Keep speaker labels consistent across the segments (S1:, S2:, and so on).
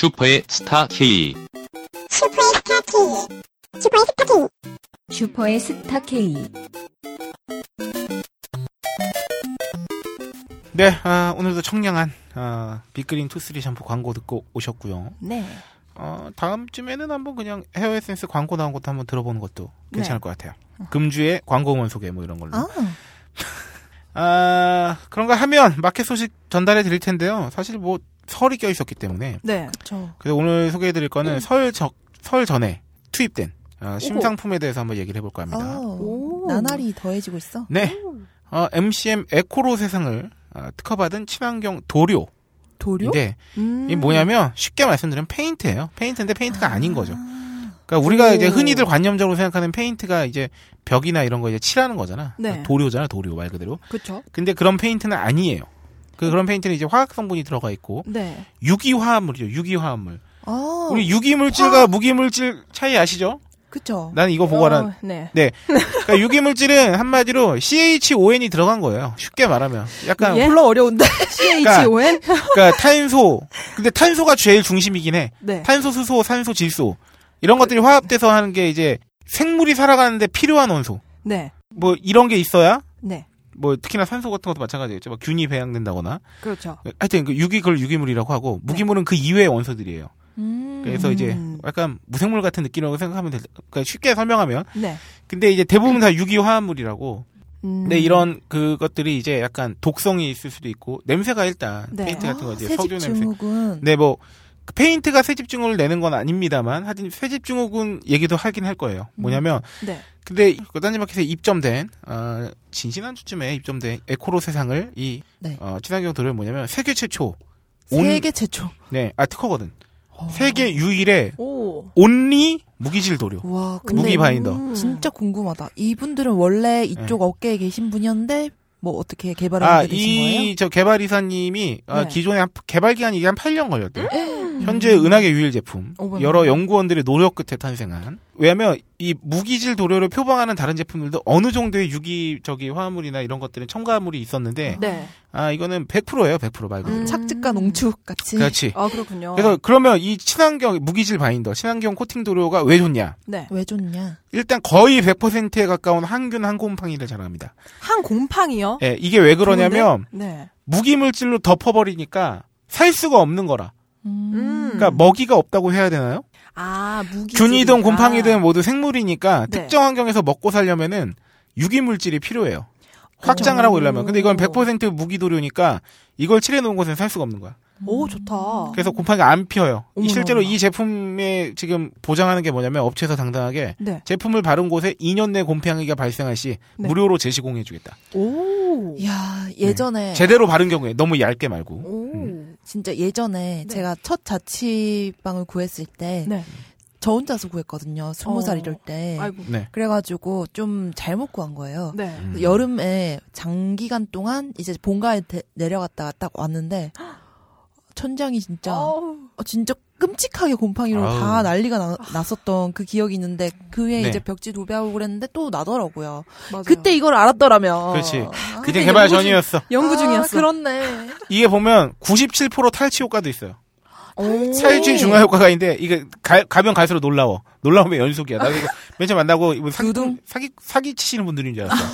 S1: 슈퍼의 스타 K.
S2: 슈퍼의 스타 K. 슈퍼의 스타 K.
S3: 슈퍼의 스타 K.
S4: 네, 아, 오늘도 청량한 아, 빅그린 투쓰리 샴푸 광고 듣고 오셨고요.
S5: 네.
S4: 어, 다음 주에는 한번 그냥 헤어 에센스 광고 나온 것도 한번 들어보는 것도 괜찮을
S5: 네.
S4: 것 같아요. 금주의 광고원 소개 뭐 이런 걸로.
S5: 아,
S4: 아, 그런 거 하면 마켓 소식 전달해 드릴 텐데요. 사실 뭐 설이 껴 있었기 때문에.
S5: 네.
S4: 그래서 오늘 소개해 드릴 거는 설, 저, 설 전에 투입된 어, 신상품에 대해서 한번 얘기를 해볼까 합니다.
S5: 오, 나날이 더해지고 있어.
S4: 네. 어, MCM 에코로 세상을 어, 특허받은 친환경 도료.
S5: 도료?
S4: 인데
S5: 음.
S4: 이게 뭐냐면 쉽게 말씀드리면 페인트예요. 페인트인데 페인트가 아... 닌 거죠. 그러니까 우리가 이제 흔히들 관념적으로 생각하는 페인트가 이제 벽이나 이런 거 이제 칠하는 거잖아.
S5: 네.
S4: 도료잖아, 도료 말 그대로.
S5: 그렇죠.
S4: 근데 그런 페인트는 아니에요. 그 그런 페인트는 이제 화학 성분이 들어가 있고
S5: 네.
S4: 유기 화합물이죠. 유기 화합물.
S5: 아,
S4: 우리 유기 물질과 무기 물질 차이 아시죠?
S5: 그쵸.
S4: 나는 이거 보고 알아.
S5: 어, 네.
S4: 네. 그러니까 유기 물질은 한마디로 CHON이 들어간 거예요. 쉽게 말하면. 약간
S5: 예? 물론 어려운데. CHON?
S4: 그러니까 탄소. 근데 탄소가 제일 중심이긴 해.
S5: 네.
S4: 탄소, 수소, 산소, 질소. 이런 것들이 화합돼서 하는 게 이제 생물이 살아가는데 필요한 원소.
S5: 네.
S4: 뭐 이런 게 있어야
S5: 네.
S4: 뭐 특히나 산소 같은 것도 마찬가지겠죠. 막 균이 배양된다거나.
S5: 그렇죠.
S4: 하여튼 그 유기 그걸 유기물이라고 하고 무기물은 그 이외의 원소들이에요.
S5: 음.
S4: 그래서 이제 약간 무생물 같은 느낌이라고 생각하면 될, 그러니까 쉽게 설명하면.
S5: 네.
S4: 근데 이제 대부분 다 유기 화합물이라고.
S5: 음.
S4: 근데 이런 그것들이 이제 약간 독성이 있을 수도 있고 냄새가 일단
S5: 네.
S4: 페인트 같은 거 이제
S5: 새집
S4: 석유 냄새. 네, 뭐 페인트가 새집 증후를 내는 건 아닙니다만 하여튼 새집 증후군 얘기도 하긴 할 거예요. 뭐냐면
S5: 네.
S4: 근데 그 딴지마켓에 입점된 어, 진지난 주쯤에 입점된 에코로 세상을 이
S5: 네.
S4: 어, 친환경 도료는 뭐냐면 세계 최초 온-
S5: 세계 최초.
S4: 네, 아 특허거든. 세계 유일의
S5: 오.
S4: only 무기질 도료.
S5: 와,
S4: 무기 바인더.
S5: 음. 진짜 궁금하다. 이분들은 원래 이쪽 업계에 계신 분이었는데 뭐 어떻게 개발을
S4: 아,
S5: 하게 되신 거예요?
S4: 이저 개발 이사님이 어,
S5: 네.
S4: 기존에 한- 개발 기간이 이게 한 8년 걸렸대요. 현재 은하계 유일 제품.
S5: 어머나.
S4: 여러 연구원들의 노력 끝에 탄생한. 왜냐면 이 무기질 도료를 표방하는 다른 제품들도 어느 정도의 유기 저기 화합물이나 이런 것들은 첨가물이 있었는데
S5: 네.
S4: 아 이거는 100%예요. 100%말 그대로.
S5: 음. 착즙과 농축 같이.
S4: 그렇지.
S5: 아, 그렇군요.
S4: 그래서 그러면 이 친환경 무기질 바인더, 친환경 코팅 도료가 왜 좋냐?
S5: 네. 왜 좋냐?
S4: 일단 거의 100%에 가까운 항균 항곰팡이를 자랑합니다.
S5: 한 곰팡이요?
S4: 예, 이게 왜 그러냐면
S5: 네.
S4: 무기 물질로 덮어버리니까 살 수가 없는 거라.
S5: 음.
S4: 그러니까 먹이가 없다고 해야 되나요?
S5: 아, 무기.
S4: 균이든 곰팡이든 모두 생물이니까
S5: 네.
S4: 특정 환경에서 먹고 살려면은 유기 물질이 필요해요. 확장을
S5: 오.
S4: 하고 이러면. 근데 이건 100% 무기 도료니까 이걸 칠해 놓은 곳은 살 수가 없는 거야.
S5: 오, 좋다.
S4: 그래서 곰팡이가 안 피어요. 이
S5: 어머나,
S4: 실제로
S5: 어머나.
S4: 이 제품에 지금 보장하는 게 뭐냐면 업체에서 당당하게
S5: 네.
S4: 제품을 바른 곳에 2년 내 곰팡이가 발생할 시
S5: 네.
S4: 무료로 제시공해 주겠다.
S5: 오.
S6: 야 예전에
S4: 제대로 바른 경우에 너무 얇게 말고.
S5: 오.
S4: 음.
S6: 진짜 예전에
S5: 네.
S6: 제가 첫 자취방을 구했을 때저
S5: 네.
S6: 혼자서 구했거든요. 스무 살
S5: 어.
S6: 이럴 때.
S5: 아이고.
S4: 네.
S6: 그래가지고 좀 잘못 구한 거예요.
S5: 네.
S4: 음.
S6: 여름에 장기간 동안 이제 본가에 대- 내려갔다가 딱 왔는데 천장이 진짜.
S5: 어,
S6: 진짜 끔찍하게 곰팡이로
S4: 아우.
S6: 다 난리가 나, 났었던 그 기억이 있는데 그 후에
S4: 네.
S6: 이제 벽지 도배하고 그랬는데 또 나더라고요.
S5: 맞아요.
S6: 그때 이걸 알았더라면.
S4: 그렇지.
S6: 아,
S4: 그때 개발
S5: 연구 중-
S4: 전이었어.
S5: 연구 중이었어.
S6: 아, 그렇네.
S4: 이게 보면 97% 탈취 효과도 있어요.
S6: 오.
S4: 탈취 중화 효과가 있는데 이게 가, 가면 갈수록 놀라워. 놀라우면 연속이야. 나 이거 맨 처음 만나고 이분 사기? 사기 사기 치시는 분들인 줄 알았어.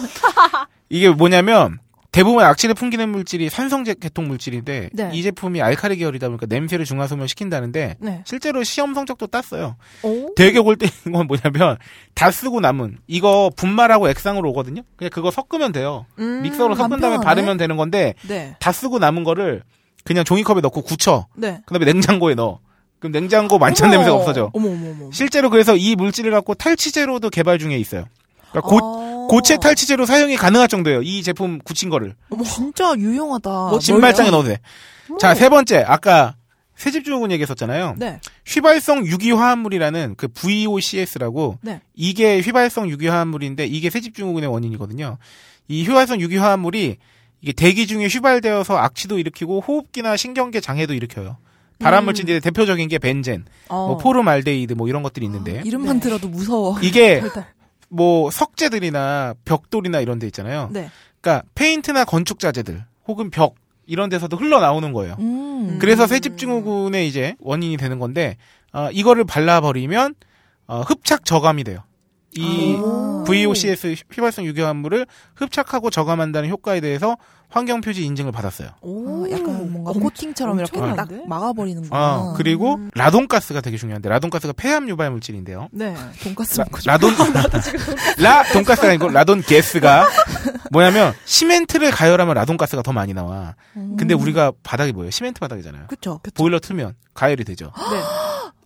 S4: 이게 뭐냐면 대부분 악취를 풍기는 물질이 산성제 계통 물질인데
S5: 네.
S4: 이 제품이 알카리 계열이다 보니까 냄새를 중화 소멸 시킨다는데
S5: 네.
S4: 실제로 시험 성적도 땄어요.
S5: 오.
S4: 되게 골 때린 건 뭐냐면 다 쓰고 남은 이거 분말하고 액상으로 오거든요. 그냥 그거 섞으면 돼요.
S5: 음.
S4: 믹서로 섞은 다음에. 바르면 되는 건데
S5: 네.
S4: 다 쓰고 남은 거를 그냥 종이컵에 넣고 굳혀.
S5: 네.
S4: 그다음에 냉장고에 넣어. 그럼 냉장고 만찬
S5: 어머.
S4: 냄새가 없어져.
S5: 어머, 어머.
S4: 실제로 그래서 이 물질을 갖고 탈취제로도 개발 중에 있어요. 그러니까 고,
S6: 어.
S4: 고체 탈취제로 사용이 가능할 정도예요. 이 제품 굳힌 거를.
S6: 어머, 진짜 유용하다.
S4: 뭐 신발장에 넣어도 돼. 자, 세 번째. 아까 새집증후군 얘기했었잖아요.
S5: 네.
S4: 휘발성 유기화합물이라는 그 VOCs라고
S5: 네.
S4: 이게 휘발성 유기화합물인데 이게 새집증후군의 원인이거든요. 이 휘발성 유기화합물이 이게 대기 중에 휘발되어서 악취도 일으키고 호흡기나 신경계 장애도 일으켜요. 발암물질의 대표적인 게 벤젠,
S5: 어.
S4: 뭐 포름알데히드 뭐 이런 것들이 있는데
S6: 이름만
S5: 네.
S6: 들어도 무서워.
S4: 이게. 뭐 석재들이나 벽돌이나 이런 데 있잖아요.
S5: 네.
S4: 그러니까 페인트나 건축 자재들 혹은 벽 이런 데서도 흘러나오는 거예요.
S6: 음.
S4: 그래서 새집증후군의 이제 원인이 되는 건데 어, 이거를 발라버리면 어, 흡착 저감이 돼요. 이
S6: 아.
S4: VOCS 휘발성 유기화합물을 흡착하고 저감한다는 효과에 대해서 환경 표지 인증을 받았어요.
S5: 오,
S6: 어, 약간 뭔가
S5: 엄-
S6: 코팅처럼 이렇게 딱
S5: 엄청난데?
S6: 막아버리는구나.
S4: 어, 그리고 라돈가스가 되게 중요한데 라돈가스가 폐암 유발 물질인데요.
S5: 네.
S6: 돈가스 먹고.
S4: 라 돈 라 돈가스가 아니고 라돈 가스가 뭐냐면 시멘트를 가열하면 라돈가스가 더 많이 나와. 근데 우리가 바닥이 뭐예요? 시멘트 바닥이잖아요.
S6: 그쵸.
S4: 보일러 틀면 가열이 되죠.
S5: 네.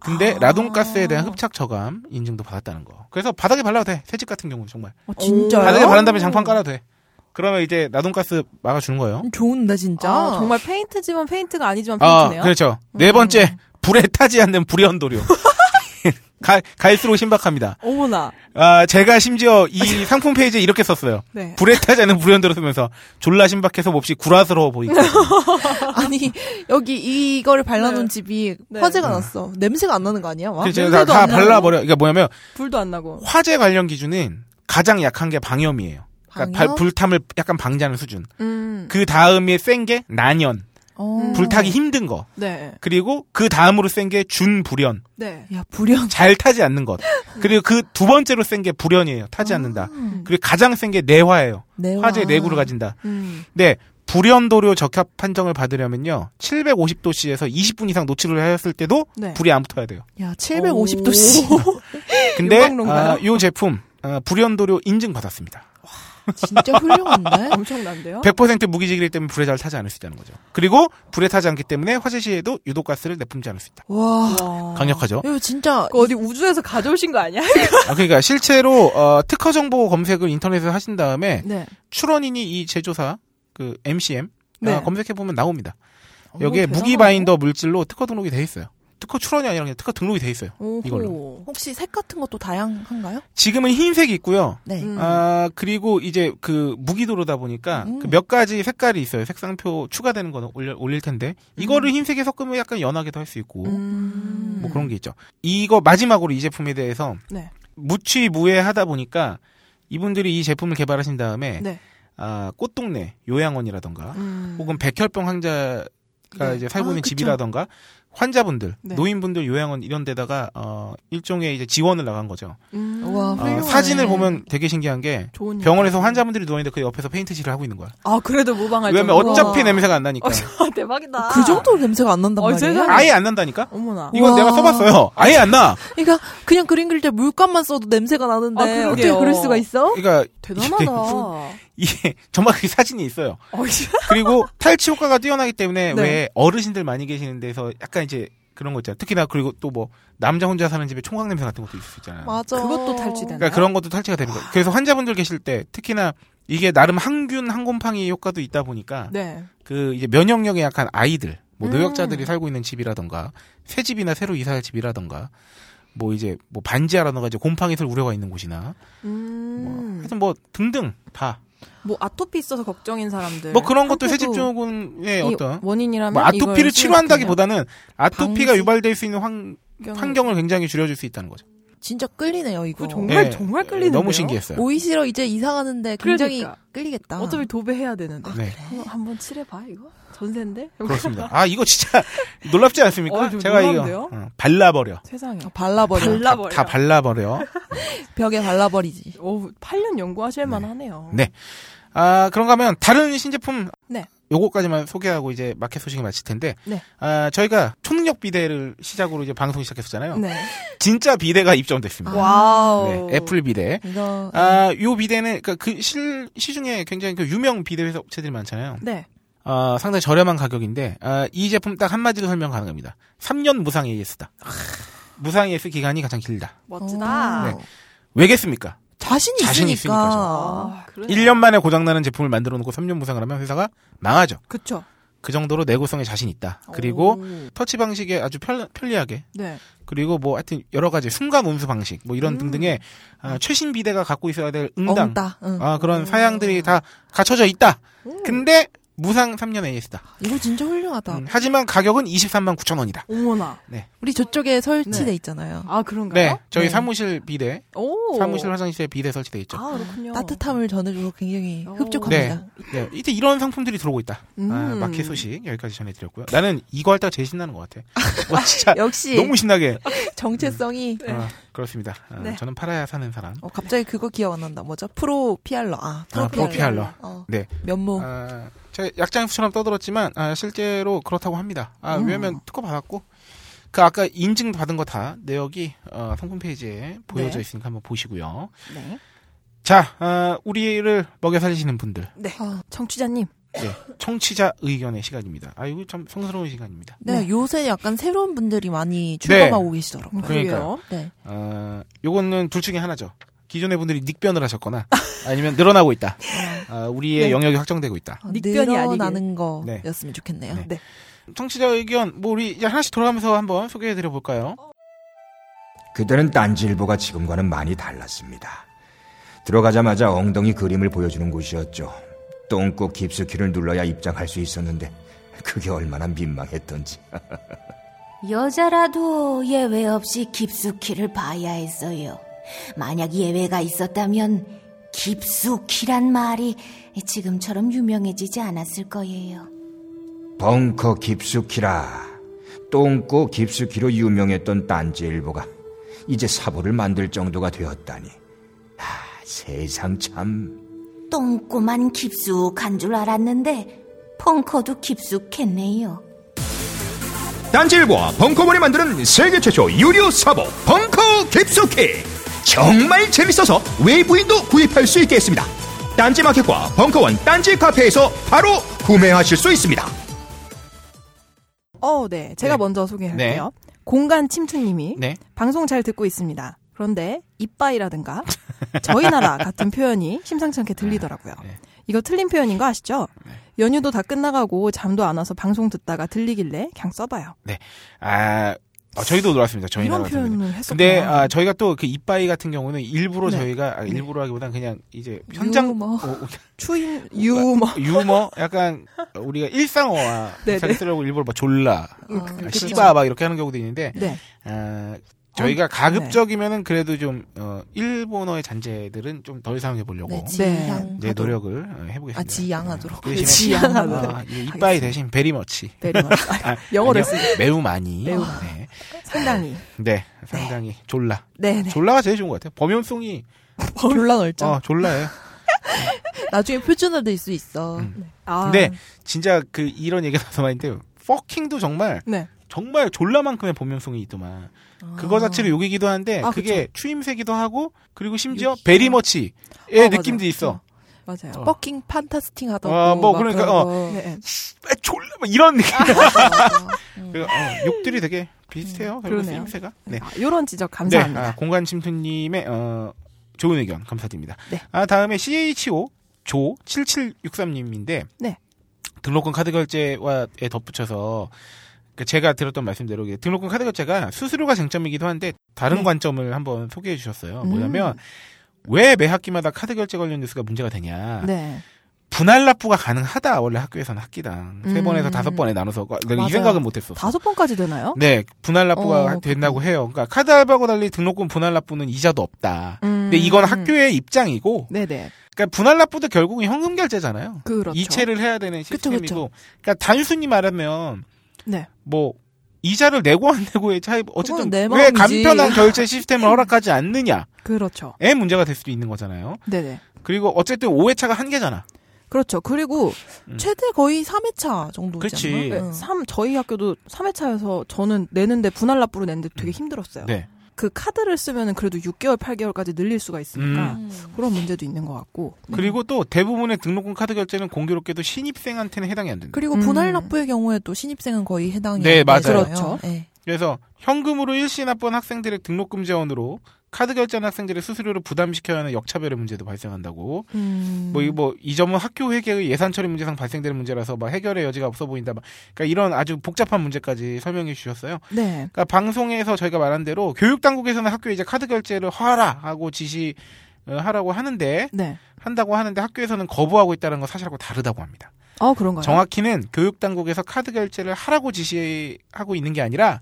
S4: 근데
S6: 아.
S4: 라돈가스에 대한 흡착 저감 인증도 받았다는 거. 그래서 바닥에 발라도 돼. 새집 같은 경우는 정말.
S6: 어, 진짜요?
S4: 바닥에 바른 다음에 장판 깔아도 돼. 그러면 이제 라돈가스 막아주는 거예요.
S6: 좋은데 진짜.
S5: 아, 정말 페인트지만 페인트가 아니지만
S4: 아,
S5: 페인트네요.
S4: 그렇죠. 네 번째 불에 타지 않는 불연도료. 가, 갈수록 신박합니다.
S5: 어머나.
S4: 아, 제가 심지어 이 상품 페이지에 이렇게 썼어요.
S5: 네.
S4: 불에 않는 불연도료 쓰면서 졸라 신박해서 몹시 구라스러워 보이고.
S6: 아니 여기 이거를 발라놓은
S5: 네.
S6: 집이
S5: 네.
S6: 화재가
S4: 네.
S6: 났어. 냄새가 안 나는 거 아니야? 막?
S4: 그래서 제가 다, 다. 발라버려. 그러니까 뭐냐면
S5: 불도 안 나고.
S4: 화재 관련 기준은 가장 약한 게 방염이에요. 그러니까? 발- 불탐을 약간 방지하는 수준.
S5: 음.
S4: 그 다음에 센 게 난연,
S6: 어.
S4: 불타기 힘든 거.
S5: 네.
S4: 그리고 그 다음으로 센 게 준불연,
S5: 네.
S6: 야 불연.
S4: 잘 타지 않는 것. 그리고 그 두 번째로 센 게 불연이에요. 타지 않는다. 그리고 가장 센 게 내화예요.
S6: 내화.
S4: 화재 내구를 가진다.
S5: 음.
S4: 네. 불연도료 적합 판정을 받으려면요. 750도씨에서 20분 이상 노출을 하였을 때도
S5: 네.
S4: 불이 안 붙어야 돼요.
S6: 야 750도씨.
S4: 근데? 아, 이 제품 아, 불연도료 인증 받았습니다.
S6: 진짜 훌륭한데.
S5: 엄청난데요?
S4: 100% 무기질이기 때문에 불에 잘 타지 않을 수 있다는 거죠. 그리고 불에 타지 않기 때문에 화재 시에도 유독가스를 내뿜지 않을 수 있다.
S6: 와.
S5: 와.
S4: 강력하죠.
S6: 이거 진짜
S5: 그거 어디 우주에서 가져오신 거 아니야?
S4: 아, 그러니까 실제로 어, 특허 정보 검색을 인터넷에 하신 다음에
S5: 네.
S4: 출원인이 이 제조사 그 MCM
S5: 네.
S4: 검색해 보면 나옵니다. 여기에. 무기 바인더 물질로 특허 등록이 돼 있어요. 특허 출원이 아니라 그냥 특허 등록이 돼 있어요.
S5: 오호.
S4: 이걸로.
S6: 혹시 색 같은 것도 다양한가요?
S4: 지금은 흰색이 있고요.
S6: 네.
S5: 음.
S4: 아 그리고 이제 그 무기도로다 보니까
S6: 음.
S4: 그몇 가지 색깔이 있어요. 색상표 추가되는 거는 올려, 올릴 텐데 이거를 흰색에 섞으면 약간 연하게도 할 수 있고
S5: 음.
S4: 뭐 그런 게 있죠. 이거 마지막으로 이 제품에 대해서
S5: 네.
S4: 무취무해하다 보니까 이분들이 이 제품을 개발하신 다음에
S5: 네.
S4: 아 꽃동네 요양원이라던가
S5: 음.
S4: 혹은 백혈병 환자가
S5: 네.
S4: 이제 살고
S6: 아,
S4: 있는
S6: 그쵸.
S4: 집이라던가 환자분들,
S5: 네.
S4: 노인분들 요양원 이런 데다가 어 일종의 이제 지원을 나간 거죠.
S5: 음.
S6: 와,
S4: 어. 사진을 보면 되게 신기한 게
S5: 좋은
S4: 병원에서
S5: 얘기.
S4: 환자분들이 누워 있는데 그 옆에서 페인트칠을 하고 있는 거야.
S5: 아 그래도 무방할
S4: 왜냐면
S5: 정도로.
S4: 어차피 냄새가 안 나니까.
S5: 어, 대박이다.
S6: 그 정도로 냄새가 안 난단
S5: 어? 세상에.
S4: 아예 안 난다니까?
S5: 어머나.
S4: 이건
S6: 우와.
S4: 내가 써봤어요. 아예 안 나.
S6: 그러니까 그냥 그림 그릴 때 물감만 써도 냄새가 나는데
S5: 아.
S6: 어떻게 그럴 수가 있어?
S4: 그러니까
S5: 대단하다.
S4: 이게 정말 그 사진이 있어요.
S5: 어, 씨.
S4: 그리고 탈취 효과가 뛰어나기 때문에
S5: 네.
S4: 왜 어르신들 많이 계시는 데서 약간 이제 그런 거 있잖아요. 특히나 그리고 또 뭐 남자 혼자 사는 집에 총각 냄새 같은 것도 있을 수 있잖아요.
S6: 맞아.
S5: 그것도 탈취되나?
S4: 그러니까 그런 것도 탈취가 되는 거예요. 그래서 환자분들 계실 때 특히나 이게 나름 항균 항곰팡이 효과도 있다 보니까
S5: 네.
S4: 그 이제 면역력에 약한 아이들, 뭐
S5: 음.
S4: 노약자들이 살고 있는 집이라던가 새 집이나 새로 이사할 집이라던가 뭐 이제 뭐 반지하라던가 이제 곰팡이들 우려가 있는 곳이나 뭐
S5: 음.
S4: 하여튼 뭐 등등 다
S5: 뭐뭐 아토피 있어서 걱정인 사람들.
S4: 그런 것도 새집증후군의
S5: 이
S4: 어떤
S5: 원인이라면
S4: 뭐 아토피를 치료한다기보다는 아토피가
S6: 방지?
S4: 유발될 수 있는 환, 환경을 굉장히 줄여줄 수 있다는 거죠.
S6: 진짜 끌리네요 이거.
S5: 그거 정말
S4: 예,
S5: 정말
S4: 예,
S5: 끌리는데요.
S4: 너무 신기했어요.
S6: 오이시러 이제 이사 가는데 굉장히
S5: 그러니까.
S6: 끌리겠다.
S5: 어차피 도배해야 되는데.
S4: 네,
S5: 한번, 한번 칠해봐 이거 전세인데.
S4: 그렇습니다. 아 이거 진짜 놀랍지 않습니까?
S5: 어, 좀
S4: 제가? 이거 어, 발라버려.
S5: 세상에.
S6: 어, 발라버려.
S5: 발라버려.
S4: 다 발라버려.
S6: 벽에 발라버리지.
S5: 오, 8년 연구하실 만하네요.
S4: 네. 아, 그런가 하면 다른 신제품
S5: 네.
S4: 요거까지만 소개하고 이제 마켓 소식을 마칠 텐데
S5: 네.
S4: 아, 저희가 초능력 비데를 시작으로 이제 방송 시작했었잖아요.
S5: 네.
S4: 진짜 비데가 입점됐습니다.
S5: wow.
S4: 네, 애플 비데.
S6: 이거
S4: 아, 요 비데는 그그 실, 시중에 굉장히 그 유명 비데 회사 업체들이 많잖아요.
S5: 네.
S4: 아, 상당히 저렴한 가격인데 아, 이 제품 딱 한마디로 설명 가능합니다. 3년 무상 AS다. 무상 AS 기간이 가장 길다.
S5: 멋지다.
S4: 네. 왜겠습니까?
S6: 자신이
S4: 자신이
S6: 있으니까.
S5: 아, 그러네.
S4: 1년 만에 고장나는 제품을 만들어 놓고 3년 무상을 하면 회사가 망하죠.
S5: 그쵸.
S4: 그 정도로 내구성에 자신 있다. 그리고
S5: 오.
S4: 터치 방식에 아주 편, 편리하게
S5: 네.
S4: 그리고 뭐 하여튼 여러 가지 순간 온수 방식 뭐 이런
S5: 음.
S4: 등등의 아, 최신 비대가 갖고 있어야 될 응당
S6: 엉따. 응.
S4: 아, 그런 사양들이 다 갖춰져 있다.
S5: 음.
S4: 근데 무상 3년 AS다.
S6: 이거 진짜 훌륭하다.
S4: 음, 하지만 가격은 23만 9천 원이다.
S1: 어머나.
S6: 우리 저쪽에 설치돼
S1: 네.
S6: 있잖아요.
S1: 아 그런가요?
S4: 네, 저희
S6: 네.
S4: 사무실 비데,
S1: 오.
S4: 사무실 화장실에 비데 설치돼 있죠.
S1: 아 그렇군요.
S6: 따뜻함을 전해주고 굉장히
S1: 오.
S6: 흡족합니다.
S4: 네, 이때 이런 상품들이 들어오고 있다.
S1: 음.
S4: 아, 마켓 소식 여기까지 전해드렸고요. 나는 이거 할 때가 제일 신나는 것 같아. 와, 진짜
S6: 역시
S4: 너무 신나게.
S6: 정체성이
S4: 아, 그렇습니다. 아,
S1: 네.
S4: 저는 팔아야 사는 사람.
S6: 어, 갑자기 그거 기억 안 난다. 뭐죠? 프로 PR러. 아, 프로
S4: 아, 프로 PR러.
S6: 어,
S4: 네.
S6: 면모.
S4: 아, 제가 약장수처럼 떠들었지만 아, 실제로 그렇다고 합니다. 아,
S1: 음.
S4: 왜냐면 특허 받았고 그 아까 인증 받은 거 다 내역이 어, 상품 페이지에 보여져
S1: 네.
S4: 있으니까 한번 보시고요.
S1: 네.
S4: 자, 아, 우리를 먹여 살리시는 분들,
S1: 네.
S6: 아,
S1: 청취자님.
S4: 네, 청취자 의견의 시간입니다. 아, 이거 참 성스러운 시간입니다.
S6: 네,
S1: 네.
S6: 요새 약간 새로운 분들이 많이 출범하고
S1: 음,
S6: 계시더라고요.
S4: 그러니까요.
S6: 네.
S4: 어, 요거는 둘 중에 하나죠. 기존의 분들이 닉변을 하셨거나 아니면 늘어나고 있다. 아, 우리의
S1: 네.
S4: 영역이 확정되고 있다.
S6: 어,
S1: 닉변이
S4: 네.
S6: 거였으면 좋겠네요.
S4: 네.
S1: 네.
S4: 청취자 의견 뭐 우리 이제 하나씩 돌아가면서 한번 소개해드려 볼까요?
S7: 그때는 딴지일보가 지금과는 많이 달랐습니다. 들어가자마자 엉덩이 그림을 보여주는 곳이었죠. 똥꼬 깊숙이를 눌러야 입장할 수 있었는데 그게 얼마나 민망했던지.
S8: 여자라도 예외 없이 깊숙이를 봐야 했어요. 만약 예외가 있었다면 깊숙이란 말이 지금처럼 유명해지지 않았을 거예요.
S7: 벙커 깊숙이라 똥꼬 깊숙이로 유명했던 딴지일보가 이제 사보를 만들 정도가 되었다니. 아, 세상 참.
S8: 똥꼬만 깊숙한 줄 알았는데 펑커도 깊숙했네요.
S7: 딴지일보와 벙커원이 만드는 세계 최초 유료 사보 벙커 깊숙이 정말 재밌어서 외부인도 구입할 수 있게 했습니다. 딴지마켓과 벙커원 딴지 카페에서 바로 구매하실 수 있습니다.
S1: 어, 네. 제가
S4: 네.
S1: 먼저 소개할게요. 공간 침투님이
S4: 네.
S1: 방송 잘 듣고 있습니다. 그런데 이빠이라든가 저희 나라 같은 표현이 심상치 않게 들리더라고요.
S4: 네.
S1: 이거 틀린 표현인 거 아시죠? 연휴도 다 끝나가고 잠도 안 와서 방송 듣다가 들리길래 그냥 써봐요.
S4: 아, 어, 저희도 놀았습니다. 저희
S1: 이런
S4: 나라 같은 경우는. 근데 아, 저희가 또 그 이빠이 같은 경우는 일부러
S1: 네.
S4: 저희가 아, 일부러 하기보단 그냥 이제 현장
S6: 유머.
S4: 어, 어,
S1: 추인 유머
S4: 유머 약간 우리가 일상어와
S1: 네,
S4: 비슷하게
S1: 네.
S4: 쓰려고 일부러 막 졸라
S6: 어,
S4: 아, 씨바 막 이렇게 하는 경우도 있는데
S1: 네.
S4: 아, 저희가 가급적이면은 그래도 좀 어, 일본어의 잔재들은 좀 덜 사용해 보려고
S6: 네,
S1: 네.
S4: 네, 노력을 어, 해보겠습니다.
S6: 아, 지양하도록.
S4: 그 대신에
S1: 지양하도록
S4: 어, 이 이빠이 대신 베리머치
S1: 내리막
S4: 아,
S1: 영어로 쓰
S4: 매우 많이
S1: 매우
S4: 네.
S1: 상당히
S4: 네, 상당히 졸라
S1: 네네
S4: 졸라가 제일 좋은 것 같아요. 범용성이
S6: 졸라 넓죠.
S4: 어 졸라예요.
S6: 나중에 표준화 될수 있어.
S4: 음.
S1: 아,
S4: 근데 진짜 그 이런 얘기가 나서 말인데 fucking도 정말
S1: 네
S4: 정말 졸라만큼의 범용성이 있더만. 그거 자체로 욕이기도 한데
S1: 아,
S4: 그게 추임새기도 하고 그리고 심지어
S6: 욕이야.
S4: 베리머치의
S1: 어,
S4: 느낌도
S1: 맞아요.
S4: 있어.
S1: 맞아요.
S4: 어.
S6: 퍼킹 판타스팅 하다고.
S4: 어,
S6: 뭐막
S4: 그러니까,
S6: 그런
S4: 어.
S6: 거.
S1: 네, 네.
S4: 아, 졸라 막 이런 느낌.
S6: 맞아. 음.
S4: 그, 어, 욕들이 되게 비슷해요. 결국
S1: 그러네요.
S4: 쓰임새가. 네.
S1: 아, 요런 지적
S4: 네,
S1: 감사합니다.
S4: 아, 공간 침투님의 어, 좋은 의견 감사드립니다.
S1: 네.
S4: 아 다음에 CHO 조 7763님인데
S1: 네.
S4: 등록금 카드 결제와 에 덧붙여서 그 제가 들었던 말씀대로 등록금 카드 결제가 수수료가 쟁점이기도 한데 다른
S1: 네.
S4: 관점을 한번 소개해 주셨어요.
S1: 음.
S4: 뭐냐면 왜 매 학기마다 카드 결제 관련 뉴스가 문제가 되냐?
S1: 네.
S4: 분할 납부가 가능하다 원래 학교에서는 학기당 세
S1: 음.
S4: 번에서 다섯 번에 나눠서 내가
S1: 맞아요.
S4: 이 생각은 못했어.
S1: 다섯 번까지 되나요?
S4: 네, 분할 납부가
S6: 어,
S4: 된다고 해요. 그러니까 카드 할부하고 달리 등록금 분할 납부는 이자도 없다.
S1: 음.
S4: 근데 이건 학교의 입장이고,
S1: 네네.
S4: 그러니까 분할 납부도 결국은 현금 결제잖아요.
S1: 그렇죠.
S4: 이체를 해야 되는
S1: 그쵸,
S4: 시스템이고,
S1: 그쵸.
S4: 그러니까 단순히 말하면
S1: 네.
S4: 뭐 이자를 내고 안 내고의 차이, 어쨌든 왜
S6: 마음이지.
S4: 간편한 결제 시스템을 허락하지 않느냐에
S1: 그렇죠.
S4: 문제가 될 수도 있는 거잖아요.
S1: 네네.
S4: 그리고 어쨌든 5회차가 한계잖아.
S1: 그렇죠. 그리고
S4: 음.
S6: 최대 거의 3회차 정도지. 않나?
S1: 네,
S6: 응.
S1: 삼 저희 학교도 3회차여서 저는 내는데 분할 납부를 내는데 되게
S4: 음.
S1: 힘들었어요.
S4: 네.
S1: 그 카드를 쓰면은 그래도 6개월, 8개월까지 늘릴 수가 있으니까
S6: 음.
S1: 그런 문제도 있는 것 같고. 네.
S4: 그리고 또 대부분의 등록금 카드 결제는 공교롭게도 신입생한테는 해당이 안 된다.
S6: 그리고
S1: 음.
S6: 분할 납부의 경우에도 신입생은 거의 해당이
S4: 네,
S6: 안
S4: 맞아요.
S6: 되잖아요.
S1: 그렇죠.
S6: 네.
S4: 그래서 현금으로 일시 납부한 학생들의 등록금 재원으로 카드 결제한 학생들의 수수료를 부담시켜야 하는 역차별의 문제도 발생한다고.
S1: 음.
S4: 뭐, 이, 뭐, 이 점은 학교 회계의 예산 처리 문제상 발생되는 문제라서 막 해결의 여지가 없어 보인다. 막. 그러니까 이런 아주 복잡한 문제까지 설명해 주셨어요.
S1: 네.
S4: 그러니까 방송에서 저희가 말한 대로 교육당국에서는 학교에 이제 카드 결제를 하라 하고 지시 어, 하라고 하는데
S1: 네.
S4: 한다고 하는데 학교에서는 거부하고 있다는 건 사실하고 다르다고 합니다.
S1: 어, 그런가요?
S4: 정확히는 교육당국에서 카드 결제를 하라고 지시하고 있는 게 아니라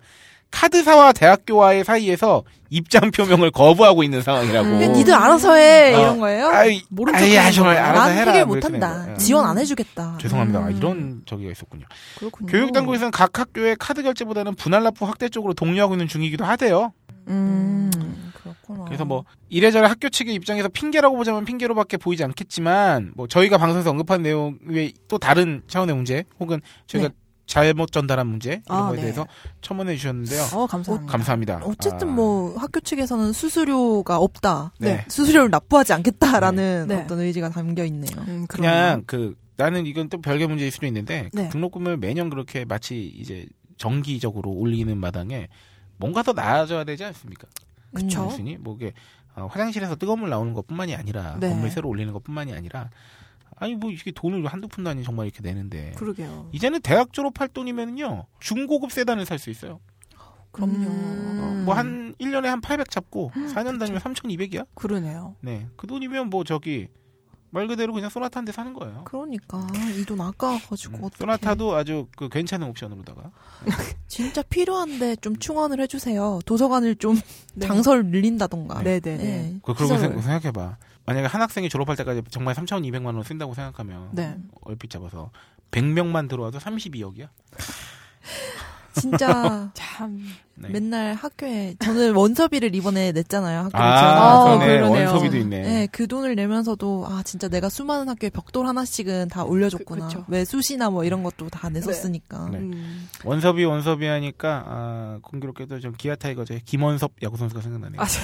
S4: 카드사와 대학교와의 사이에서 입장 표명을 거부하고 있는 상황이라고.
S1: 음.
S6: 니들 알아서 해
S4: 어.
S6: 이런 거예요?
S4: 아이,
S1: 모른 척하는
S4: 아, 정말. 알아서
S6: 난
S4: 해라.
S6: 해결
S4: 뭐
S6: 못한다. 지원 안 해주겠다.
S4: 죄송합니다. 아,
S6: 음.
S4: 이런 저기가 있었군요.
S1: 그렇군요.
S4: 교육당국에서는 각 학교의 카드 결제보다는 분할 납부 확대 쪽으로 독려하고 있는 중이기도 하대요.
S1: 음.
S6: 그렇구나.
S4: 그래서 뭐 이래저래 학교 측의 입장에서 핑계라고 보자면 핑계로밖에 보이지 않겠지만 뭐 저희가 방송에서 언급한 내용 외에 또 다른 차원의 문제 혹은 저희가 잘못 전달한 문제 이런
S1: 아,
S4: 거에
S1: 네.
S4: 대해서 첨언해 주셨는데요.
S1: 어, 감사합니다.
S4: 감사합니다.
S6: 어쨌든
S4: 아,
S6: 뭐 학교 측에서는 수수료가 없다.
S4: 네.
S6: 수수료를 납부하지 않겠다라는
S1: 네. 네.
S6: 어떤 의지가 담겨 있네요.
S1: 음,
S4: 그냥 그 나는 이건 또 별개 문제일 수도 있는데 그
S1: 네.
S4: 등록금을 매년 그렇게 마치 이제 정기적으로 올리는 마당에 뭔가 더 나아져야 되지 않습니까?
S1: 그쵸.
S4: 단순히 뭐 이게 어, 화장실에서 뜨거운 물 나오는 것뿐만이 아니라
S1: 네.
S4: 건물 새로 올리는 것뿐만이 아니라 아니 뭐 이게 돈을 한두 푼도 아닌 정말 이렇게 내는데
S1: 그러게요.
S4: 이제는 대학 졸업할 돈이면요 중고급 세단을 살 수 있어요.
S1: 그럼요.
S6: 음.
S4: 뭐한 1년에 한 800 잡고 4년 다니면 3,200이야?
S1: 그러네요.
S4: 네. 그 돈이면 뭐 저기 말 그대로 그냥 소나타 한 대 사는 거예요.
S6: 그러니까 이 돈 아까워 가지고
S4: 음,
S6: 어떡해.
S4: 소나타도 아주 그 괜찮은 옵션으로다가
S6: 진짜 필요한데 좀 충원을 해 주세요. 도서관을 좀
S1: 네.
S6: 장서를 늘린다던가.
S1: 네 네 네.
S6: 네.
S4: 그 그러고
S6: 시설을.
S4: 생- 생각해 봐. 만약에 한 학생이 졸업할 때까지 정말 3,200만 원 쓴다고 생각하면
S1: 네.
S4: 얼핏 잡아서 100명만 들어와도 32억이야.
S6: 진짜
S1: 참.
S4: 네.
S6: 맨날 학교에 저는 원서비를 이번에 냈잖아요. 학교
S4: 아,
S1: 아,
S4: 그러네.
S1: 그러네요.
S4: 원소비도 있네.
S6: 네, 그 돈을 내면서도 아 진짜 내가 수많은 학교에 벽돌 하나씩은 다 올려줬구나.
S1: 그-.
S6: 왜 수시나 뭐 이런 것도 다 냈었으니까.
S4: 네.
S1: 음.
S4: 원섭이 원섭이 하니까 아, 공교롭게도 좀 기아 타이거즈의 김원섭 야구 선수가 생각나네요.
S1: 아, 저-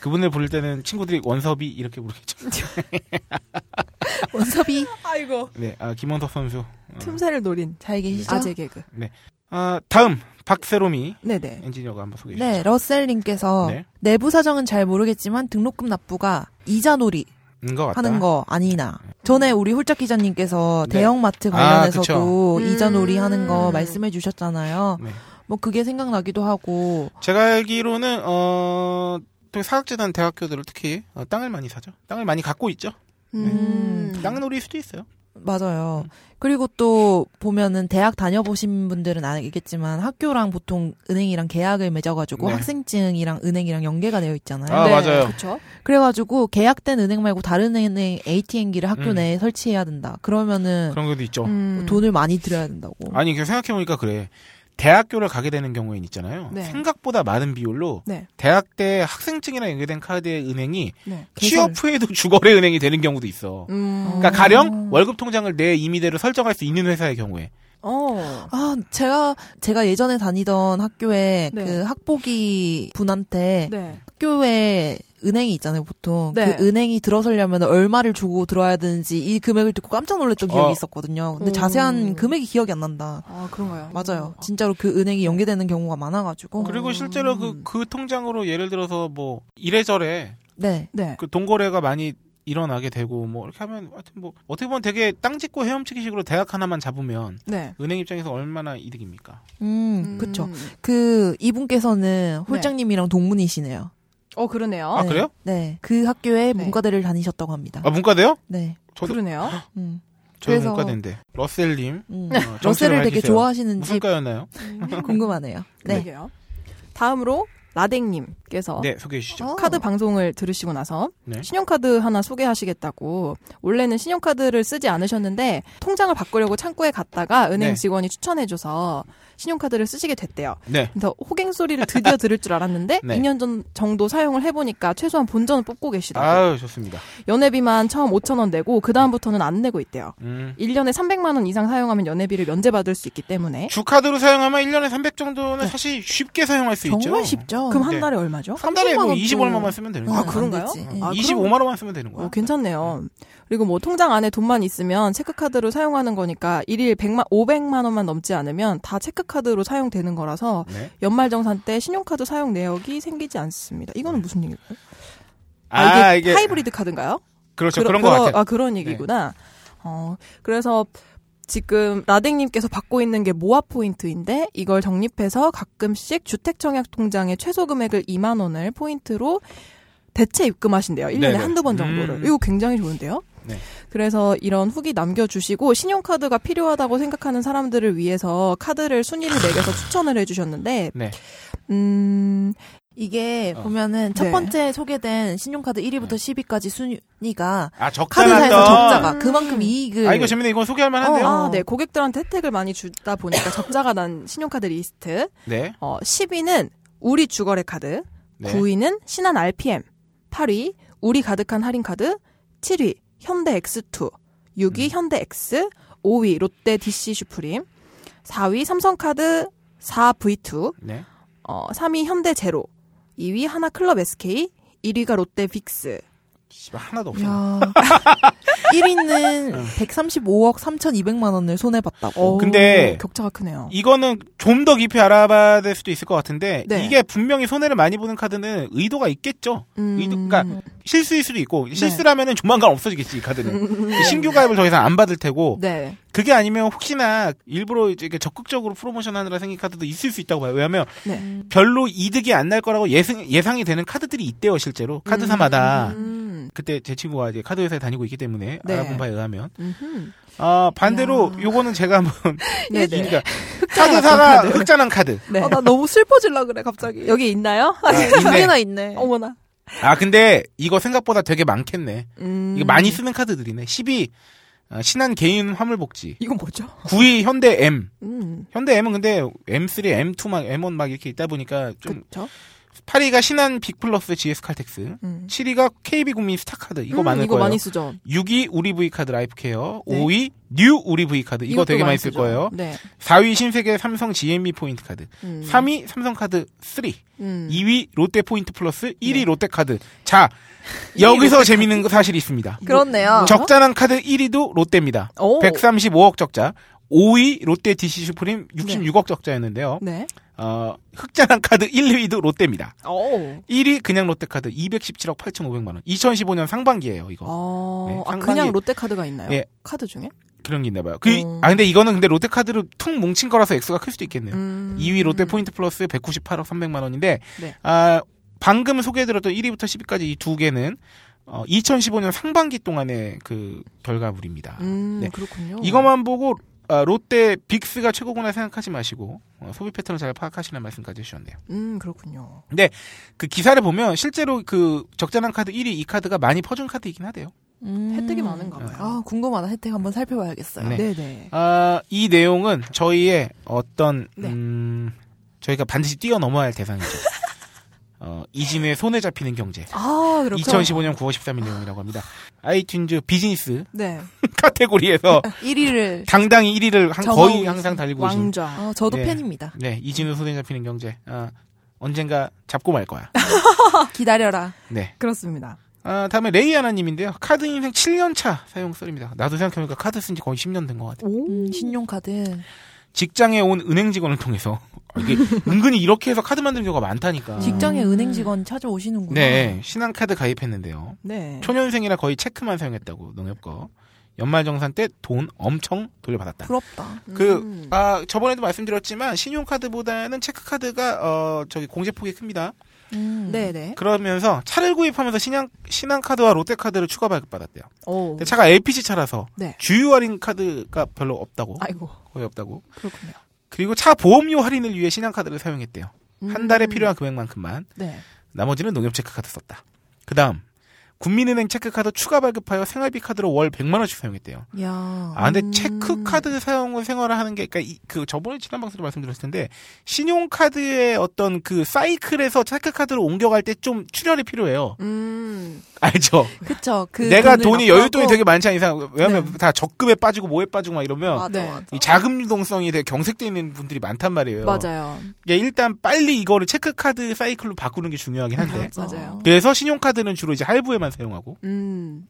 S4: 그분을 부를 때는 친구들이 원섭이 이렇게 부르겠죠.
S6: 원섭이
S1: 아이고.
S4: 네, 아, 김원섭 선수. 어.
S1: 틈새를 노린
S6: 잘 계시죠?
S1: 아재 개그.
S4: 아, 다음 박세롬이
S1: 네네.
S4: 엔지니어가 한번 소개해 주시죠.
S6: 네, 러셀님께서
S4: 네.
S6: 내부 사정은 잘 모르겠지만 등록금 납부가 이자놀이. 하는 거 아니나. 전에 우리 홀짝 기자님께서
S4: 네.
S6: 대형마트
S4: 아,
S6: 관련해서도
S1: 그쵸.
S6: 이자놀이
S1: 음.
S6: 하는 거 말씀해 주셨잖아요.
S4: 네.
S6: 뭐 그게 생각나기도 하고.
S4: 제가 알기로는 어, 또 사학재단 대학교들을 특히 어, 땅을 많이 사죠. 땅을 많이 갖고 있죠.
S1: 음.
S4: 땅놀이일 수도 있어요.
S6: 맞아요. 그리고 또 보면은 대학 다녀보신 분들은 알겠지만 학교랑 보통 은행이랑 계약을 맺어가지고
S4: 네.
S6: 학생증이랑 은행이랑 연계가 되어 있잖아요.
S4: 아, 맞아요.
S1: 그렇죠.
S6: 그래가지고 계약된 은행 말고 다른 은행 ATM기를 학교
S4: 음.
S6: 내에 설치해야 된다. 그러면은
S4: 그런 것도 있죠.
S1: 음.
S6: 돈을 많이 들여야 된다고.
S4: 아니, 그 생각해보니까 그래. 대학교를 가게 되는 경우에는 있잖아요.
S1: 네.
S4: 생각보다 많은 비율로
S1: 네.
S4: 대학 때 학생증이랑 연계된 카드의 은행이
S1: 네.
S4: 취업 후에도 주거래 은행이 되는 경우도 있어.
S1: 음.
S4: 그러니까 가령 월급 통장을 내 임의대로 설정할 수 있는 회사의 경우에
S1: 어.
S6: 아, 제가 제가 예전에 다니던 학교에
S1: 네.
S6: 그 학보기 분한테
S1: 네.
S6: 학교에 은행이 있잖아요, 보통.
S1: 네.
S6: 그 은행이 들어서려면 얼마를 주고 들어야 되는지 이 금액을 듣고 깜짝 놀랐던 기억이
S4: 어.
S6: 있었거든요. 근데
S1: 음.
S6: 자세한 금액이 기억이 안 난다.
S1: 아, 그런가요?
S6: 맞아요. 진짜로 그 은행이 연계되는 경우가 많아가지고.
S4: 그리고 실제로 그, 그 통장으로 예를 들어서 뭐 이래저래
S6: 네.
S1: 네.
S4: 그 돈거래가 많이 일어나게 되고 뭐 이렇게 하면 하여튼 뭐 어떻게 보면 되게 땅 짓고 헤엄치기 식으로 대학 하나만 잡으면
S1: 네.
S4: 은행 입장에서 얼마나 이득입니까?
S6: 음, 그쵸.
S1: 음.
S6: 그, 이분께서는 홀장님이랑 동문이시네요.
S1: 어, 그러네요.
S4: 아,
S6: 네.
S4: 그래요?
S6: 네. 그 학교에
S1: 네.
S6: 문과대를 다니셨다고 합니다.
S4: 아 문과대요?
S6: 네.
S4: 저도
S1: 그러네요.
S6: 음.
S4: 저도
S6: 그래서-
S4: 문과대인데 러셀님
S6: 음.
S4: 어,
S6: 러셀을 되게. 좋아하시는지
S4: 무슨 과였나요?
S6: 궁금하네요. 네.
S1: 그러게요. 다음으로 라댕님 께서
S4: 네 소개해 주시죠.
S6: 어.
S1: 카드 방송을 들으시고 나서
S4: 네.
S1: 신용카드 하나 소개하시겠다고 원래는 신용카드를 쓰지 않으셨는데 통장을 바꾸려고 창구에 갔다가 은행
S4: 네.
S1: 직원이 추천해줘서 신용카드를 쓰시게 됐대요.
S4: 네.
S1: 그래서 호갱 소리를 드디어 들을 줄 알았는데
S4: 네.
S1: 2년 전 정도 사용을 해보니까 최소한 본전을 뽑고 계시다고.
S4: 아유 좋습니다.
S1: 연회비만 처음 5천 원 내고 그 다음부터는 안 내고 있대요.
S4: 음.
S1: 1년에 300만 원 이상 사용하면 연회비를 면제받을 수 있기 때문에
S4: 주카드로 사용하면 1년에 300 정도는 사실 쉽게 사용할 수 있죠.
S6: 네. 정말 쉽죠.
S1: 그럼 한
S4: 네.
S1: 달에 얼마 죠?
S4: 한 달에
S6: 30만
S4: 뭐
S6: 원도-
S4: 20 얼마만 쓰면 되는
S6: 아,
S4: 거야.
S1: 아, 그런가요? 아,
S4: 25만 원만 쓰면 되는 거야.
S1: 어, 괜찮네요. 그리고 뭐 통장 안에 돈만 있으면 체크카드로 사용하는 거니까 일일 100만 500만 원만 넘지 않으면 다 체크카드로 사용되는 거라서
S4: 네.
S1: 연말 정산 때 신용카드 사용 내역이 생기지 않습니다. 이거는 무슨 얘기일까요?
S4: 아,
S1: 이게, 하이브리드 카드인가요?
S4: 그렇죠.
S1: 그러-
S4: 그런 거 같아요.
S1: 아, 그런 얘기구나. 어, 그래서 지금 라댕님께서 받고 있는 게 모아 포인트인데 이걸 적립해서 가끔씩 주택청약 통장에 최소 금액을 2만 원을 포인트로 대체 입금하신대요. 1년에
S4: 네네.
S1: 한두 번 정도를.
S4: 음.
S1: 이거 굉장히 좋은데요?
S4: 네.
S1: 그래서 이런 후기 남겨주시고 신용카드가 필요하다고 생각하는 사람들을 위해서 카드를 순위를 매겨서 추천을 해주셨는데
S4: 네.
S1: 음
S6: 이게
S4: 어.
S6: 보면은 첫
S1: 네.
S6: 번째 소개된 신용카드 1위부터 10위까지 순위가
S4: 아
S6: 카드사에서. 적자가 그만큼 이익을
S4: 아 이거 재밌네. 이건 소개할 만한데요.
S1: 아, 네 고객들한테 혜택을 많이 주다 보니까 적자가 난 신용카드 리스트
S4: 네.
S1: 어 10위는 우리 주거래 카드
S4: 네.
S1: 9위는 신한 RPM, 8위 우리 가득한 할인 카드, 7위 현대 X2, 6위
S4: 음.
S1: 현대 X, 5위 롯데 DC 슈프림, 4위 삼성카드 4V2,
S4: 네.
S1: 어, 3위 현대 제로, 2위 하나 클럽 SK, 1위가 롯데 빅스.
S4: 씨발 하나도 없어.
S6: 야 1위는 135억 3,200만 원을 손해 봤다고.
S1: 오,
S4: 근데
S1: 격차가 크네요.
S4: 이거는 좀 더 깊이 알아봐야 될 수도 있을 것 같은데
S1: 네.
S4: 이게 분명히 손해를 많이 보는 카드는 의도가 있겠죠.
S1: 음,
S4: 의도, 그러니까 실수일 수도 있고 실수라면은 조만간 없어지겠지 이 카드는 신규 가입을 더 이상 안 받을 테고
S1: 네.
S4: 그게 아니면 혹시나 일부러 이제 적극적으로 프로모션 하느라 생긴 카드도 있을 수 있다고 봐요. 왜냐하면
S1: 네.
S4: 별로 이득이 안 날 거라고 예상 예상이 되는 카드들이 있대요 실제로 카드사마다.
S1: 음,
S4: 그때 제 친구가 이제 카드 회사에 다니고 있기 때문에
S1: 네.
S4: 알아본 바에 의하면
S1: 음흠.
S4: 아 반대로 요거는 제가 한번
S1: 네, 네.
S4: 그러니까 카드사가
S1: 카드.
S4: 흑자난 카드.
S1: 네.
S6: 아, 나 너무 슬퍼질라 그래 갑자기.
S1: 여기 있나요?
S4: 아,
S6: 두
S4: 있네.
S6: 개나 있네.
S1: 어머나.
S4: 아 근데 이거 생각보다 되게 많겠네.
S1: 음.
S4: 이거 많이 쓰는 카드들이네. 10위 어, 신한 개인 화물복지.
S1: 이건 뭐죠?
S4: 9위 현대 M.
S1: 음.
S4: 현대 M은 근데 M3, M2 막 M1 막 이렇게 있다 보니까 좀
S1: 그쵸?
S4: 8위가 신한 빅플러스 GS 칼텍스.
S1: 음.
S4: 7위가 KB국민 스타카드. 이거
S1: 음,
S4: 많을
S1: 이거
S4: 거예요.
S1: 많이 쓰죠.
S4: 6위 우리 V카드 라이프케어.
S1: 네.
S4: 5위 뉴 우리 V카드. 이거 되게 많이 쓸
S1: 쓰죠.
S4: 거예요.
S1: 네.
S4: 4위 신세계 삼성 GMB 포인트 카드.
S1: 음.
S4: 3위 삼성카드 3.
S1: 음.
S4: 2위 롯데 포인트 플러스. 1위
S1: 네.
S4: 롯데카드. 자, 여기서 재밌는 거 사실이 있습니다.
S6: 그렇네요.
S4: 적자난 카드 1위도 롯데입니다.
S1: 오.
S4: 135억 적자. 5위 롯데 DC 슈프림 66억 적자였는데요.
S1: 네.
S4: 어, 흑자난 카드 1, 2위도 롯데입니다.
S1: 오.
S4: 1위 그냥 롯데카드 217억 8,500만 원. 2015년 상반기예요, 이거.
S1: 어,
S4: 네,
S1: 아,
S4: 상반기-
S1: 그냥 롯데카드가 있나요?
S4: 예.
S1: 카드 중에?
S4: 그런 게 있나 봐요. 그,
S1: 음.
S4: 아 근데 이거는 근데 롯데카드로 툭 뭉친 거라서 액수가 클 수도 있겠네요.
S1: 음.
S4: 2위 롯데 포인트 플러스 198억 300만 원인데
S1: 네.
S4: 아, 방금 소개해드렸던 1위부터 10위까지 이 두 개는 어, 2015년 상반기 동안의 그 결과물입니다.
S1: 음,
S4: 네.
S1: 그렇군요.
S4: 이것만 보고 아, 롯데 빅스가 최고구나 생각하지 마시고 어, 소비 패턴을 잘 파악하시는 말씀까지 해주셨네요.
S1: 음, 그렇군요.
S4: 그 기사를 보면 실제로 그 적자난 카드 1위 이 카드가 많이 퍼준 카드이긴 하대요.
S6: 음.
S1: 혜택이 많은가 봐요.
S6: 아 궁금하다. 혜택 한번 살펴봐야겠어요.
S4: 네.
S1: 네, 네.
S4: 아, 이 내용은 저희의 어떤
S1: 네.
S4: 음, 저희가 반드시 뛰어넘어야 할 대상이죠. 어, 이진우의 손에 잡히는 경제.
S1: 아, 그렇군요.
S4: 2015년 9월 13일 내용이라고 합니다. 아이튠즈 비즈니스
S1: 네.
S4: 카테고리에서
S6: 1위를
S4: 당당히 1위를 한, 거의 항상 달리고 계신
S1: 왕좌.
S6: 어, 저도
S4: 네.
S6: 팬입니다.
S4: 네, 이진우 손에 잡히는 경제. 아, 언젠가 잡고 말 거야.
S6: 기다려라.
S4: 네.
S1: 그렇습니다.
S4: 아, 다음에 레이 하나님인데요. 카드 인생 7년 차 사용 썰입니다. 나도 생각해보니까 카드 쓴 지 거의 10년 된 것 같아.
S1: 오.
S6: 음, 신용카드.
S4: 직장에 온 은행 직원을 통해서 이게 은근히 이렇게 해서 카드 만드는 경우가 많다니까.
S6: 직장에
S1: 음.
S6: 은행 직원 찾아오시는구나.
S4: 네, 신한카드 가입했는데요.
S1: 네.
S4: 초년생이라 거의 체크만 사용했다고 농협 거. 연말정산 때 돈 엄청 돌려받았다.
S6: 부럽다.
S4: 그,
S1: 음.
S4: 아, 저번에도 말씀드렸지만, 신용카드보다는 체크카드가, 어, 저기 공제폭이 큽니다.
S6: 음.
S1: 네, 네.
S4: 그러면서 차를 구입하면서 신한, 신한카드와 롯데카드를 추가 발급받았대요.
S1: 오.
S4: 근데 차가 LPG 차라서,
S1: 네.
S4: 주유 할인 카드가 별로 없다고.
S1: 아이고.
S4: 거의 없다고.
S1: 그렇군요.
S4: 그리고 차 보험료 할인을 위해 신한카드를 사용했대요. 한 달에
S1: 음.
S4: 필요한 금액만큼만.
S1: 네.
S4: 나머지는 농협 체크 카드 썼다. 그 다음, 국민은행 체크카드 추가 발급하여 생활비 카드로 월 100만 원씩 사용했대요.
S6: 야.
S4: 아, 근데
S1: 음.
S4: 체크카드 사용을 생활을 하는 게, 그니까, 그, 저번에 지난 방송에서 말씀드렸을 텐데, 신용카드의 어떤 그 사이클에서 체크카드로 옮겨갈 때 좀 출혈이 필요해요.
S1: 음.
S4: 알죠?
S6: 그쵸. 그
S4: 내가 돈이
S6: 납부하고
S4: 여윳돈이 되게 많지 않은 이상, 왜냐면
S1: 네.
S4: 다 적금에 빠지고 뭐에 빠지고 막 이러면,
S6: 맞아,
S1: 네.
S6: 맞아.
S4: 이 자금 유동성이 되게 경색되어 있는 분들이 많단 말이에요.
S1: 맞아요.
S4: 예, 일단 빨리 이거를 체크카드 사이클로 바꾸는 게 중요하긴 한데,
S1: 맞아요.
S4: 그래서 신용카드는 주로 이제 할부에만 사용하고,
S1: 음.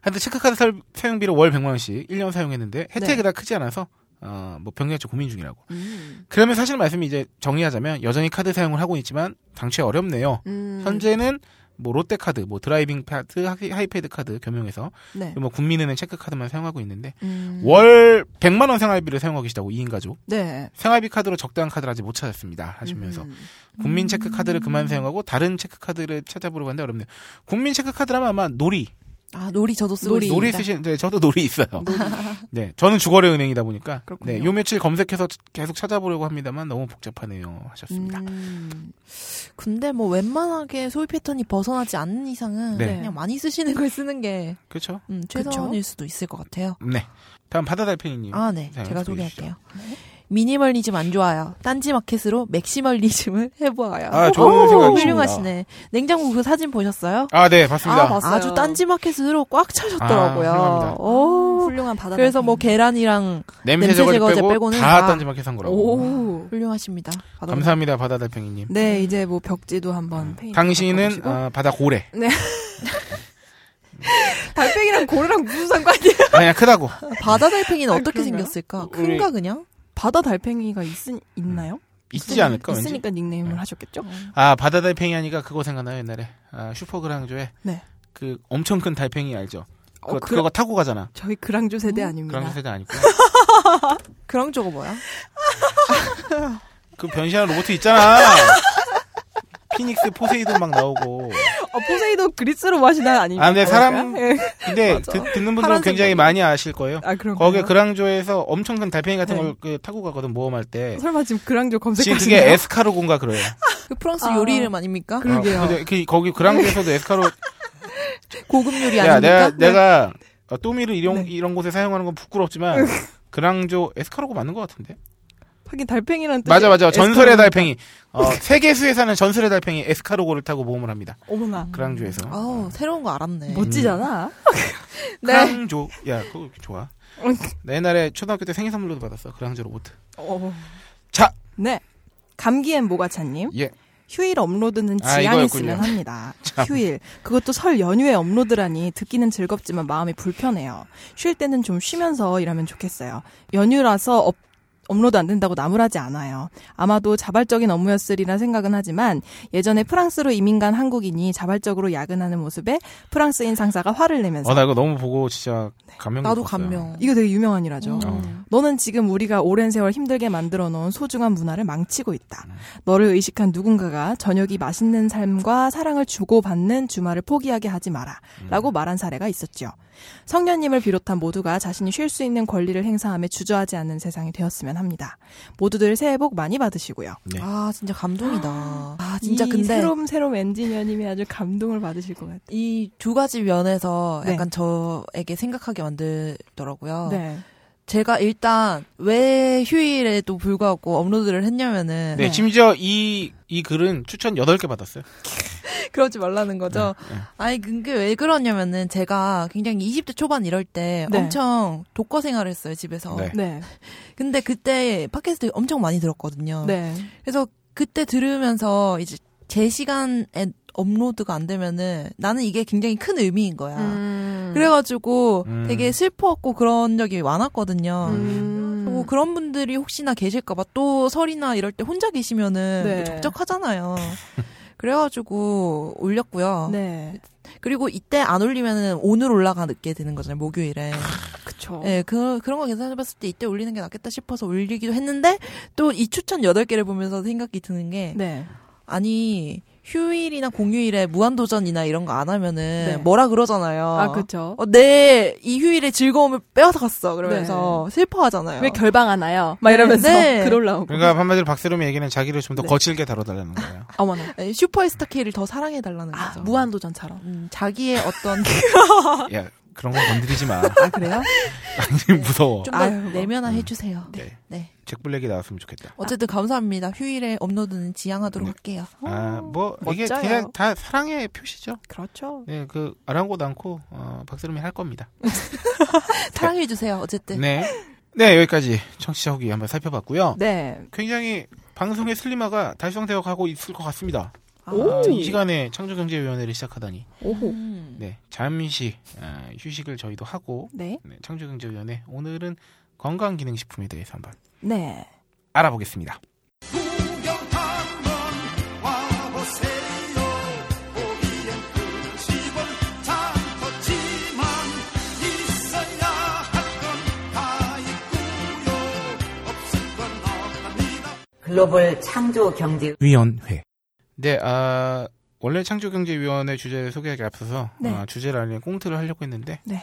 S4: 한데 체크카드 사, 사용비를 월 100만 원씩 1년 사용했는데, 혜택이
S1: 네.
S4: 다 크지 않아서, 어, 뭐 병리학적 고민 중이라고.
S1: 음.
S4: 그러면 사실 말씀이 이제 정리하자면 여전히 카드 사용을 하고 있지만 당최 어렵네요.
S1: 음.
S4: 현재는 뭐 롯데카드, 뭐 드라이빙 카드, 하이- 하이패드 카드 겸용해서
S1: 네.
S4: 뭐 국민은행 체크 카드만 사용하고 있는데
S1: 음.
S4: 월 100만 원 생활비를 사용하고 계시다고 2인 가족.
S1: 네.
S4: 생활비 카드로 적당한 카드를 아직 못 찾았습니다. 하시면서
S1: 음.
S4: 국민 체크 카드를 그만 사용하고 다른 체크 카드를 찾아보려고 하는데 어렵네요. 국민 체크 카드라면 아마 놀이
S6: 아 놀이 저도 쓰고
S1: 놀이.
S4: 놀이 쓰시는, 네, 저도 놀이 있어요. 네, 저는 주거래 은행이다 보니까.
S1: 그렇군요.
S4: 네, 요 며칠 검색해서 계속 찾아보려고 합니다만 너무 복잡하네요. 하셨습니다.
S1: 음,
S6: 근데 뭐 웬만하게 소비 패턴이 벗어나지 않는 이상은
S4: 네.
S6: 그냥 많이 쓰시는 걸 쓰는 게
S4: 그렇죠?
S6: 음, 최선일 수도 있을 것 같아요.
S4: 네. 다음 바다달팽이님.
S6: 아, 네. 제가 소개할게요. 미니멀리즘 안 좋아요. 딴지 마켓으로 맥시멀리즘을 해보아요.
S4: 아, 좋은 생각이십니다.
S6: 훌륭하시네. 냉장고 그 사진 보셨어요?
S4: 아, 네, 봤습니다.
S1: 아, 봤어요.
S6: 아주 딴지 마켓으로 꽉 차셨더라고요.
S4: 아, 훌륭합니다.
S6: 오.
S1: 훌륭한 바다.
S6: 그래서 뭐 계란이랑
S4: 냄새,
S6: 냄새
S4: 제거제
S6: 제거제
S4: 빼고
S6: 빼고는
S4: 다
S6: 다-
S4: 딴지 마켓 산 거라고.
S1: 오.
S6: 훌륭하십니다. 받아보세요.
S4: 감사합니다, 바다 달팽이님.
S1: 네, 이제 뭐 벽지도 한번 페인트.
S4: 당신은. 아, 바다 고래.
S1: 달팽이랑 고래랑 무슨 상관이야?
S4: 아, 그냥 크다고.
S6: 바다 달팽이는
S1: 아,
S6: 어떻게
S1: 그런가요?
S6: 생겼을까? 큰가 그냥?
S1: 바다 달팽이가 있, 있나요?
S4: 있지 않을까 왠지.
S1: 있으니까 닉네임을 하셨겠죠?
S4: 아 바다 달팽이 하니까 그거 생각나요 옛날에 아, 슈퍼그랑조에
S1: 네.
S4: 그 엄청 큰 달팽이 알죠?
S1: 어,
S4: 그거,
S1: 그-
S4: 그거 타고 가잖아.
S1: 저희 그랑조 세대 아닙니다.
S4: 그랑 세대 아니고.
S6: 그런 저거 뭐야?
S4: 그 변신하는 로봇 있잖아. 피닉스 포세이돈 막 나오고.
S1: 어, 포세이돈 그리스로 마시나 아닙니까?
S4: 아, 근데 사람-
S1: 예.
S4: 근데. 듣, 는 분들은 굉장히 많이 아실 거예요.
S1: 아, 그럼.
S4: 거기에 그랑조에서 엄청 큰 달팽이 같은
S1: 네.
S4: 걸 그 타고 가거든 모험할 때.
S1: 설마 지금 그랑조
S4: 지금
S1: 검색하시나요?
S4: 그게 에스카로곤가 그래요.
S6: 그 프랑스
S1: 아.
S6: 요리 이름 아닙니까?
S1: 그러게요.
S4: 어, 근데 그, 거기 그랑조에서도 에스카로.
S6: 고급 요리
S4: 야,
S6: 아닙니까?
S4: 내가 내가 어, 또미를 이런
S1: 네.
S4: 이런 곳에 사용하는 건 부끄럽지만 그랑조 에스카로고 맞는 것 같은데.
S1: 하긴 달팽이라는 뜻이
S4: 맞아 맞아 전설의. 달팽이 어, 세계수에 사는 전설의 달팽이 에스카로고를 타고 모험을 합니다
S1: 어머나.
S4: 그랑조에서
S6: 아우, 새로운 거 알았네.
S1: 멋지잖아.
S6: 네.
S4: 그랑조 야 그거 좋아 나 옛날에 초등학교 때 생일 선물로도 받았어 그랑조 로봇
S1: 어.
S4: 자.
S1: 네. 감기엔 모과차님.
S4: 예
S1: 휴일 업로드는
S4: 아,
S1: 지양이
S4: 이거였군요.
S1: 있으면 합니다.
S4: 참.
S1: 휴일. 그것도 설 연휴에 업로드라니 듣기는 즐겁지만 마음이 불편해요. 쉴 때는 좀 쉬면서 일하면 좋겠어요. 연휴라서 업, 업로드 안 된다고 나무라지 않아요. 아마도 자발적인 업무였으리라 생각은 하지만 예전에 프랑스로 이민 간 한국인이 자발적으로 야근하는 모습에 프랑스인 상사가 화를 내면서
S4: 어나 이거 너무 보고 진짜 감명
S6: 나도
S4: 깊었어요.
S6: 감명.
S1: 이거 되게 유명한 일화죠.
S4: 어.
S1: 너는 지금 우리가 오랜 세월 힘들게 만들어 놓은 소중한 문화를 망치고 있다. 너를 의식한 누군가가 저녁이 맛있는 삶과 사랑을 주고받는 주말을 포기하게 하지 마라. 라고 말한 사례가 있었죠. 성년님을 비롯한 모두가 자신이 쉴 수 있는 권리를 행사함에 주저하지 않는 세상이 되었으면 합니다. 모두들 새해 복 많이 받으시고요.
S4: 네.
S6: 아, 진짜 감동이다. 아, 진짜
S1: 이
S6: 근데
S1: 새롬 새롬 엔지니어님이 아주 감동을 받으실 것 같아요.
S6: 이 두 가지 면에서
S1: 네.
S6: 약간 저에게 생각하게 만들더라고요.
S1: 네.
S6: 제가 일단 왜 휴일에도 불구하고 업로드를 했냐면은
S4: 네, 심지어 이, 이 글은 추천 8개 받았어요.
S6: 그러지 말라는 거죠.
S4: 네, 네.
S6: 아니 그게 왜 그러냐면은 제가 굉장히 20대 초반 이럴 때
S1: 네.
S6: 엄청 독거 생활을 했어요 집에서.
S4: 네.
S1: 네.
S6: 근데 그때 팟캐스트 엄청 많이 들었거든요.
S1: 네.
S6: 그래서 그때 들으면서 이제 제 시간에 업로드가 안 되면은 나는 이게 굉장히 큰 의미인 거야.
S1: 음.
S6: 그래가지고
S4: 음.
S6: 되게 슬퍼했고 그런 적이 많았거든요.
S1: 음.
S6: 그리고 그런 분들이 혹시나 계실까봐 또 설이나 이럴 때 혼자 계시면은
S1: 네.
S6: 적적하잖아요. 그래가지고 올렸고요.
S1: 네.
S6: 그리고 이때 안 올리면은 오늘 올라가게 되는 거잖아요. 목요일에.
S1: 그쵸.
S6: 네, 그, 그런 거 계산해봤을 때 이때 올리는 게 낫겠다 싶어서 올리기도 했는데 또 이 추천 8개를 보면서 생각이 드는 게
S1: 네.
S6: 아니 휴일이나 공휴일에 무한도전이나 이런 거 안 하면은
S1: 네.
S6: 뭐라 그러잖아요.
S1: 아, 그쵸.
S6: 어, 내 이 휴일의 즐거움을 빼앗아 갔어. 그러면서 슬퍼하잖아요.
S1: 왜 결방하나요? 막
S6: 네,
S1: 이러면서
S6: 네.
S1: 글 올라오고.
S4: 그러니까 한마디로 박세롬의 얘기는 자기를 좀더
S1: 네.
S4: 거칠게 다뤄달라는 거예요.
S1: 어머나.
S6: 아니, 슈퍼스타 K를 더 사랑해달라는
S1: 아,
S6: 거죠.
S1: 무한도전처럼.
S6: 음, 자기의 어떤
S4: 야, 그런 건 건드리지 마.
S1: 아, 그래요?
S4: 무서워.
S6: 좀더
S1: 아유, 뭐.
S6: 내면화
S4: 음.
S6: 해주세요.
S4: 네.
S6: 네.
S4: 잭블랙이 나왔으면 좋겠다.
S6: 어쨌든 감사합니다. 휴일에 업로드는 지양하도록
S4: 네.
S6: 할게요.
S4: 아, 뭐, 이게
S1: 멋져요.
S4: 그냥 다 사랑의 표시죠.
S1: 그렇죠.
S4: 네, 그, 아랑곳 않고, 어, 박세롬이 할 겁니다.
S6: 사랑해 주세요. 어쨌든.
S4: 네. 네, 여기까지 청취자 후기 한번 살펴봤고요.
S1: 네.
S4: 굉장히 방송의 슬리마가 달성되어 가고 있을 것 같습니다.
S1: 오.
S4: 아, 이 시간에 창조경제위원회를 시작하다니.
S1: 오호.
S6: 음.
S4: 네, 잠시 아, 휴식을 저희도 하고
S1: 네.
S4: 네, 창조경제위원회 오늘은 건강기능식품에 대해서 한번
S1: 네.
S4: 알아보겠습니다.
S9: 글로벌 창조 경제
S4: 위원회. 네, 아, 원래 창조경제위원회 주제를 소개하기 앞서서
S1: 네.
S4: 아, 주제를 알리는 꽁트를 하려고 했는데
S1: 네.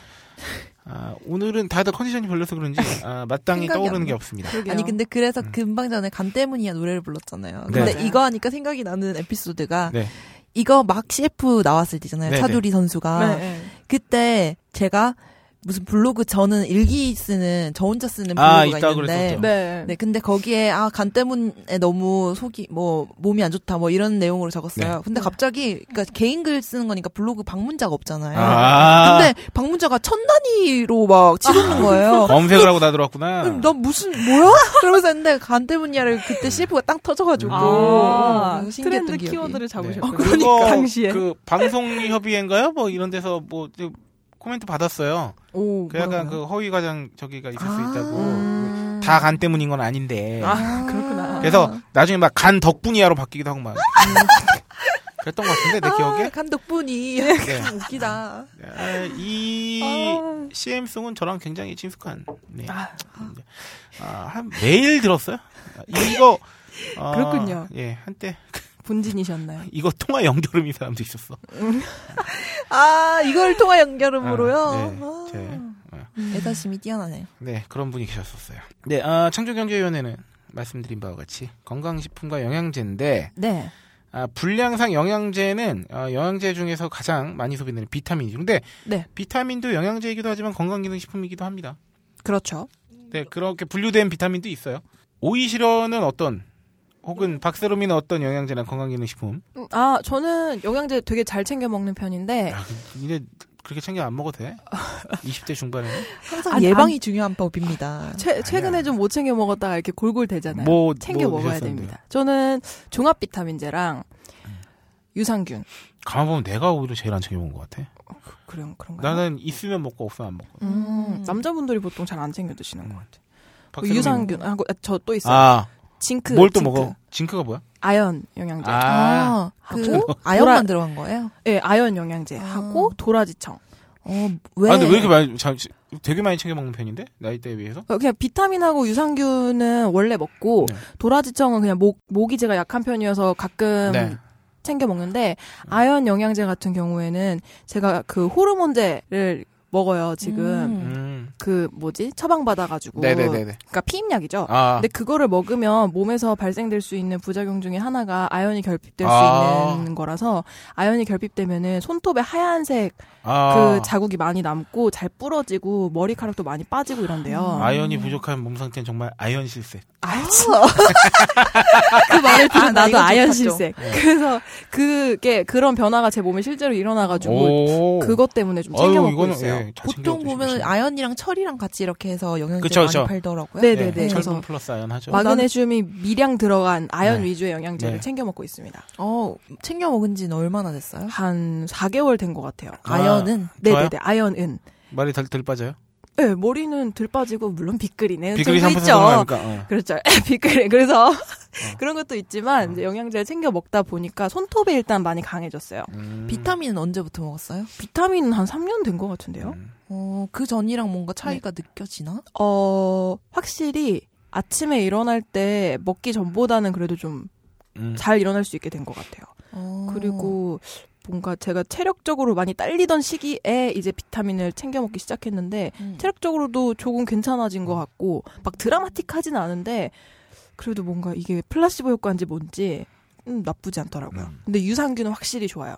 S4: 아, 오늘은 다들 컨디션이 별로서 그런지 아, 마땅히 떠오르는 안게
S6: 나.
S4: 없습니다.
S1: 그러게요.
S6: 아니 근데 그래서
S4: 음.
S6: 금방 전에 간 때문이야 노래를 불렀잖아요.
S4: 네.
S6: 근데
S1: 맞아요.
S6: 이거 하니까 생각이 나는 에피소드가
S4: 네.
S6: 이거 막 CF 나왔을 때잖아요.
S4: 네네.
S6: 차두리 선수가
S1: 네, 네.
S6: 그때 제가 무슨 블로그 저는 일기 쓰는 저 혼자 쓰는
S4: 아,
S6: 블로그가
S4: 있다고
S6: 있는데
S4: 그랬었죠.
S1: 네.
S6: 네, 근데 거기에 아 간 때문에 너무 속이 뭐 몸이 안 좋다 뭐 이런 내용으로 적었어요.
S4: 네.
S6: 근데 갑자기 그러니까 개인 글 쓰는 거니까 블로그 방문자가 없잖아요.
S4: 아,
S6: 근데 방문자가 천 단위로 막 치솟는 거예요.
S4: 검색을 하고 다 들어왔구나.
S6: 음, 난 무슨 뭐야? 그러면서 했는데 간 때문이야를 그때 CF가 땅 터져가지고
S1: 아,
S6: 그래서 신기했던
S1: 트렌드
S6: 기억이.
S1: 키워드를 잡으셨구나.
S4: 네. 그거
S1: 그러니까 당시에.
S4: 그 방송협의회인가요? 뭐 이런 데서 뭐 코멘트 받았어요.
S1: 오,
S4: 그 약간? 그 허위 과장 저기가 있을 수
S6: 아.
S4: 있다고.
S1: 음.
S4: 다간 때문인 건 아닌데.
S1: 아, 그렇구나.
S4: 그래서 나중에 막 간 덕분이야로 바뀌기도 하고 막. 그랬던 것 같은데 내 기억에.
S6: 아, 간 덕분이
S4: 네.
S6: 웃기다.
S4: 아, 이
S1: 아.
S4: CM송은 저랑 굉장히 친숙한. 네.
S1: 아.
S4: 아, 한 매일 들었어요. 이거 어,
S1: 그렇군요.
S4: 예, 한때
S1: 본진이셨나요?
S4: 이거 통화 연결음인 사람도 있었어.
S6: 아 이걸 통화 연결음으로요.
S4: 아, 네,
S6: 아,
S4: 제,
S6: 애사심이 뛰어나네요.
S4: 네, 그런 분이 계셨었어요. 네, 아, 창조경제위원회는 말씀드린 바와 같이 건강식품과 영양제인데
S1: 네.
S4: 아, 불량상 영양제는 아, 영양제 중에서 가장 많이 소비되는 비타민이죠. 근데
S1: 네.
S4: 비타민도 영양제이기도 하지만 건강기능식품이기도 합니다.
S1: 그렇죠.
S4: 네, 그렇게 분류된 비타민도 있어요. 오이시러는 어떤 혹은 박세롬이는 어떤 영양제나 건강기능식품?
S1: 음, 아, 저는 영양제 되게 잘 챙겨 먹는 편인데
S4: 야, 근데 그렇게 챙겨 안 먹어도 돼? 20대 중반에는?
S6: 항상
S1: 아니,
S6: 예방이 중요한 법입니다.
S1: 최, 최근에 좀 못 챙겨 먹었다가 이렇게 골골 되잖아요.
S4: 뭐
S1: 챙겨
S4: 뭐
S1: 먹어야
S4: 드셨었는데요?
S1: 됩니다. 저는 종합 비타민제랑 유산균
S4: 가만 보면 내가 오히려 제일 안 챙겨 먹은 것 같아.
S1: 그런 그런가요?
S4: 나는 있으면 먹고 없으면 안 먹고.
S1: 음, 남자분들이 보통 잘 안 챙겨 드시는 것 같아요. 그 유산균 하고 저또 있어요.
S4: 아,
S1: 징크.
S4: 뭘또
S1: 징크.
S4: 먹어? 징크가 뭐야?
S1: 아연 영양제.
S4: 아,
S6: 아, 그
S1: 하고
S6: 아 연만
S1: 보라-
S6: 들어간 거예요?
S1: 예, 아연 영양제
S6: 아.
S1: 하고 도라지청.
S6: 어, 왜?
S4: 아, 근데 왜 이렇게 많이, 자, 되게 많이 챙겨 먹는 편인데? 나이대에 비해서?
S1: 어, 그냥 비타민하고 유산균은 원래 먹고
S4: 네.
S1: 도라지청은 그냥 목 모기제가 약한 편이어서 가끔
S4: 네.
S1: 챙겨 먹는데 아연 영양제 같은 경우에는 제가 그 호르몬제를 먹어요 지금
S4: 음.
S1: 그 뭐지 처방 받아가지고
S4: 네네네네.
S1: 그러니까 피임약이죠.
S4: 아,
S1: 근데 그거를 먹으면 몸에서 발생될 수 있는 부작용 중에 하나가 아연이 결핍될
S4: 아.
S1: 수 있는 거라서 아연이 결핍되면은 손톱에 하얀색
S4: 아.
S1: 그 자국이 많이 남고 잘 부러지고 머리카락도 많이 빠지고 이런데요.
S4: 아연이 부족한 몸 상태는 정말 아연 실세.
S1: 아, 그 말을 들은
S6: 아, 나
S1: 나도 아연. 실색. 그래서 그게 그런 변화가 제 몸에 실제로 일어나가지고
S4: 오.
S1: 그것 때문에 좀 챙겨 먹고 있어요.
S4: 예,
S6: 보통 보면. 아연이랑 철이랑 같이 이렇게 해서 영양제
S4: 그쵸,
S6: 많이
S4: 그쵸.
S6: 팔더라고요.
S1: 네네네.
S4: 네,
S1: 그래서
S4: 철분 플러스 아연 하죠.
S1: 마그네슘이 미량 들어간 아연
S4: 네.
S1: 위주의 영양제를
S4: 네.
S1: 챙겨 먹고 있습니다.
S6: 어, 챙겨 먹은 지는 얼마나 됐어요?
S1: 한 4개월 된 것 같아요.
S4: 아.
S6: 아연은
S1: 네네네. 아연은.
S4: 말이 덜, 덜 빠져요?
S1: 네, 머리는 들 빠지고 물론.
S4: 비글이 좀3%
S1: 있죠.
S4: 어.
S1: 그렇죠. 빗그리. 그래서 그런 것도 있지만 이제 영양제를 챙겨 먹다 보니까 손톱이 일단 많이 강해졌어요.
S4: 음.
S6: 비타민은 언제부터 먹었어요?
S1: 비타민은 한 3년 된 것 같은데요.
S4: 음.
S6: 어, 그 전이랑 뭔가 차이가 느껴지나?
S1: 어, 확실히 아침에 일어날 때 먹기 전보다는 그래도 좀잘
S4: 음.
S1: 일어날 수 있게 된 것 같아요.
S6: 어.
S1: 그리고 뭔가 제가 체력적으로 많이 딸리던 시기에 이제 비타민을 챙겨 먹기 시작했는데
S6: 음.
S1: 체력적으로도 조금 괜찮아진 것 같고 막 드라마틱하진 않은데 그래도 뭔가 이게 플라시보 효과인지 뭔지 음, 나쁘지 않더라고요.
S4: 음.
S1: 근데 유산균은 확실히 좋아요.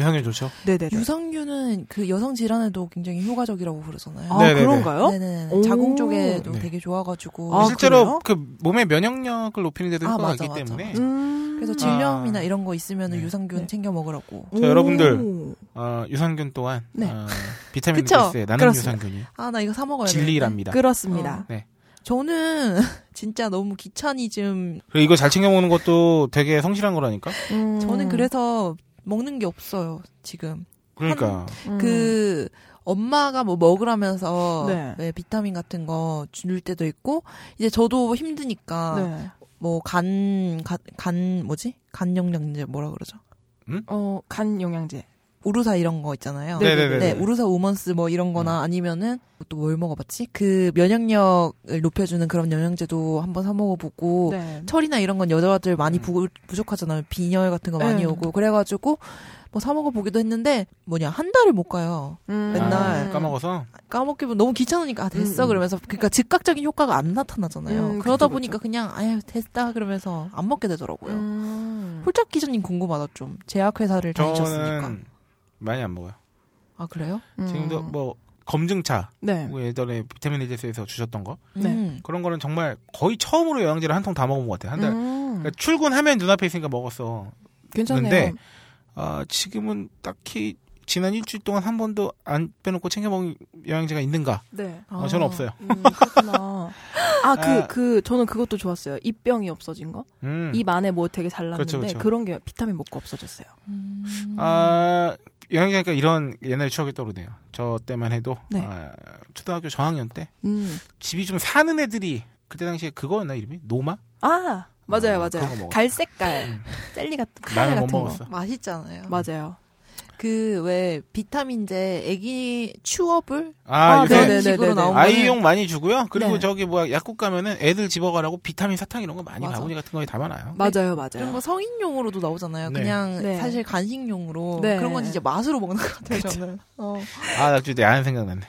S4: 해상이 좋죠.
S1: 네네네.
S6: 유산균은 그 여성 질환에도 굉장히 효과적이라고 그러잖아요.
S1: 아
S4: 네네네.
S1: 그런가요?
S6: 네네.
S1: 오.
S6: 자궁 쪽에도
S4: 네.
S6: 되게 좋아가지고.
S1: 아,
S4: 실제로 그 몸의 면역력을 높이는 데도
S6: 아,
S4: 효과가
S6: 맞아,
S4: 있기
S6: 맞아,
S4: 때문에.
S1: 음.
S6: 그래서 질염이나 이런 거 있으면
S4: 네.
S6: 유산균
S1: 네.
S6: 챙겨 먹으라고.
S4: 자, 여러분들.
S1: 오.
S4: 어, 유산균 또한
S1: 네.
S4: 어, 비타민
S1: 그쵸?
S4: B6의 나는. 유산균이
S6: 아, 나 이거 사 먹어야 돼.
S4: 진리랍니다.
S1: 그렇습니다.
S4: 네.
S6: 저는 진짜 너무 귀차니즘.
S4: 그리고 이거 잘 챙겨 먹는 것도 되게 성실한 거라니까.
S1: 음.
S6: 저는 그래서 먹는 게 없어요, 지금.
S4: 그러니까
S1: 음.
S6: 그, 엄마가 뭐 먹으라면서
S1: 네.
S6: 왜 비타민 같은 거 줄 때도 있고 이제 저도 힘드니까
S1: 네.
S6: 뭐간간간 뭐지 간 영양제 뭐라 그러죠
S1: 어, 간 영양제.
S6: 우루사 이런 거 있잖아요.
S4: 네네네.
S6: 네, 우루사 우먼스 뭐 이런 거나 아니면은 또 뭘 먹어봤지? 그 면역력을 높여주는 그런 영양제도 한번 사 먹어보고
S1: 네.
S6: 철이나 이런 건 여자들 많이 부, 부족하잖아요. 빈혈 같은 거 많이
S1: 네.
S6: 오고 그래가지고 뭐 사 먹어보기도 했는데 뭐냐 한 달을 못 가요.
S1: 음.
S6: 맨날.
S4: 아, 까먹어서
S6: 까먹기면 너무 귀찮으니까 아, 됐어
S1: 음, 음.
S6: 그러면서 그러니까 즉각적인 효과가 안 나타나잖아요.
S1: 음,
S6: 그러다
S1: 그쵸,
S6: 보니까 그냥 아유 됐다 그러면서 안 먹게 되더라고요.
S1: 음.
S6: 홀짝 기자님 궁금하다 좀 제약회사를 다니셨으니까.
S4: 많이 안 먹어요.
S6: 아 그래요?
S1: 음.
S4: 지금도 뭐 검증차
S1: 네.
S4: 뭐 예전에 비타민 H에서 주셨던 거
S1: 네.
S6: 음.
S4: 그런 거는 정말 거의 처음으로 영양제를 한 통 다 먹은 것 같아요. 한 달.
S1: 음.
S4: 그러니까 출근하면 눈앞에 있으니까 먹었어.
S1: 괜찮네요.
S4: 근데 아, 지금은 딱히 지난 일주일 동안 한 번도 안 빼놓고 챙겨 먹은 영양제가 있는가?
S1: 네.
S4: 어, 저는 없어요.
S1: 음, 그렇구나. 아, 그,
S4: 아.
S1: 그, 저는 그것도 좋았어요. 입병이 없어진 거.
S4: 음.
S1: 입 안에 뭐 되게 잘 났는데,
S4: 그렇죠, 그렇죠.
S1: 그런게 비타민 먹고 없어졌어요.
S6: 음.
S4: 아, 영양제니까 이런 옛날 추억이 떠오르네요. 저 때만 해도
S1: 네.
S4: 아, 초등학교 저학년 때
S1: 음.
S4: 집이 좀 사는 애들이 그때 당시에 그거였나 이름이 노마?
S1: 아, 맞아요,
S4: 어,
S1: 맞아요. 갈색깔.
S4: 음.
S1: 젤리 같은, 카레 같은 거.
S4: 먹었어.
S6: 맛있잖아요.
S1: 맞아요.
S6: 그 왜 비타민제 애기 추어블
S4: 아,
S1: 아.
S6: 그런 식으로 나온
S4: 아이용 많이 주고요. 그리고
S1: 네.
S4: 저기 뭐야 약국 가면은 애들 집어가라고 비타민 사탕 이런 거 많이
S6: 맞아.
S4: 바구니 같은 거에 담아놔요.
S1: 맞아요,
S6: 그런
S1: 맞아요.
S6: 거 성인용으로도 나오잖아요.
S4: 네.
S6: 그냥
S1: 네.
S6: 사실 간식용으로
S1: 네.
S6: 그런 건 진짜 맛으로 먹는 것 같아요. 저는. 어.
S4: 아, 나 진짜 야한 생각났네.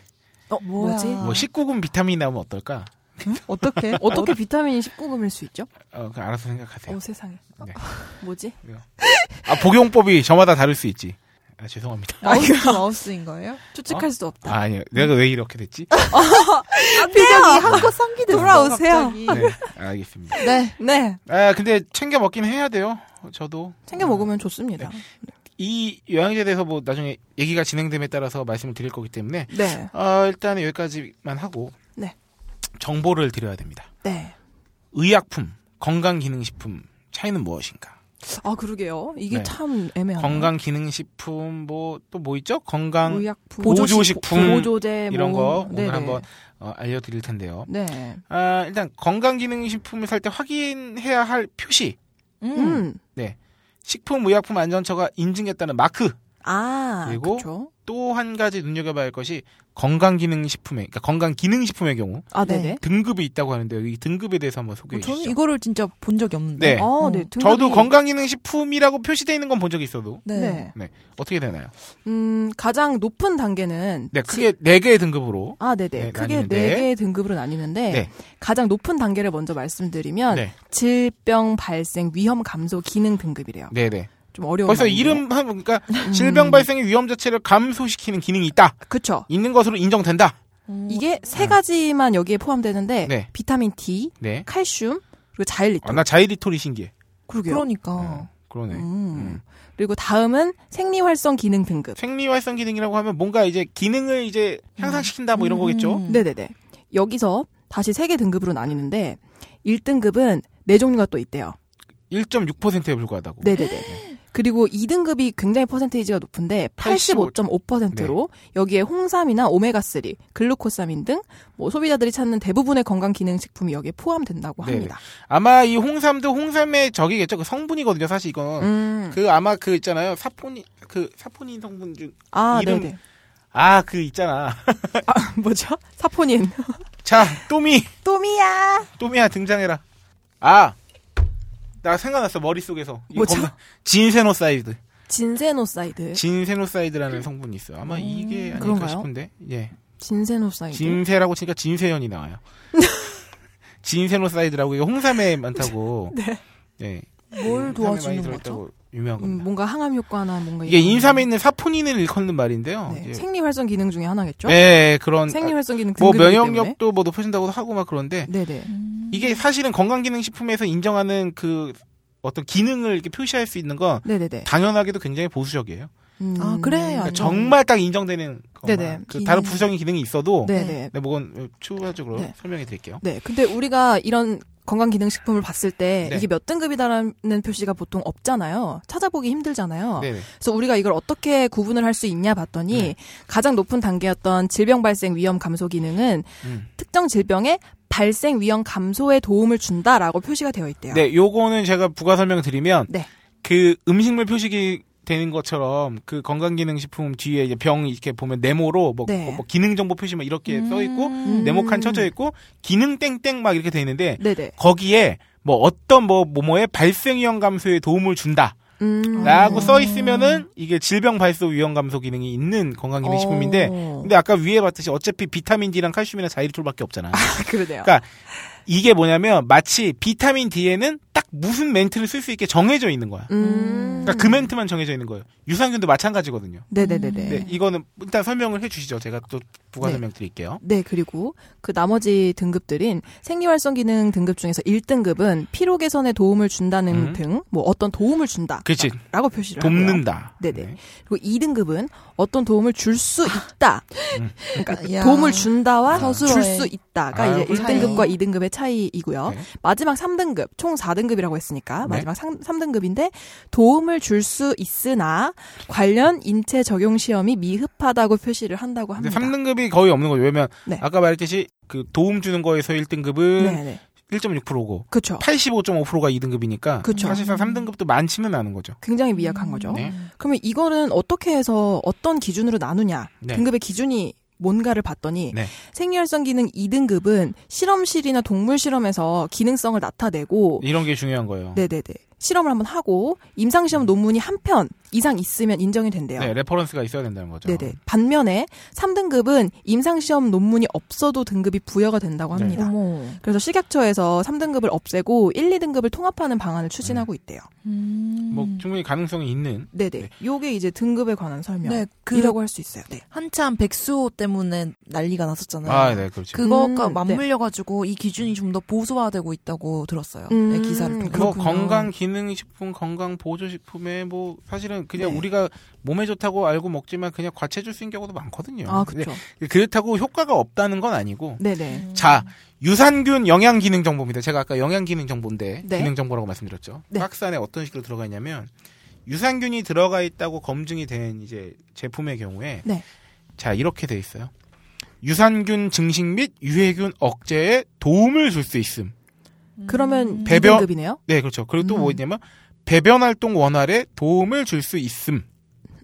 S1: 어, 뭐지?
S6: 뭐
S4: 19금 비타민이 나오면 어떨까?
S1: 어떻게? 어떻게 비타민이 19금일 수 있죠?
S4: 어, 알아서 생각하세요.
S1: 어, 세상에. 어,
S4: 네.
S1: 뭐지?
S4: 아, 복용법이 저마다 다를 수 있지. 아, 죄송합니다.
S6: 마우스 마우스인 거예요?
S1: 추측할 수도 없다.
S4: 아, 아니요. 내가 왜 이렇게 됐지?
S6: 표정이 한껏 상기됐어.
S1: 돌아오세요.
S4: 네, 알겠습니다.
S6: 네.
S1: 네.
S4: 아, 근데 챙겨 먹긴 해야 돼요. 저도.
S1: 챙겨 먹으면 좋습니다.
S4: 이 영양제에 대해서 뭐 나중에 얘기가 진행됨에 따라서 말씀을 드릴 거기 때문에
S1: 네.
S4: 어, 일단 여기까지만 하고
S1: 네.
S4: 정보를 드려야 됩니다.
S1: 네.
S4: 의약품, 건강기능식품 차이는 무엇인가?
S1: 아, 그러게요. 이게
S4: 네.
S1: 참 애매하네요.
S4: 건강 기능 식품 뭐 또 뭐 있죠? 건강
S1: 의약품,
S4: 보조 식품
S1: 보조제
S4: 이런
S1: 뭐,
S4: 거 오늘
S1: 네네.
S4: 한번 어, 알려드릴 텐데요.
S1: 네.
S4: 아, 일단 건강 기능 식품을 살 때 확인해야 할 표시,
S1: 음.
S4: 식품 의약품 안전처가 인증했다는 마크.
S1: 아,
S4: 그리고? 또 한 가지 눈여겨봐야 할 것이 건강기능식품의, 그러니까 건강기능식품의 경우
S1: 아,
S6: 네.
S1: 네네.
S4: 등급이 있다고 하는데 이 등급에 대해서 한번 소개해
S6: 저는
S4: 주시죠.
S6: 이거를 진짜 본 적이 없는데.
S4: 네.
S1: 아,
S6: 어.
S1: 네. 등급이-
S4: 저도 건강기능식품이라고 표시되어 있는 건 본 적이 있어도
S6: 네.
S1: 네.
S4: 어떻게 되나요?
S1: 음, 가장 높은 단계는
S4: 네, 크게 네 개의 등급으로.
S1: 아, 네네.
S4: 네,
S1: 크게
S4: 나뉘는데.
S1: 네 개의 등급으로 나뉘는데
S4: 네.
S1: 가장 높은 단계를 먼저 말씀드리면
S4: 네,
S1: 질병 발생 위험 감소 기능 등급이래요.
S4: 네, 네.
S1: 좀 어려운
S4: 벌써. 이름 하면 그러니까 질병 발생의 위험 자체를 감소시키는 기능이 있다.
S1: 그쵸.
S4: 있는 것으로 인정된다.
S6: 음,
S1: 이게 세 가지만 여기에 포함되는데
S4: 네.
S1: 비타민 D,
S4: 네.
S1: 칼슘, 그리고 자일리톨.
S4: 아, 나 자이리톨이 신기해.
S1: 그러게요.
S6: 그러니까.
S4: 어, 그러네.
S1: 음.
S4: 음.
S1: 그리고 다음은 생리활성 기능 등급.
S4: 생리활성 기능이라고 하면 뭔가 이제 기능을 이제 향상시킨다 뭐 이런 거겠죠.
S6: 음.
S1: 네네네. 여기서 다시 세 개 등급으로 나뉘는데 1등급은 네 종류가 또 있대요.
S4: 1.6%에 불과하다고.
S1: 네네네. 그리고 2등급이 굉장히 퍼센테이지가 높은데 85.5%로 여기에 홍삼이나 오메가3, 글루코사민 등 뭐 소비자들이 찾는 대부분의 건강 기능 식품이 여기에 포함된다고. 합니다.
S4: 아마 이 홍삼도 홍삼의 적이겠죠. 그 성분이거든요. 사실 이건.
S1: 음.
S4: 그 아마 그 있잖아요. 사포닌 그 사포닌 성분 중
S1: 아,
S4: 이름-
S1: 네네.
S4: 아, 그 있잖아.
S1: 뭐죠? 사포닌.
S4: 자, 또미.
S1: 또미야.
S4: 또미야 등장해라. 아. 나 생각났어. 머릿속에서. 이거
S1: 뭐죠?
S4: 겁나- 진세노사이드.
S1: 진세노사이드.
S4: 진세노사이드라는 성분이 있어요. 아마 이게 아닐까
S1: 그런가요?
S4: 싶은데. 예.
S1: 진세노사이드.
S4: 진세라고 치니까 진세연이 나와요. 진세노사이드라고 이게 홍삼에 많다고.
S1: 네.
S4: 네.
S6: 뭘 도와주는 거죠?
S4: 유명한
S1: 음,
S4: 겁니다.
S1: 뭔가 항암 효과나 뭔가
S4: 이게 인삼에 있는 사포닌을 일컫는 말인데요.
S1: 네,
S4: 이제
S1: 생리 활성 기능 중에 하나겠죠?
S4: 네, 그런
S1: 생리 활성 기능
S4: 뭐
S1: 등급이기 때문에.
S4: 면역력도 뭐 높아진다고 하고 막 그런데
S1: 네네.
S4: 이게 사실은 건강기능식품에서 인정하는 그 어떤 기능을 이렇게 표시할 수 있는 건
S1: 네네네.
S4: 당연하게도 굉장히 보수적이에요.
S1: 음,
S6: 아, 그래.
S4: 그러니까. 정말 딱 인정되는.
S1: 네네.
S4: 그 다른. 부수적인 기능이 있어도 네,
S1: 네네.
S4: 그건 추가적으로
S1: 네.
S4: 설명해 드릴게요.
S1: 네. 근데 우리가 이런 건강기능식품을 봤을 때
S4: 네.
S1: 이게 몇 등급이다라는 표시가 보통 없잖아요. 찾아보기 힘들잖아요.
S4: 네.
S1: 그래서 우리가 이걸 어떻게 구분을 할 수 있냐 봤더니
S4: 네.
S1: 가장 높은 단계였던 질병 발생 위험 감소 기능은
S4: 음.
S1: 특정 질병의 발생 위험 감소에 도움을 준다라고 표시가 되어 있대요.
S4: 네, 요거는 제가 부가 설명을 드리면
S1: 네.
S4: 그 음식물 표시기 되는 것처럼 그 건강기능식품 뒤에 이제 병 이렇게 보면 네모로 뭐,
S1: 네.
S4: 뭐 기능 정보 표시 막 이렇게 써 있고
S1: 음.
S4: 네모 칸 쳐져 있고 기능 땡땡 막 이렇게 돼 있는데
S1: 네네.
S4: 거기에 뭐 어떤 뭐 뭐뭐의 발생 위험 감소에 도움을 준다.
S1: 음.
S4: 라고 써 있으면은 이게 질병 발소 위험 감소 기능이 있는 건강기능 식품인데
S1: 어.
S4: 근데 아까 위에 봤듯이 어차피 비타민 D랑 칼슘이랑 자이리톨밖에 없잖아.
S1: 그러네요.
S4: 그러니까 이게 뭐냐면 마치 비타민 D에는 딱 무슨 멘트를 쓸 수 있게 정해져 있는 거야.
S1: 음.
S4: 그러니까 그 멘트만 정해져 있는 거예요. 유산균도 마찬가지거든요.
S1: 네네네네.
S4: 네, 이거는 일단 설명을 해주시죠. 제가 또 부가
S1: 네.
S4: 설명 드릴게요.
S1: 네, 그리고 그 나머지 등급들인 생리활성 기능 등급 중에서 1등급은 피로 개선에 도움을 준다는
S4: 음.
S1: 등, 뭐 어떤 도움을 준다.
S4: 그렇지.
S1: 라고 표시를 하고요.
S4: 돕는다.
S1: 네네. 그리고 2등급은 어떤 도움을 줄 수 있다. 그러니까
S6: 야.
S1: 도움을 준다와 줄 수 있다가
S4: 아유,
S1: 이제
S6: 차이.
S1: 1등급과 2등급의 차이 이고요.
S4: 네.
S1: 마지막 3등급, 총 4등급이라고 했으니까
S4: 네.
S1: 마지막 3, 등급인데 도움을 줄 수 있으나 관련 인체 적용 시험이 미흡하다고 표시를 한다고 합니다.
S4: 3등급이 거의 없는 거죠. 왜냐면
S1: 네.
S4: 아까 말했듯이 그 도움 주는 거에서 1등급은
S1: 네네.
S4: 1.6%고
S1: 그렇죠.
S4: 85.5%가 2등급이니까
S1: 그쵸.
S4: 사실상 3등급도 많지는 않은 거죠.
S1: 굉장히 미약한 거죠.
S4: 네.
S1: 그러면 이거는 어떻게 해서 어떤 기준으로 나누냐?
S4: 네.
S1: 등급의 기준이 뭔가를 봤더니
S4: 네.
S1: 생리활성 기능 2등급은 실험실이나 동물 실험에서 기능성을 나타내고
S4: 이런 게 중요한 거예요.
S1: 네네네 실험을 한번 하고 임상 시험 논문이 한 편 이상 있으면 인정이 된대요.
S4: 네, reference가 있어야 된다는 거죠.
S1: 네네. 반면에 3등급은 임상시험 논문이 없어도 등급이 부여가 된다고
S4: 네.
S1: 합니다.
S6: 어머.
S1: 그래서 식약처에서 3등급을 없애고 1, 2등급을 통합하는 방안을 추진하고 있대요.
S6: 음.
S4: 뭐 충분히 가능성이 있는
S1: 네네.
S4: 네.
S1: 요게 이제 등급에 관한
S6: 네,
S1: 설명이라고 그할수 있어요. 네.
S6: 한참 백수호 때문에 난리가 났었잖아요.
S4: 아, 네, 그렇죠.
S6: 그거가
S1: 음,
S6: 맞물려 가지고 이 기준이 좀 더 보수화되고 있다고 들었어요.
S1: 음,
S6: 네, 기사를 통해.
S4: 뭐
S1: 그렇군요.
S4: 건강 기능 식품, 건강 보조 식품에 뭐 사실은 그냥
S1: 네.
S4: 우리가 몸에 좋다고 알고 먹지만 그냥 과체줄 쓰인 경우도 많거든요.
S1: 아, 그렇죠.
S4: 그렇다고 효과가 없다는 건 아니고
S1: 네네.
S4: 자, 유산균 영양 기능 정보입니다. 제가 아까 영양 기능 정보인데
S1: 네.
S4: 기능 정보라고 말씀드렸죠.
S1: 네.
S4: 박스 안에 어떤 식으로 들어가 있냐면 유산균이 들어가 있다고 검증이 된 이제 제품의 경우에
S1: 네.
S4: 자, 이렇게 돼 있어요. 유산균 증식 및 유해균 억제에 도움을 줄 수 있음.
S1: 그러면
S4: 배변-
S1: 2등급이네요.
S4: 네, 그렇죠. 그리고 또
S1: 음.
S4: 뭐냐면 배변 활동 원활에 도움을 줄 수 있음.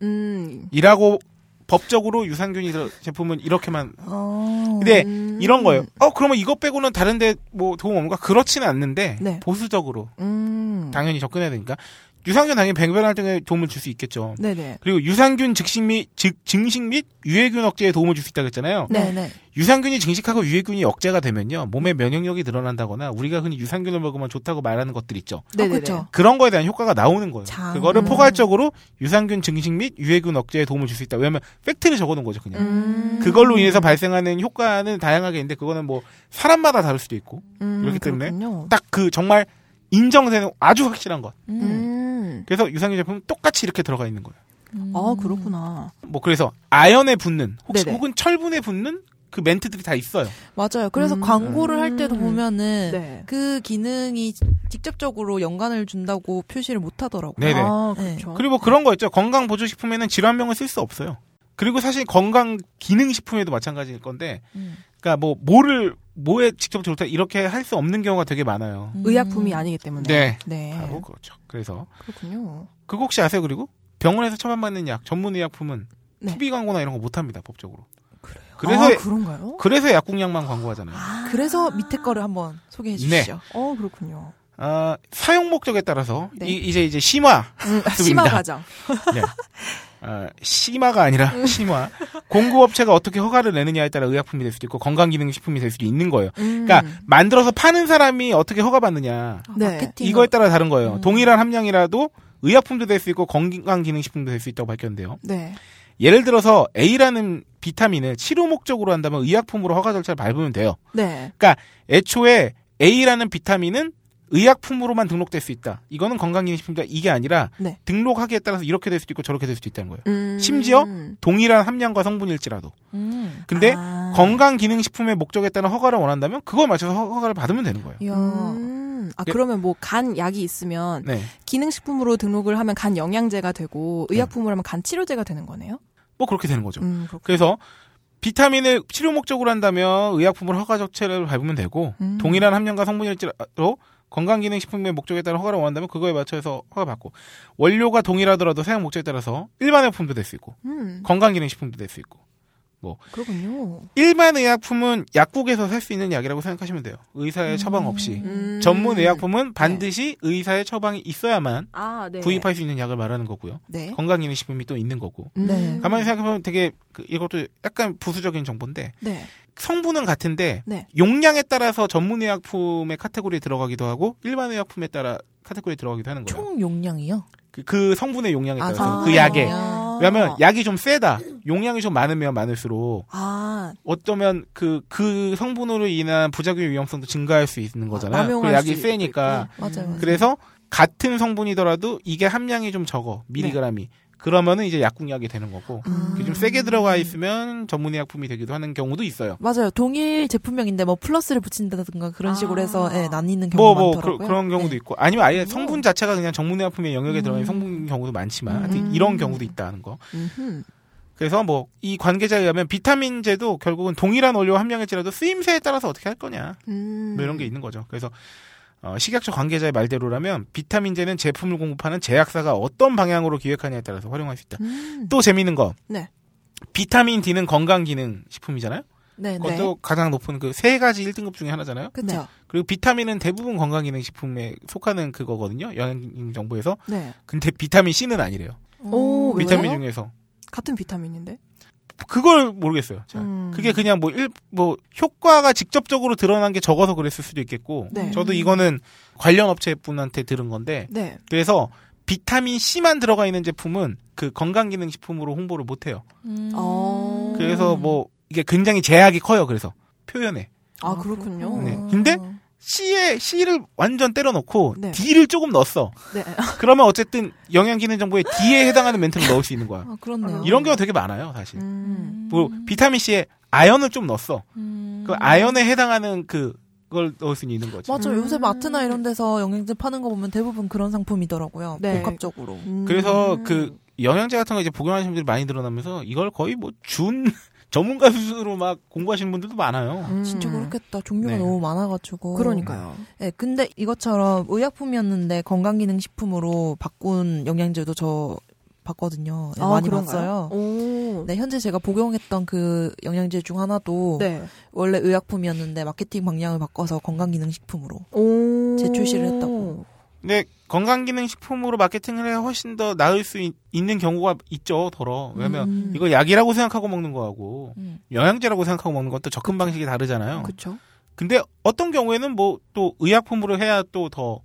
S1: 음.
S4: 이라고 법적으로 유산균이 들어 제품은 이렇게만
S6: 어.
S4: 근데
S1: 음.
S4: 이런 거예요. 어 그러면 이것 빼고는 다른데 뭐 도움 없는가? 그렇지는 않는데
S1: 네.
S4: 보수적으로
S1: 음.
S4: 당연히 접근해야 되니까 유산균 당연히 배변 활동에 도움을 줄 수 있겠죠.
S1: 네네.
S4: 그리고 유산균 즉식 및 즉, 증식 및 유해균 억제에 도움을 줄 수 있다고 했잖아요.
S6: 네, 네.
S4: 유산균이 증식하고 유해균이 억제가 되면요 몸의 면역력이 늘어난다거나 우리가 흔히 유산균을 먹으면 좋다고 말하는 것들 있죠.
S1: 네네네.
S6: 그쵸.
S4: 그런 거에 대한 효과가 나오는 거예요.
S6: 장.
S4: 그거를
S6: 음.
S4: 포괄적으로 유산균 증식 및 유해균 억제에 도움을 줄 수 있다. 왜냐면 팩트를 적어 놓은 거죠, 그냥.
S1: 음.
S4: 그걸로 인해서 발생하는 효과는 다양하게 있는데 그거는 뭐 사람마다 다를 수도 있고
S1: 음,
S4: 그렇기 때문에. 딱 그 정말 인정되는 아주 확실한 것.
S6: 음.
S1: 음.
S4: 그래서 유산균 제품은 똑같이 이렇게 들어가 있는 거예요.
S1: 아 그렇구나.
S4: 뭐 그래서 아연에 붙는 혹시
S1: 네네.
S4: 혹은 철분에 붙는 그 멘트들이 다 있어요.
S6: 맞아요. 그래서
S1: 음.
S6: 광고를 할 때도 보면은
S1: 네.
S6: 그 기능이 직접적으로 연관을 준다고 표시를 못 하더라고요.
S4: 네네.
S1: 아
S6: 네.
S1: 그렇죠.
S4: 그리고 그런 거 있죠. 건강 보조 식품에는 질환명을 쓸 수 없어요. 그리고 사실 건강 기능 식품에도 마찬가지일 건데,
S6: 음.
S4: 그러니까 뭐 뭐를 뭐에 직접 좋다 이렇게 할 수 없는 경우가 되게 많아요.
S6: 음.
S1: 의약품이 아니기 때문에.
S4: 네.
S1: 네.
S4: 바로 그렇죠. 그래서
S1: 그렇군요.
S4: 그거 혹시 아세요? 그리고 병원에서 처방받는 약 전문 의약품은
S1: 네.
S4: TV 광고나 이런 거 못 합니다 법적으로.
S1: 그래요.
S4: 그래서
S1: 아, 그런가요?
S4: 그래서 약국약만 광고하잖아요.
S6: 그래서 밑에 거를 한번 소개해 주시죠.
S1: 어 그렇군요.
S4: 아, 사용 목적에 따라서
S1: 네.
S4: 이, 제 이제 심화
S1: 음. 심화 과정.
S4: 네. 아, 심화가 아니라 심화. 공급업체가 어떻게 허가를 내느냐에 따라 의약품이 될 수도 있고 건강기능식품이 될 수도 있는 거예요.
S1: 음.
S4: 그러니까 만들어서 파는 사람이 어떻게 허가받느냐
S6: 아,
S1: 네.
S4: 이거에 따라 다른 거예요.
S6: 음.
S4: 동일한 함량이라도 의약품도 될 수 있고 건강기능식품도 될 수 있다고 밝혔는데요.
S1: 네.
S4: 예를 들어서 A라는 비타민을 치료 목적으로 한다면 의약품으로 허가 절차를 밟으면 돼요.
S1: 네.
S4: 애초에 A라는 비타민은 의약품으로만 등록될 수 있다. 이거는 건강기능식품이다. 이게 아니라
S1: 네.
S4: 등록하기에 따라서 이렇게 될 수도 있고 저렇게 될 수도 있다는 거예요.
S1: 음.
S4: 심지어 동일한 함량과 성분일지라도.
S6: 음.
S4: 근데
S1: 아.
S4: 건강기능식품의 목적에 따른 허가를 원한다면 그거에 맞춰서 허- 허가를 받으면 되는 거예요.
S6: 이야.
S1: 음. 아
S4: 네.
S1: 그러면 뭐 간 약이 있으면
S4: 네.
S1: 기능식품으로 등록을 하면 간 영양제가 되고 의약품으로 하면 간 치료제가 되는 거네요.
S4: 뭐 그렇게 되는 거죠.
S1: 음.
S4: 그래서 비타민을 치료 목적으로 한다면 의약품으로 허가 절차를 밟으면 되고
S1: 음.
S4: 동일한 함량과 성분일지라도 건강기능식품의 목적에 따라 허가를 원한다면 그거에 맞춰서 허가 받고 원료가 동일하더라도 사용 목적에 따라서 일반 의약품도 될 수 있고
S1: 음,
S4: 건강기능식품도 될 수 있고
S1: 그렇군요.
S4: 일반 의약품은 약국에서 살 수 있는 약이라고 생각하시면 돼요. 의사의 처방 없이.
S1: 음.
S4: 전문 의약품은 반드시 의사의 처방이 있어야만
S1: 아, 네.
S4: 구입할 수 있는 약을 말하는 거고요.
S5: 네.
S4: 건강기능식품이 또 있는 거고.
S1: 음.
S5: 네.
S4: 가만히 생각해보면 되게 그 이것도 약간 부수적인 정보인데
S1: 네.
S4: 성분은 같은데
S1: 네.
S4: 용량에 따라서 전문 의약품의 카테고리에 들어가기도 하고 일반 의약품에 따라 카테고리에 들어가기도 하는 거예요.
S5: 총 용량이요?
S4: 그, 그 성분의 용량에
S5: 아,
S4: 따라서
S5: 성분의
S4: 그 약에.
S5: 용량.
S4: 왜냐하면 약이 좀 세다. 용량이 좀 많으면 많을수록
S1: 아,
S4: 어쩌면 그, 그 성분으로 인한 부작용 위험성도 증가할 수 있는 거잖아요. 그 약이
S1: 수
S4: 세니까.
S5: 맞아요. 맞아요.
S4: 그래서 같은 성분이더라도 이게 함량이 좀 적어. 미리그램이. 그러면은 이제 약국약이 되는 거고.
S5: 음.
S4: 그게 좀 세게 들어가 있으면 전문의 약품이 되기도 하는 경우도 있어요.
S5: 맞아요. 동일 제품명인데 뭐 플러스를 붙인다든가 그런
S1: 아.
S5: 식으로 해서 예, 나뉘는
S4: 뭐,
S5: 경우가
S4: 뭐,
S5: 많더라고요.
S4: 그, 런 경우도
S5: 네.
S4: 있고. 아니면 아예 성분 자체가 그냥 전문의 약품의 영역에 들어가 있는
S5: 음.
S4: 성분 경우도 많지만.
S1: 음.
S4: 하여튼 이런 경우도 있다는 거.
S1: 음흠.
S4: 그래서 뭐, 이 관계자에 의하면 비타민제도 결국은 동일한 원료 함량일지라도 쓰임새에 따라서 어떻게 할 거냐.
S1: 음.
S4: 뭐 이런 게 있는 거죠. 그래서 어, 식약처 관계자의 말대로라면 비타민제는 제품을 공급하는 제약사가 어떤 방향으로 기획하냐에 따라서 활용할 수 있다.
S1: 음.
S4: 또 재미있는 거.
S1: 네.
S4: 비타민 D는 건강 기능 식품이잖아요.
S5: 네, 네.
S4: 그것도 가장 높은 그 세 가지 1등급 중에 하나잖아요.
S5: 그렇죠.
S4: 그리고 비타민은 대부분 건강 기능 식품에 속하는 그거거든요. 영양 정보에서.
S1: 네.
S4: 근데 비타민 C는 아니래요.
S1: 오, 왜요?
S4: 비타민 중에서.
S1: 같은 비타민인데.
S4: 그걸 모르겠어요. 자,
S1: 음.
S4: 그게 그냥 뭐 일, 뭐 효과가 직접적으로 드러난 게 적어서 그랬을 수도 있겠고.
S1: 네.
S4: 저도 이거는 관련 업체 분한테 들은 건데.
S1: 네.
S4: 그래서 비타민 C만 들어가 있는 제품은 그 건강기능식품으로 홍보를 못 해요.
S5: 음.
S1: 어.
S4: 그래서 뭐 이게 굉장히 제약이 커요. 그래서 표현에.
S1: 아, 그렇군요.
S4: 네. 근데 C에 C를 완전 때려놓고
S1: 네.
S4: D를 조금 넣었어.
S1: 네.
S4: 그러면 어쨌든 영양기능 정보에 D에 해당하는 멘트를 넣을 수 있는 거야.
S5: 아, 그렇네요.
S4: 이런 경우가 되게 많아요, 사실.
S1: 음.
S4: 뭐 비타민 C에 아연을 좀 넣었어.
S5: 음.
S4: 그 아연에 해당하는 그걸 넣을 수 있는 거지.
S5: 맞아요.
S1: 음.
S5: 요새 마트나 이런 데서 영양제 파는 거 보면 대부분 그런 상품이더라고요.
S1: 네.
S5: 복합적으로.
S1: 음.
S4: 그래서 그 영양제 같은 거 이제 복용하시는 분들이 많이 늘어나면서 이걸 거의 뭐 준 전문가 수준으로 막 공부하시는 분들도 많아요.
S1: 음.
S5: 진짜 그렇겠다. 종류가
S4: 네.
S5: 너무 많아가지고.
S1: 그러니까요.
S5: 네, 근데 이것처럼 의약품이었는데 건강기능식품으로 바꾼 영양제도 저 봤거든요. 네,
S1: 아,
S5: 많이
S1: 그런가요?
S5: 봤어요.
S1: 오.
S5: 네, 현재 제가 복용했던 그 영양제 중 하나도
S1: 네.
S5: 원래 의약품이었는데 마케팅 방향을 바꿔서 건강기능식품으로
S1: 오.
S5: 재출시를 했다고.
S4: 근데 건강기능식품으로 마케팅을 해야 훨씬 더 나을 수 있, 는 경우가 있죠, 더러. 왜냐면
S5: 음.
S4: 이거 약이라고 생각하고 먹는 거하고
S5: 음.
S4: 영양제라고 생각하고 먹는 것도 접근 방식이 다르잖아요.
S1: 그쵸.
S4: 근데 어떤 경우에는 뭐 또 의약품으로 해야 또 더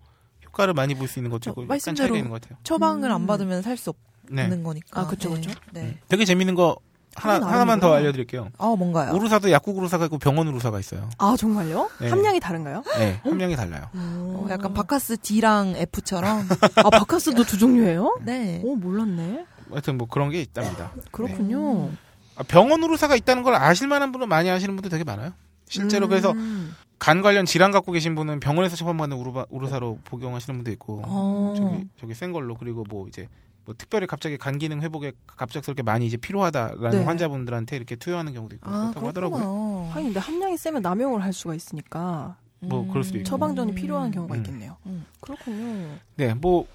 S4: 효과를 많이 볼 수 있는 것도 있고
S5: 어,
S4: 약간 차이가
S5: 말씀대로
S4: 있는 것 같아요.
S5: 처방을
S1: 음.
S5: 안 받으면 살수
S4: 네.
S5: 없는 거니까.
S1: 아, 그쵸,
S5: 네.
S1: 그쵸.
S5: 네.
S4: 되게 재밌는 거 하나,
S1: 하나
S4: 하나만 더. 알려드릴게요.
S5: 아, 뭔가요?
S4: 우루사도 약국 우루사가 있고 병원 우루사가 있어요.
S1: 아, 정말요?
S4: 네.
S1: 함량이 다른가요?
S4: 네, 함량이 달라요.
S5: 어, 약간 바카스 D랑 F처럼.
S1: 아, 바카스도 두 종류예요?
S5: 네.
S1: 오, 몰랐네.
S4: 하여튼 뭐 그런 게 있답니다.
S1: 그렇군요.
S4: 아, 병원 우루사가 있다는 걸 아실 만한 분은 많이 아시는 분들 되게 많아요. 실제로 그래서
S1: 음.
S4: 간 관련 질환 갖고 계신 분은 병원에서 처방받는 우루바, 우루사로 복용하시는 분도 있고
S1: 어.
S4: 저기 저기 센 걸로 그리고 뭐 이제 뭐 특별히 갑자기 간 기능 회복에 갑작스럽게 많이 이제 필요하다라는
S1: 네.
S4: 환자분들한테 이렇게 투여하는 경우도 있고
S5: 아,
S4: 그렇다고 하더라고요.
S5: 그렇구나.
S1: 하긴 근데 함량이 세면 남용을 할 수가 있으니까
S4: 뭐 그럴 수도 있고.
S1: 처방전이 필요한 경우가
S4: 음.
S1: 있겠네요.
S5: 음.
S1: 그렇군요.
S4: 네, 뭐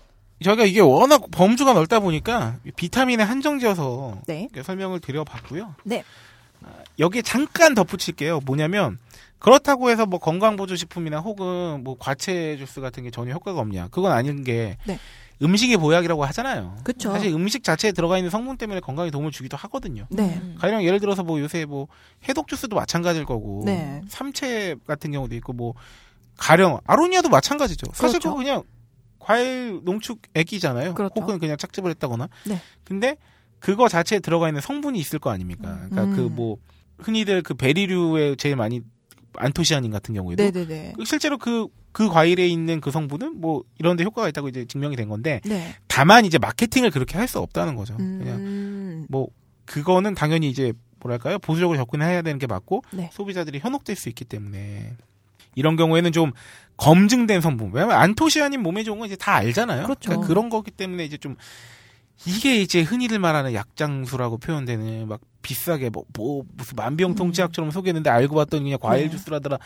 S4: 저희가 이게 워낙 범주가 넓다 보니까 비타민에 한정지어서
S1: 네.
S4: 설명을 드려봤고요.
S1: 네.
S4: 아, 여기에 잠깐 덧붙일게요. 뭐냐면 그렇다고 해서 뭐 건강 보조 식품이나 혹은 뭐 과채 주스 같은 게 전혀 효과가 없냐? 그건 아닌 게
S1: 네.
S4: 음식이 보약이라고 하잖아요.
S1: 그쵸.
S4: 사실 음식 자체에 들어가 있는 성분 때문에 건강에 도움을 주기도 하거든요.
S1: 네.
S5: 음.
S4: 가령 예를 들어서 뭐 요새 뭐 해독 주스도 마찬가지일 거고
S1: 네.
S4: 삼채 같은 경우도 있고 뭐 가령 아로니아도 마찬가지죠. 사실
S1: 그렇죠.
S4: 그거 그냥 과일 농축 액이잖아요.
S1: 그렇죠.
S4: 혹은 그냥 착즙을 했다거나.
S1: 네.
S4: 근데 그거 자체에 들어가 있는 성분이 있을 거 아닙니까? 그러니까
S1: 음.
S4: 그뭐 흔히들 그 베리류에 제일 많이 안토시아닌 같은 경우에도
S1: 네네네.
S4: 실제로 그그 과일에 있는 그 성분은 뭐 이런데 효과가 있다고 이제 증명이 된 건데
S1: 네.
S4: 다만 이제 마케팅을 그렇게 할 수 없다는 거죠. 그냥
S1: 음.
S4: 뭐 그거는 당연히 이제 뭐랄까요 보수적으로 접근해야 되는 게 맞고
S1: 네.
S4: 소비자들이 현혹될 수 있기 때문에 이런 경우에는 좀 검증된 성분 왜냐면 안토시아닌 몸에 좋은 건 이제 다 알잖아요.
S1: 그렇죠.
S4: 러니까 그런 거기 때문에 이제 좀 이게 이제 흔히들 말하는 약장수라고 표현되는 막 비싸게 뭐, 뭐 무슨 만병통치약처럼 소개했는데 알고 봤더니 그냥 과일
S1: 네.
S4: 주스라더라.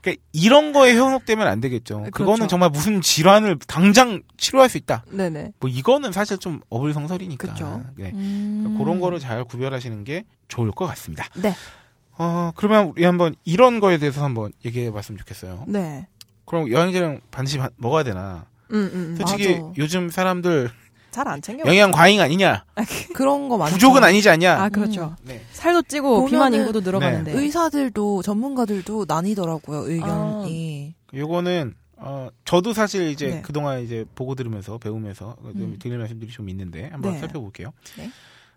S4: 그러니까 이런 거에 현혹되면 안 되겠죠.
S1: 그렇죠.
S4: 그거는 정말 무슨 질환을 당장 치료할 수 있다.
S1: 네네.
S4: 뭐 이거는 사실 좀 어불성설이니까.
S1: 그쵸.
S4: 네.
S6: 음.
S4: 그러니까 그런 거를 잘 구별하시는 게 좋을 것 같습니다.
S1: 네.
S4: 어, 그러면 우리 한번 이런 거에 대해서 한번 얘기해 봤으면 좋겠어요.
S1: 네.
S4: 그럼 여행제랑 반드시 바- 먹어야 되나?
S1: 음, 음.
S4: 솔직히
S6: 맞아.
S4: 요즘 사람들
S1: 잘 안 챙겨.
S4: 영양 과잉 아니냐?
S6: 그런 거 많죠.
S4: 부족은 아니지 않냐?
S1: 아, 그렇죠.
S4: 네.
S1: 살도 찌고 비만 인구도 늘어가는데.
S6: 의사들도 전문가들도 나뉘더라고요 의견이.
S4: 요거는 어 저도 사실 이제
S1: 네.
S4: 그동안 이제 보고 들으면서 배우면서 좀
S1: 음.
S4: 드릴 말씀들이 좀 있는데 한번
S1: 네.
S4: 살펴볼게요.
S1: 네.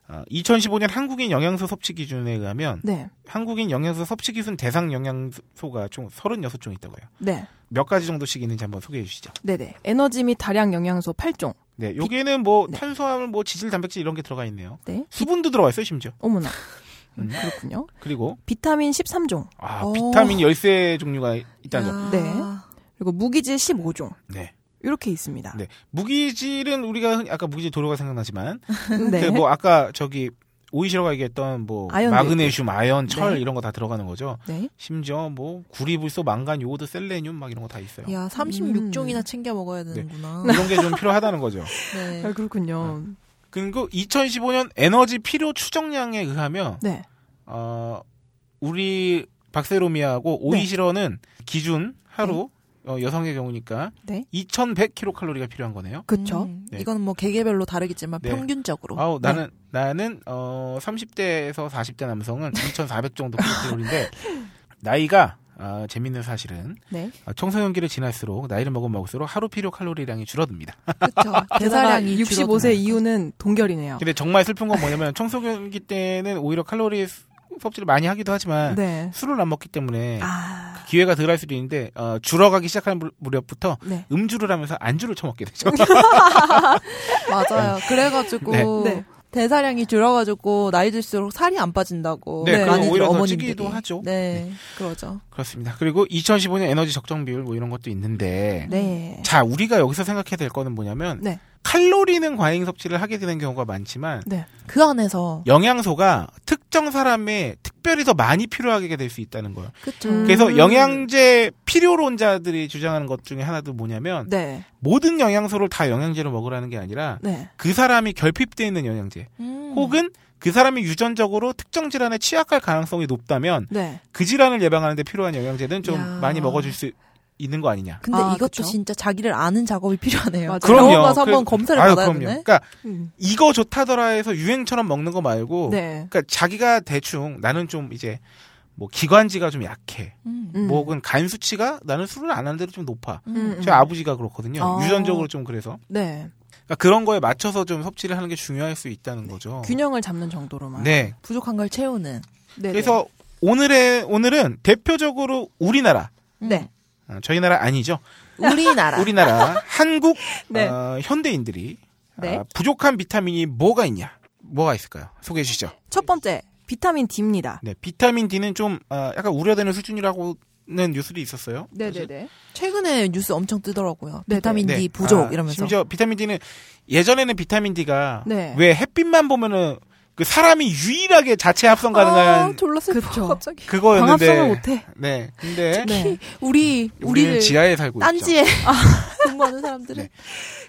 S4: 어, 2015년 한국인 영양소 섭취 기준에 의하면
S1: 네.
S4: 한국인 영양소 섭취 기준 대상 영양소가 총 36종 있다고 해요.
S1: 네.
S4: 몇 가지 정도씩 있는지 한번 소개해 주시죠.
S1: 네네. 에너지 및 다량 영양소 8종.
S4: 네, 여기에는 뭐
S1: 네.
S4: 탄수화물, 뭐 지질, 단백질 이런 게 들어가 있네요.
S1: 네.
S4: 수분도 들어가 있어요, 심지어.
S1: 어머나.
S4: 음.
S1: 그렇군요.
S4: 그리고
S1: 비타민 13종.
S4: 아,
S6: 오.
S4: 비타민 13 종류가 있다는 점.
S6: 야.
S1: 네. 그리고 무기질 15종.
S4: 네.
S1: 이렇게 있습니다.
S4: 네. 무기질은 우리가 아까 무기질 도로가 생각나지만
S1: 네.
S4: 그 뭐 아까 저기 오이시러가 얘기했던 뭐
S1: 아연도
S4: 마그네슘, 아연, 철
S1: 네.
S4: 이런 거 다 들어가는 거죠.
S1: 네.
S4: 심지어 뭐 구리불소, 망간, 요오드, 셀레늄 막 이런 거 다 있어요.
S6: 야 36종이나 챙겨 먹어야 되는구나.
S4: 이런 게 좀 필요하다는 거죠.
S6: 네.
S1: 아, 그렇군요.
S4: 그리고 2015년 에너지 필요 추정량에 의하면
S1: 네.
S4: 어 우리 박세로미하고 오이시러는 기준 하루 어, 여성의 경우니까
S1: 네.
S4: 2,100kcal가 필요한 거네요.
S1: 그쵸.
S6: 음,
S4: 네.
S6: 이거는 뭐 개개별로 다르겠지만
S4: 네.
S6: 평균적으로.
S4: 아우 나는 나는 어 30대에서 40대 남성은 2,400 정도 킬로인데 나이가 아, 재밌는 사실은
S1: 네.
S4: 아, 청소년기를 지날수록 나이를 먹으면 먹을수록 하루 필요 칼로리량이 줄어듭니다.
S6: 그렇죠. 대사량이
S1: 65세 이후는 동결이네요.
S4: 근데 정말 슬픈 건 뭐냐면 청소년기 때는 오히려 칼로리 수- 섭취를 많이 하기도 하지만
S1: 네.
S4: 술을 안 먹기 때문에
S1: 아.
S4: 기회가 덜할 수도 있는데 어, 줄어가기 시작하는 무- 무렵부터
S1: 네.
S4: 음주를 하면서 안주를 처먹게 되죠.
S6: 맞아요. 그래가지고
S4: 네.
S1: 네.
S6: 대사량이 줄어가지고 나이 들수록 살이 안 빠진다고.
S4: 네,
S6: 많이들
S4: 오히려
S6: 어머님들이.
S4: 찌기도 하죠.
S6: 네, 그러죠.
S4: 그렇습니다. 그리고 2015년 에너지 적정 비율 뭐 이런 것도 있는데
S1: 네.
S4: 자 우리가 여기서 생각해야 될 거는 뭐냐면
S1: 네.
S4: 칼로리는 과잉 섭취를 하게 되는 경우가 많지만
S1: 네.
S6: 그 안에서
S4: 영양소가 특정 사람에 특별히 더 많이 필요하게 될 수 있다는 거예요.
S6: 그쵸.
S1: 음.
S4: 그래서 영양제 필요론자들이 주장하는 것 중에 하나도 뭐냐면
S1: 네.
S4: 모든 영양소를 다 영양제로 먹으라는 게 아니라
S1: 네.
S4: 그 사람이 결핍되어 있는 영양제
S6: 음.
S4: 혹은 그 사람이 유전적으로 특정 질환에 취약할 가능성이 높다면
S1: 네.
S4: 그 질환을 예방하는 데 필요한 영양제는 좀
S6: 야.
S4: 많이 먹어줄 수 있는 거 아니냐.
S6: 근데
S1: 아,
S6: 이것도
S1: 그쵸?
S6: 진짜 자기를 아는 작업이 필요하네요.
S1: 맞아요.
S6: 병원 가서
S4: 그-
S6: 한번 검사를
S4: 아유,
S6: 받아야
S4: 그럼요.
S6: 되네.
S4: 그러니까
S1: 음.
S4: 이거 좋다더라 해서 유행처럼 먹는 거 말고
S1: 네.
S4: 그러니까 자기가 대충 나는 좀 이제 뭐 기관지가 좀 약해.
S6: 음.
S1: 음.
S4: 뭐 혹은 간 수치가 나는 술을 안 하는데도 좀 높아.
S1: 음, 음.
S4: 제 아버지가 그렇거든요.
S1: 아.
S4: 유전적으로 좀 그래서.
S1: 네.
S4: 그러니까 그런 거에 맞춰서 좀 섭취를 하는 게 중요할 수 있다는 거죠.
S1: 균형을 잡는 정도로만.
S4: 네.
S6: 부족한 걸 채우는.
S1: 네.
S4: 그래서 오늘의 오늘은 대표적으로 우리나라
S1: 네.
S4: 어, 저희 나라 아니죠.
S6: 우리나라.
S4: 우리나라 한국
S1: 네.
S4: 어, 현대인들이
S1: 네.
S4: 아, 부족한 비타민이 뭐가 있냐? 뭐가 있을까요? 소개해 주시죠.
S1: 첫 번째 비타민 D입니다.
S4: 네, 비타민 D는 좀 어, 약간 우려되는 수준이라고 는 뉴스도 있었어요.
S1: 네네네.
S6: 최근에 뉴스 엄청 뜨더라고요.
S1: 네,
S6: 비타민
S4: 네.
S6: D 부족
S4: 아,
S6: 이러면서.
S4: 심지어 비타민 D는 예전에는 비타민 D가
S1: 네.
S4: 왜 햇빛만 보면은 그 사람이 유일하게 자체 합성
S6: 아,
S4: 가능한
S6: 졸라 슬퍼.
S1: 그쵸.
S6: 갑자기.
S4: 그거였는데
S1: 광합성을 못해.
S4: 네, 근데
S1: 네.
S6: 우리
S4: 우리는 지하에 살고.
S6: 딴지에 공부하는 사람들은
S4: 네.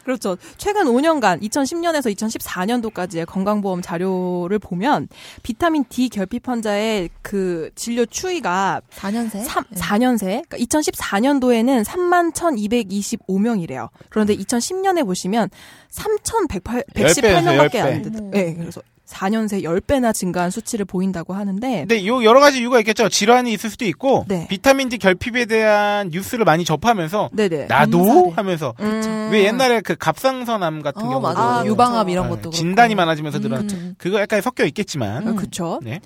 S1: 그렇죠. 최근 5년간 2010년에서 2014년도까지의 건강보험 자료를 보면 비타민 D 결핍 환자의 그 진료 추이가
S6: 4년새.
S1: 3, 4년새, 그러니까 2014년도에는 3만 1,225명이래요. 그런데 2010년에 보시면 3,118명밖에 안
S4: 10배.
S1: 됐다. 네, 그래서 4년 새 10배나 증가한 수치를 보인다고 하는데,
S4: 근데 요 여러 가지 이유가 있겠죠. 질환이 있을 수도 있고
S1: 네.
S4: 비타민 D 결핍에 대한 뉴스를 많이 접하면서
S1: 네네.
S4: 나도
S6: 검사를.
S4: 하면서
S1: 음.
S4: 왜 옛날에 그 갑상선암 같은
S6: 어,
S4: 경우도
S6: 맞아.
S1: 아,
S6: 유방암
S1: 그렇죠.
S6: 이런
S4: 네,
S6: 것도 그렇고.
S4: 진단이 많아지면서
S6: 음.
S4: 늘어났죠. 그거 약간 섞여 있겠지만
S1: 아, 그쵸.
S4: 네.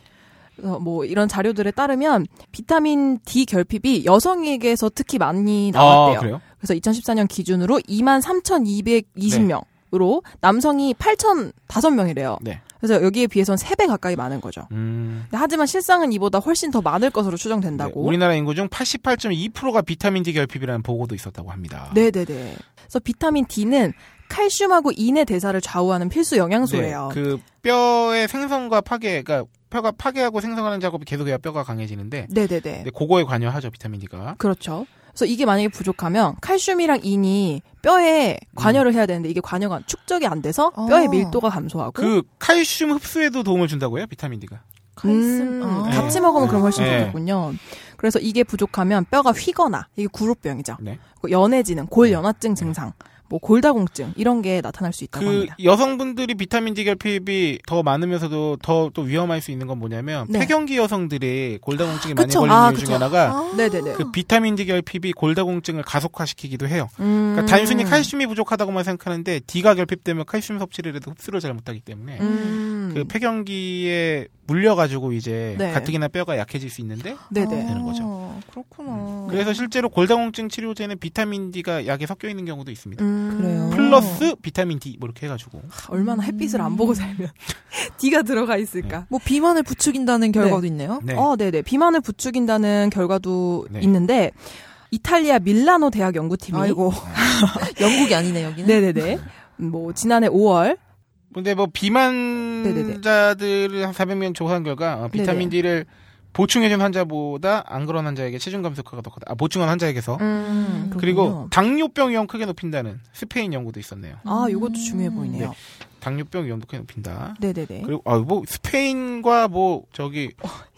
S1: 그래서 뭐 이런 자료들에 따르면 비타민 D 결핍이 여성에게서 특히 많이 나왔대요.
S4: 아, 그래요?
S1: 그래서 2014년 기준으로 2만 3,220명으로 남성이 8,005명이래요.
S4: 네.
S1: 그래서 여기에 비해서는 3배 가까이 많은 거죠.
S4: 음.
S1: 하지만 실상은 이보다 훨씬 더 많을 것으로
S4: 네,
S1: 추정된다고.
S4: 우리나라 인구 중 88.2%가 비타민 D 결핍이라는 보고도 있었다고 합니다.
S1: 네네네. 그래서 비타민 D는 칼슘하고 인의 대사를 좌우하는 필수 영양소예요.
S4: 네, 그 뼈의 생성과 파괴, 그러니까 뼈가 파괴하고 생성하는 작업이 계속해야 뼈가 강해지는데
S1: 네네네.
S4: 네, 그거에 관여하죠 비타민 D가.
S1: 그렇죠. 그래서 이게 만약에 부족하면 칼슘이랑 인이 뼈에 관여를 해야 되는데 이게 관여가 축적이 안 돼서
S6: 어.
S1: 뼈의 밀도가 감소하고
S4: 그 칼슘 흡수에도 도움을 준다고 해요 비타민 D가.
S1: 음,
S6: 아.
S1: 같이 먹으면 그럼 훨씬
S4: 네.
S1: 좋겠군요. 그래서 이게 부족하면 뼈가 휘거나 이게 구루병이죠.
S4: 네.
S1: 그 연해지는 골연화증 증상, 뭐 골다공증 이런 게 나타날 수 있다고
S4: 그
S1: 합니다.
S4: 여성분들이 비타민 D 결핍이 더 많으면서도 더 또 위험할 수 있는 건 뭐냐면
S1: 네.
S4: 폐경기 여성들이 골다공증이 많이. 걸리는
S1: 아,
S4: 이유. 중에 하나가
S6: 아.
S4: 그 비타민 D 결핍이 골다공증을 가속화시키기도 해요.
S1: 음.
S4: 그러니까 단순히 칼슘이 부족하다고만 생각하는데 D가 결핍되면 칼슘 섭취를 해도 흡수를 잘 못하기 때문에
S1: 음.
S4: 그 폐경기에 물려가지고 이제
S1: 네.
S4: 가뜩이나 뼈가 약해질 수 있는데
S1: 네네.
S4: 되는 거죠.
S6: 아, 그렇구나.
S4: 그래서 실제로 골다공증 치료제는 비타민 D가 약에 섞여 있는 경우도 있습니다.
S1: 음.
S6: 그래요?
S4: 플러스 비타민 D 뭐 이렇게 해가지고
S1: 얼마나 햇빛을 안 보고 살면 D가 들어가 있을까?
S6: 뭐 비만을 부추긴다는 결과도 있네요.
S4: 네.
S1: 어, 네네. 비만을 부추긴다는 결과도
S4: 네.
S1: 있는데 이탈리아 밀라노 대학 연구팀이
S6: 아이고 영국이 아니네 여기는.
S1: 네네네. 뭐 지난해 5월
S4: 근데 뭐
S1: 네네네.
S4: 비만자들을 한 400명 조사한 결과 어, 비타민
S1: 네네.
S4: D를 보충해준 환자보다 안 그런 환자에게 체중 감소 효과가 더 크다. 아, 보충한 환자에게서.
S1: 음,
S4: 그리고. 당뇨병 위험 크게 높인다는 스페인 연구도 있었네요.
S1: 아, 이것도 중요해 보이네요.
S4: 당뇨병 위험도 크게 높인다.
S1: 네네네.
S4: 그리고 아뭐 스페인과 뭐 저기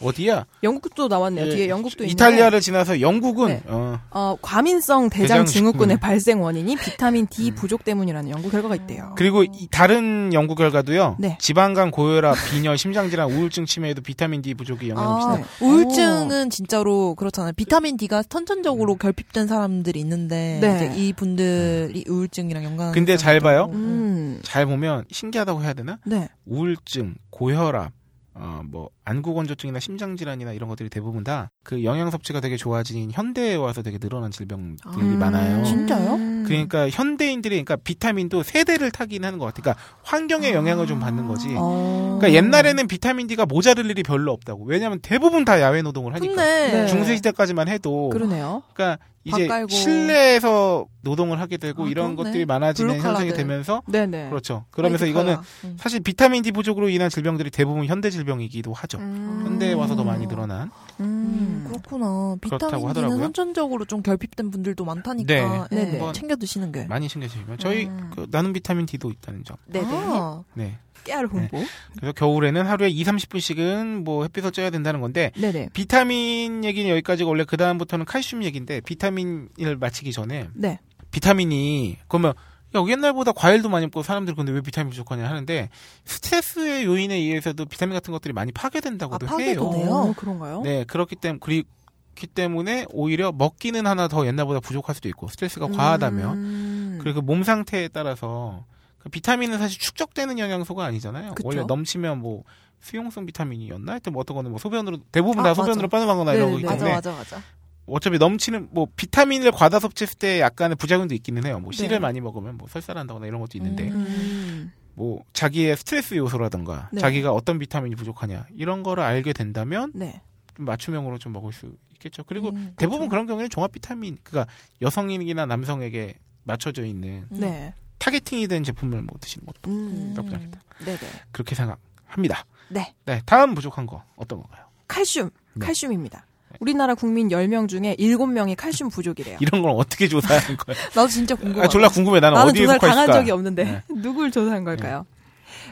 S4: 어디야?
S1: 영국도 나왔네요.
S4: 예,
S1: 뒤에 영국도 있는데
S4: 이탈리아를 지나서 영국은
S1: 네.
S4: 어,
S1: 어, 과민성 대장
S4: 대장
S1: 증후군의
S4: 증후군.
S1: 발생 원인이 비타민 D 부족 때문이라는 연구 결과가 있대요.
S4: 그리고 이 다른 연구 결과도요.
S1: 네.
S4: 지방간, 고혈압, 빈혈, 심장질환, 우울증 치매에도 비타민 D 부족이 영향을
S6: 아,
S4: 미친다.
S1: 네.
S6: 우울증은 진짜로 그렇잖아요. 비타민 D가 선천적으로 결핍된 사람들이 있는데
S1: 네.
S6: 이제 이 분들이 우울증이랑 연관.
S4: 근데 잘 봐요.
S1: 음.
S4: 잘 보면 신기하다고 해야 되나?
S1: 네.
S4: 우울증, 고혈압, 어, 뭐, 안구건조증이나 심장질환이나 이런 것들이 대부분 다 그 영양 섭취가 되게 좋아진 현대에 와서 되게 늘어난 질병들이
S6: 음,
S4: 많아요.
S6: 진짜요?
S1: 음.
S4: 그러니까 현대인들이 그러니까 비타민도 세대를 타긴 하는 것 같아요. 그러니까 환경의 영향을 좀 받는 거지.
S1: 어.
S4: 그러니까 옛날에는 비타민 D가 모자랄 일이 별로 없다고. 왜냐하면 대부분 다 야외 노동을 하니까.
S6: 근데
S1: 네.
S4: 중세 시대까지만 해도
S1: 그러네요.
S4: 그러니까 이제
S6: 깔고.
S4: 실내에서 노동을 하게 되고
S6: 아,
S4: 이런
S6: 그렇네.
S4: 것들이 많아지는 현상이
S6: 블루칼라들.
S4: 되면서
S1: 네네.
S4: 그렇죠. 그러면서 이거는.
S6: 음.
S4: 사실 비타민 D 부족으로 인한 질병들이 대부분 현대 질병이기도 하죠.
S1: 음.
S4: 현대에 와서 더 많이 늘어난.
S6: 음, 그렇구나.
S4: 그렇다고
S6: 비타민 D는
S4: 하더라고요.
S6: 선천적으로 좀 결핍된 분들도 많다니까
S4: 네.
S6: 예,
S1: 네네.
S6: 챙겨 드시는 게.
S4: 많이 챙겨주시면 저희
S1: 음.
S4: 그 나눔 비타민 D도 있다는 점.
S1: 네네.
S6: 아,
S4: 네.
S1: 깨알 홍보.
S4: 그래서 겨울에는 하루에 2, 30분씩은 뭐 햇빛을 쬐야 된다는 건데
S1: 네네.
S4: 비타민 얘기는 여기까지고 원래 그 다음부터는 칼슘 얘기인데 비타민을 마치기 전에
S1: 네.
S4: 비타민이 그러면 야 옛날보다 과일도 많이 먹고 사람들이 근데 왜 비타민 부족하냐 하는데 스트레스의 요인에 의해서도 비타민 같은 것들이 많이 파괴된다고도
S6: 아, 파괴도
S4: 해요.
S6: 돼요?
S1: 어, 그런가요?
S4: 네 그렇기 때문에 그렇기 때문에 오히려 먹기는 하나 더 옛날보다 부족할 수도 있고 스트레스가 과하다면
S1: 음.
S4: 그리고 몸 상태에 따라서 그 비타민은 사실 축적되는 영양소가 아니잖아요.
S1: 그쵸.
S4: 원래 넘치면 뭐 수용성 비타민이었나? 하여튼 뭐 어떤 거는 뭐 소변으로 대부분
S6: 아,
S4: 다. 소변으로 빠져나거나 이런 거기
S1: 네네네.
S4: 때문에
S6: 맞아 맞아 맞아.
S4: 어차피 넘치는 뭐 비타민을 과다 섭취했을 때 약간의 부작용도 있기는 해요. 뭐 씨를
S1: 네.
S4: 많이 먹으면 뭐 설사한다거나 이런 것도 있는데
S1: 음.
S4: 뭐 자기의 스트레스 요소라든가
S1: 네.
S4: 자기가 어떤 비타민이 부족하냐 이런 거를 알게 된다면
S1: 네.
S4: 좀 맞춤형으로 좀 먹을 수 있겠죠. 그리고
S6: 음,
S4: 대부분
S6: 그렇죠.
S4: 그런 경우에는 종합 비타민 그러니까 여성이나 남성에게 맞춰져 있는
S1: 네.
S4: 타겟팅이 된 제품을 뭐 드시는 것도
S1: 음.
S4: 나쁘지 않겠다.
S1: 네네.
S4: 그렇게 생각합니다.
S1: 네.
S4: 네, 다음 부족한 거 어떤 건가요?
S1: 칼슘.
S4: 네.
S1: 칼슘입니다. 우리나라 국민 10명 중에 7명이 칼슘 부족이래요.
S4: 이런 걸 어떻게 조사하는 거예요?
S6: 나도 진짜 궁금해.
S4: 아, 졸라 궁금해. 나는,
S1: 나는
S4: 어디에
S1: 조사를 당한
S4: 있을까?
S1: 적이 없는데
S4: 네.
S1: 누굴 조사한 걸까요?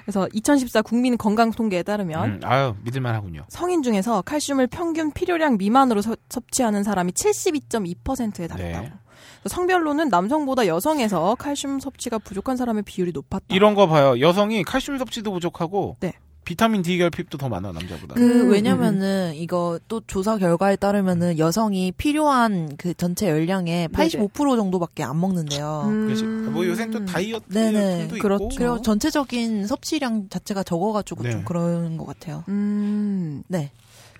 S1: 그래서 2014 국민 건강 통계에 따르면
S4: 음, 아유, 믿을만 하군요.
S1: 성인 중에서 칼슘을 평균 필요량 미만으로 서- 섭취하는 사람이 72.2%에 달했다고.
S4: 네.
S1: 성별로는 남성보다 여성에서 칼슘 섭취가 부족한 사람의 비율이 높았다.
S4: 이런 거 봐요. 여성이 칼슘 섭취도 부족하고
S1: 네.
S4: 비타민 D 결핍도 더 많아 남자보다.
S6: 그
S1: 음,
S6: 왜냐면은 이거 또 조사 결과에 따르면은 여성이 필요한 그 전체 열량의 85% 정도밖에 안 먹는데요.
S1: 음.
S4: 그렇지. 뭐 요새 또 다이어트
S6: 네네.
S4: 툴도
S1: 그렇죠.
S4: 있고.
S6: 그리고 전체적인 섭취량 자체가 적어가지고
S4: 네.
S6: 좀 그런 것 같아요.
S1: 음.
S6: 네.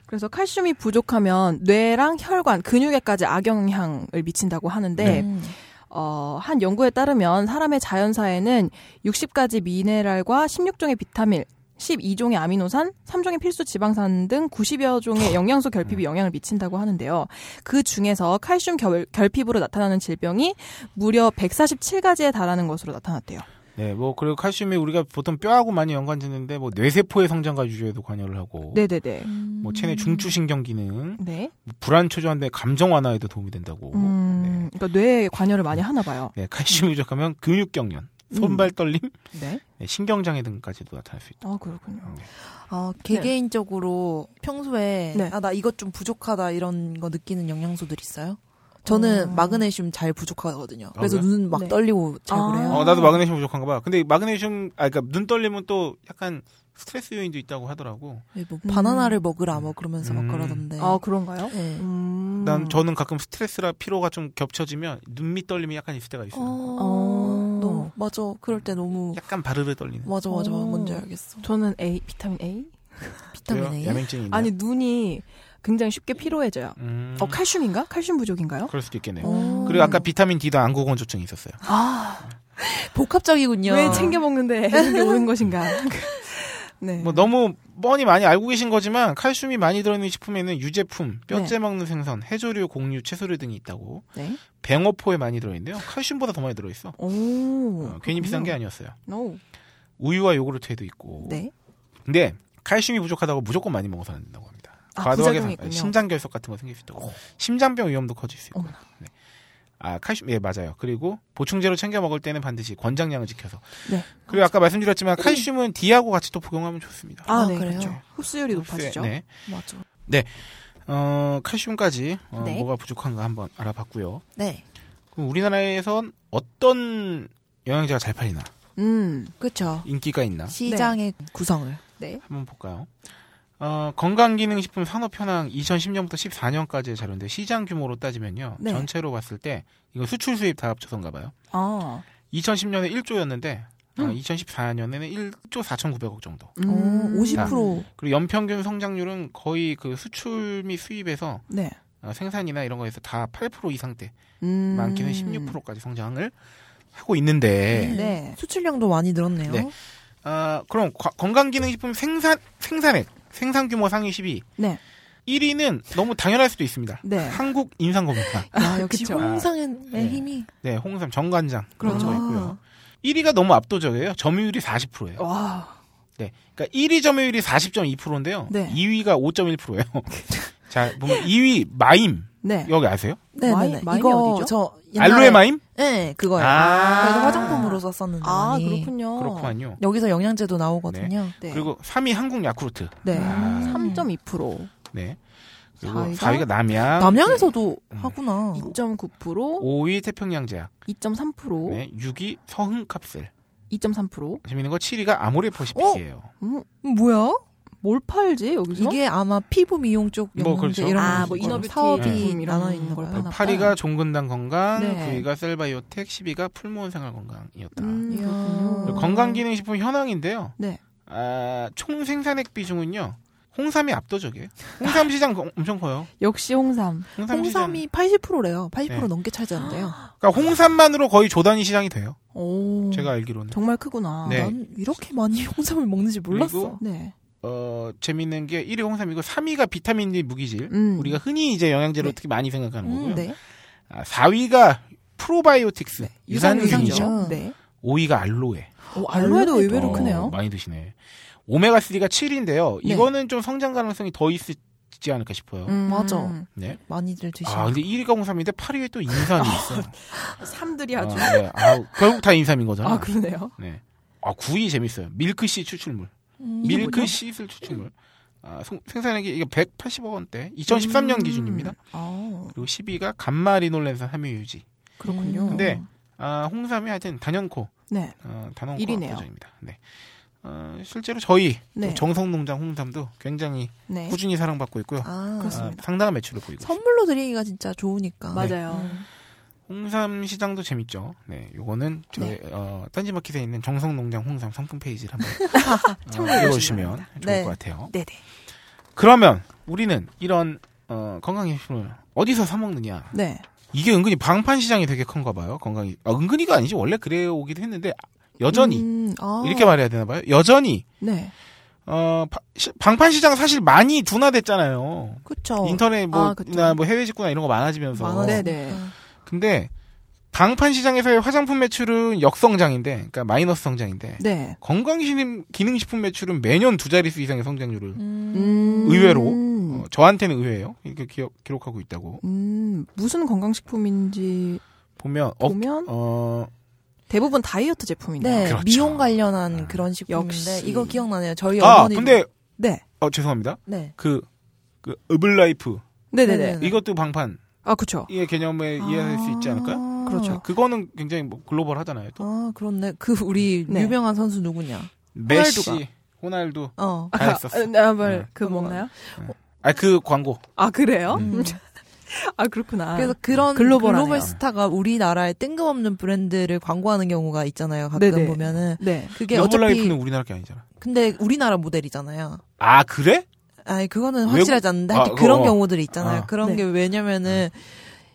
S1: 그래서 칼슘이 부족하면 뇌랑 혈관, 근육에까지 악영향을 미친다고 하는데
S4: 네.
S6: 음.
S1: 어, 한 연구에 따르면 사람의 자연사에는 60가지 미네랄과 16종의 비타민, 12종의 아미노산, 3종의 필수 지방산 등 90여 종의 영양소 결핍이 영향을 미친다고 하는데요. 그 중에서 칼슘 결, 결핍으로 나타나는 질병이 무려 147가지에 달하는 것으로 나타났대요.
S4: 네, 뭐 그리고 칼슘이 우리가 보통 뼈하고 많이 연관짓는데 뭐 뇌세포의 성장과 유지에도 관여를 하고
S1: 네네네.
S4: 뭐 체내 중추신경 기능,
S1: 네.
S4: 뭐 불안 초조한데 감정 완화에도 도움이 된다고.
S1: 음, 그러니까 뇌에 관여를 많이 하나 봐요.
S4: 네, 칼슘이 부족하면 근육 경련, 손발 떨림,
S1: 네.
S4: 네, 신경장애 등까지도 나타날 수 있다.
S1: 아 그렇군요.
S6: 아, 개개인적으로 평소에
S1: 네.
S6: 아나 이것 좀 부족하다 이런 거 느끼는 영양소들 있어요? 저는
S1: 어.
S6: 마그네슘 잘 부족하거든요.
S4: 아,
S6: 그래서
S4: 그래요?
S6: 눈막
S1: 네.
S6: 떨리고 잘
S1: 아.
S6: 그래요.
S4: 어, 나도 마그네슘 부족한가 봐. 근데 마그네슘, 아, 그니까 눈 떨리면 또 약간 스트레스 요인도 있다고 하더라고.
S6: 네, 뭐
S1: 음.
S6: 바나나를 먹으라 뭐 그러면서
S4: 음.
S6: 막 그러던데.
S1: 아 그런가요?
S6: 네.
S1: 음.
S4: 난 저는 가끔 스트레스라 피로가 좀 겹쳐지면 눈밑 떨림이 약간 있을 때가 있어요.
S6: 어, 너 맞아. 그럴 때 너무
S4: 약간 바르르 떨리는.
S6: 맞아 맞아
S1: 어.
S6: 뭔지 알겠어.
S1: 저는 A 비타민 A.
S6: 비타민? A.
S4: 야맹증이?
S1: 아니 눈이 굉장히 쉽게 피로해져요.
S4: 음,
S1: 어 칼슘인가? 칼슘 부족인가요?
S4: 그럴 수도 있겠네요.
S6: 어.
S4: 그리고 아까 비타민 D도 안구건조증이 있었어요.
S1: 아
S6: 복합적이군요.
S1: 왜 챙겨 먹는데 오는 것인가? 네.
S4: 뭐 너무 뻔히 많이 알고 계신 거지만 칼슘이 많이 들어있는 식품에는 유제품, 뼈째 먹는 생선, 해조류, 곡류, 채소류 등이 있다고.
S1: 네.
S4: 뱅어포에 많이 들어있는데요. 칼슘보다 더 많이 들어있어.
S1: 오.
S4: 어, 괜히 비싼 게 아니었어요.
S1: 오.
S4: 우유와 요구르트에도 있고.
S6: 네.
S4: 근데 칼슘이 부족하다고 무조건 많이 먹어서 안 된다고 합니다.
S1: 아,
S4: 과도하게. 심장 결석 같은 거 생길 수 있다고. 심장병 위험도 커질 수 있고. 네. 아 칼슘 예 맞아요. 그리고 보충제로 챙겨 먹을 때는 반드시 권장량을 지켜서.
S1: 네.
S4: 그리고 아까 말씀드렸지만 칼슘은 D하고 같이 또 복용하면 좋습니다.
S1: 아,
S6: 아,
S1: 네,
S6: 그래요?
S1: 그렇죠. 흡수율이 높아지죠.
S4: 네.
S6: 맞아.
S4: 어, 칼슘까지 어,
S1: 네.
S4: 뭐가 부족한가 한번 알아봤고요.
S6: 네.
S4: 그럼 우리나라에선 어떤 영양제가 잘 팔리나?
S1: 음.
S6: 그렇죠.
S4: 인기가 있나?
S6: 시장의 구성을.
S1: 네.
S4: 한번 볼까요? 어, 건강기능식품 산업현황 2010년부터 14년까지의 자료인데 시장 규모로 따지면요.
S1: 네.
S4: 전체로 봤을 때 이거 수출 수입 다 합쳐서인가 봐요.
S1: 아.
S4: 2010년에 1조였는데
S1: 음.
S4: 2014년에는 1조 4,900억 정도.
S6: 어, 50%.
S4: 그리고 연평균 성장률은 거의 그 수출 및 수입에서
S1: 네.
S4: 어, 생산이나 이런 거에서 다 8% 이상대,
S1: 음.
S4: 많게는 16%까지 성장을 하고 있는데
S1: 네.
S6: 수출량도 많이 늘었네요.
S4: 네. 아, 그럼 과- 건강기능식품 생산 생산액 생산 규모 상위 10위
S1: 네.
S4: 1위는 너무 당연할 수도 있습니다.
S1: 네.
S4: 한국 인삼검사.
S6: 아, 역시
S1: 그쵸.
S6: 홍상의
S4: 네.
S6: 힘이.
S4: 네, 홍삼 정관장 그런
S1: 그렇죠.
S4: 거 있고요. 1위가 너무 압도적이에요. 점유율이 40%예요.
S1: 와.
S4: 네. 그러니까 1위 점유율이 40.2%인데요.
S1: 네.
S4: 2위가 5.1%예요. 자, 보면 2위 마임.
S1: 네.
S4: 여기 아세요?
S6: 네네네.
S1: 마이- 마임이
S6: 이거
S1: 어디죠?
S6: 저
S4: 알로에 마임?
S6: 네, 그거요.
S4: 아.
S6: 그래서 화장품으로 썼었는데.
S1: 아,
S6: 많이.
S1: 그렇군요.
S4: 그렇군요.
S6: 여기서 영양제도 나오거든요.
S1: 네.
S4: 그리고 3위 한국 야쿠르트.
S1: 네.
S4: 아.
S1: 3.2%.
S4: 네. 그리고
S1: 4위가?
S4: 4위가 남양.
S6: 남양에서도
S4: 음.
S6: 하구나.
S1: 2.9%,
S4: 5위 태평양제약.
S1: 2.3%,
S4: 네. 6위 서흥캅셀.
S1: 2.3%.
S4: 재밌는 거 7위가 아모레 퍼시픽이에요.
S1: 음,
S6: 뭐야?
S1: 뭘 팔지 여기서?
S6: 이게 아마 피부 미용
S4: 쪽뭐
S6: 영양제
S4: 그렇죠.
S6: 이런
S1: 아, 거뭐 inner beauty
S6: 사업이
S1: 제품 이런
S6: 나눠 있는 걸걸
S1: 파나
S6: 파나.
S4: 8위가 종근당 건강,
S1: 네.
S4: 9위가 셀바이오텍, 10위가 풀무원 생활 건강이었다.
S1: 음.
S4: 건강기능식품 현황인데요.
S1: 네.
S4: 아, 총 생산액 비중은요. 홍삼이 압도적이에요. 홍삼 시장 거- 엄청 커요.
S1: 역시 홍삼.
S4: 홍삼.
S6: 홍삼이 80%래요. 80%
S4: 네.
S6: 넘게 차지한대요.
S4: 그러니까 홍삼만으로 거의 조단위 시장이 돼요.
S1: 오.
S4: 제가 알기로는.
S1: 정말 크구나.
S4: 네.
S6: 난 이렇게 많이 홍삼을 먹는지 몰랐어.
S4: 그리고
S1: 네.
S4: 어, 재밌는 게 1위 홍삼이고 3위가 비타민 D 무기질.
S1: 음.
S4: 우리가 흔히 이제 영양제로
S1: 네.
S4: 특히 많이 생각하는 거고요.
S6: 음, 네.
S4: 아, 4위가 프로바이오틱스. 유산균이죠.
S6: 유산균이죠.
S1: 네.
S4: 5위가 알로에.
S1: 오, 알로에도 의외로
S4: 어,
S1: 크네요.
S4: 많이 드시네. 오메가3가 7인데요.
S1: 네.
S4: 이거는 좀 성장 가능성이 더 있지 않을까 싶어요.
S1: 음,
S6: 맞아.
S4: 네.
S6: 많이들 드시고.
S4: 아, 근데 1위가 홍삼인데 8위에 또 인삼이 있어요.
S1: 삼들이
S4: 아,
S1: 아주.
S4: 네. 아, 결국 다 인삼인 거잖아.
S1: 아, 그러네요.
S4: 네. 아, 9위 재밌어요. 밀크씨 추출물.
S6: 음.
S4: 밀크? 씨슬 추출물. 아, 송- 생산액이 이게 180억 원대. 2013년
S1: 음.
S4: 기준입니다.
S1: 아,
S4: 그리고 10위가 감마리놀렌산 함유 유지.
S1: 그렇군요.
S4: 근데 아, 홍삼이 하여튼 단연코
S1: 네.
S4: 어, 단원코
S1: 일위네요.
S4: 버전입니다. 네. 어, 실제로 저희
S1: 네.
S4: 또 정성농장 홍삼도 굉장히
S1: 네.
S4: 꾸준히 사랑받고 있고요.
S6: 아,
S1: 그렇습니다.
S4: 아, 상당한 매출을 보이고.
S6: 선물로 드리기가 진짜 좋으니까.
S1: 맞아요.
S6: 음.
S4: 홍삼 시장도 재밌죠. 네, 요거는 저희 어, 딴지마켓에 있는 정성농장 홍삼 상품 페이지를 한번 어, 읽어주시면 좋을
S6: 네.
S4: 것 같아요.
S1: 네네.
S4: 그러면 우리는 이런 어, 건강식품을 어디서 사 먹느냐?
S1: 네.
S4: 이게 은근히 방판 시장이 되게 큰가 봐요. 건강이 아, 은근히가 아니지 원래 그래 오기도 했는데 여전히
S1: 음, 아,
S4: 이렇게 말해야 되나 봐요. 여전히
S1: 네.
S4: 어, 바- 시- 방판 시장 사실 많이 둔화됐잖아요.
S6: 그쵸.
S4: 인터넷 뭐,
S1: 아,
S4: 뭐 해외 직구나 이런 거 많아지면서.
S6: 많아지-
S1: 네네.
S6: 아,
S4: 근데 방판 시장에서의 화장품 매출은 역성장인데, 그러니까 마이너스 성장인데,
S1: 네.
S4: 건강기능식품 매출은 매년 두 자릿수 이상의 성장률을
S1: 음.
S4: 의외로 어, 저한테는 의외예요. 이렇게 기억, 기록하고 있다고
S1: 음, 무슨 건강식품인지
S4: 보면 어,
S1: 보면
S4: 어,
S1: 대부분 다이어트 제품이네요.
S6: 네,
S4: 그렇죠.
S6: 미용 관련한 그런 식품인데
S1: 역시.
S6: 이거 기억나네요. 저희
S4: 아
S6: 어머니.
S4: 근데
S1: 네.
S4: 어 죄송합니다.
S6: 네.
S4: 그, 그 어블라이프
S1: 네네네.
S6: 네.
S4: 이것도 방판
S1: 아, 그쵸.
S4: 이 개념에 이해할 수 있지 않을까요?
S1: 그렇죠.
S4: 그거는 굉장히 뭐 글로벌 하잖아요. 또
S6: 아, 그렇네. 그 우리
S1: 네.
S6: 유명한 선수 누구냐?
S4: 메시, 호날두
S6: 어.
S4: 다 했었어.
S1: 아, 뭘,
S4: 네.
S1: 그 먹나요?
S4: 아 그 광고
S1: 아, 그래요?
S6: 음.
S1: 아, 그렇구나.
S6: 그래서 그런
S1: 글로벌하네요.
S6: 글로벌 스타가 우리나라의 뜬금없는 브랜드를 광고하는 경우가 있잖아요. 가끔
S1: 네네.
S6: 보면은
S1: 네.
S6: 그게 어차피
S4: 어블라이프는 우리나라 게 아니잖아.
S6: 근데 우리나라 모델이잖아요.
S4: 아 그래?
S6: 아니 그거는 확실하지 않는데
S4: 아,
S6: 하여튼
S4: 그거.
S6: 그런 경우들이 있잖아요.
S4: 아.
S6: 그런
S1: 네.
S6: 게 왜냐면은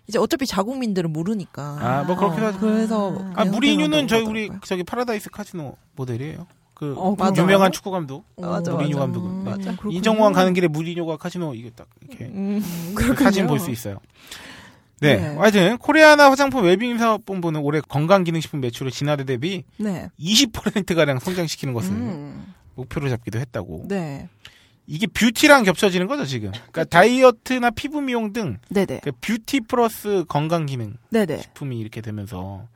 S6: 이제 어차피 자국민들은 모르니까.
S4: 아 뭐 그렇긴
S6: 어,
S4: 하죠.
S6: 그래서
S4: 아
S6: 그냥
S4: 무리뉴는 저희 우리. 저기 파라다이스 카지노 모델이에요. 그
S1: 어?
S4: 유명한 축구 감독
S6: 맞아,
S4: 무리뉴
S6: 맞아.
S4: 감독은
S1: 음,
S4: 네.
S1: 그렇군요.
S4: 인천공항 가는 길에 무리뉴가 카지노 이게 딱 이렇게
S6: 음.
S4: 사진 볼 수 있어요. 네.
S1: 네.
S4: 하여튼 코리아나 화장품 웰빙 사업본부는 올해 건강기능식품 매출을 지난해 대비
S1: 네.
S4: 20% 가량 성장시키는 것을
S1: 음.
S4: 목표로 잡기도 했다고.
S1: 네.
S4: 이게 뷰티랑 겹쳐지는 거죠 지금. 그러니까 다이어트나 피부 미용 등
S1: 네네.
S4: 그 뷰티 플러스 건강 기능
S1: 네네.
S4: 식품이 이렇게 되면서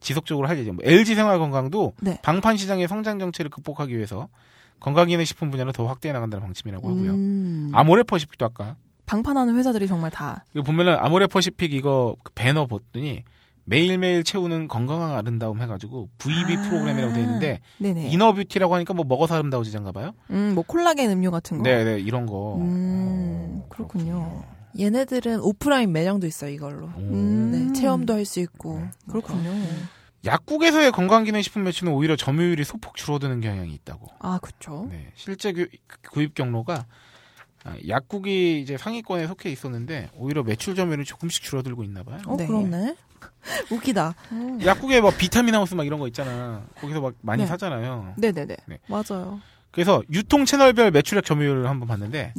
S4: 지속적으로 할 예정. 뭐 LG 생활 건강도
S1: 네.
S4: 방판 시장의 성장 정체를 극복하기 위해서 건강기능 식품 분야를 더 확대해 나간다는 방침이라고 하고요.
S1: 음.
S4: 아모레퍼시픽도 아까
S1: 방판하는 회사들이 정말 다.
S4: 이거 보면은 아모레퍼시픽 이거 그 배너 봤더니 매일매일 채우는 건강한 아름다움 해가지고 VB
S1: 아.
S4: 프로그램이라고 돼 있는데
S1: 네네.
S4: inner beauty라고 하니까 뭐 먹어서 아름다워지잔가 봐요.
S1: 음, 뭐 콜라겐 음료 같은 거.
S4: 네네 이런 거.
S1: 음, 그렇군요.
S6: 얘네들은 오프라인 매장도 있어요 이걸로.
S4: 오.
S1: 음.
S6: 네, 체험도 할 수 있고.
S1: 그렇군요.
S4: 약국에서의 건강기능식품 매출은 오히려 점유율이 소폭 줄어드는 경향이 있다고.
S1: 아, 그쵸.
S4: 네, 실제 구, 구입 경로가 아, 약국이 이제 상위권에 속해 있었는데 오히려 매출 점유율이 조금씩 줄어들고 있나 봐요.
S6: 어
S1: 네.
S6: 그렇네. 웃기다.
S4: 약국에 막 비타민 하우스 막 이런 거 있잖아. 거기서 막 많이
S1: 네.
S4: 사잖아요.
S1: 네네네.
S6: 맞아요.
S4: 그래서 유통 채널별 매출액 점유율을 한번 봤는데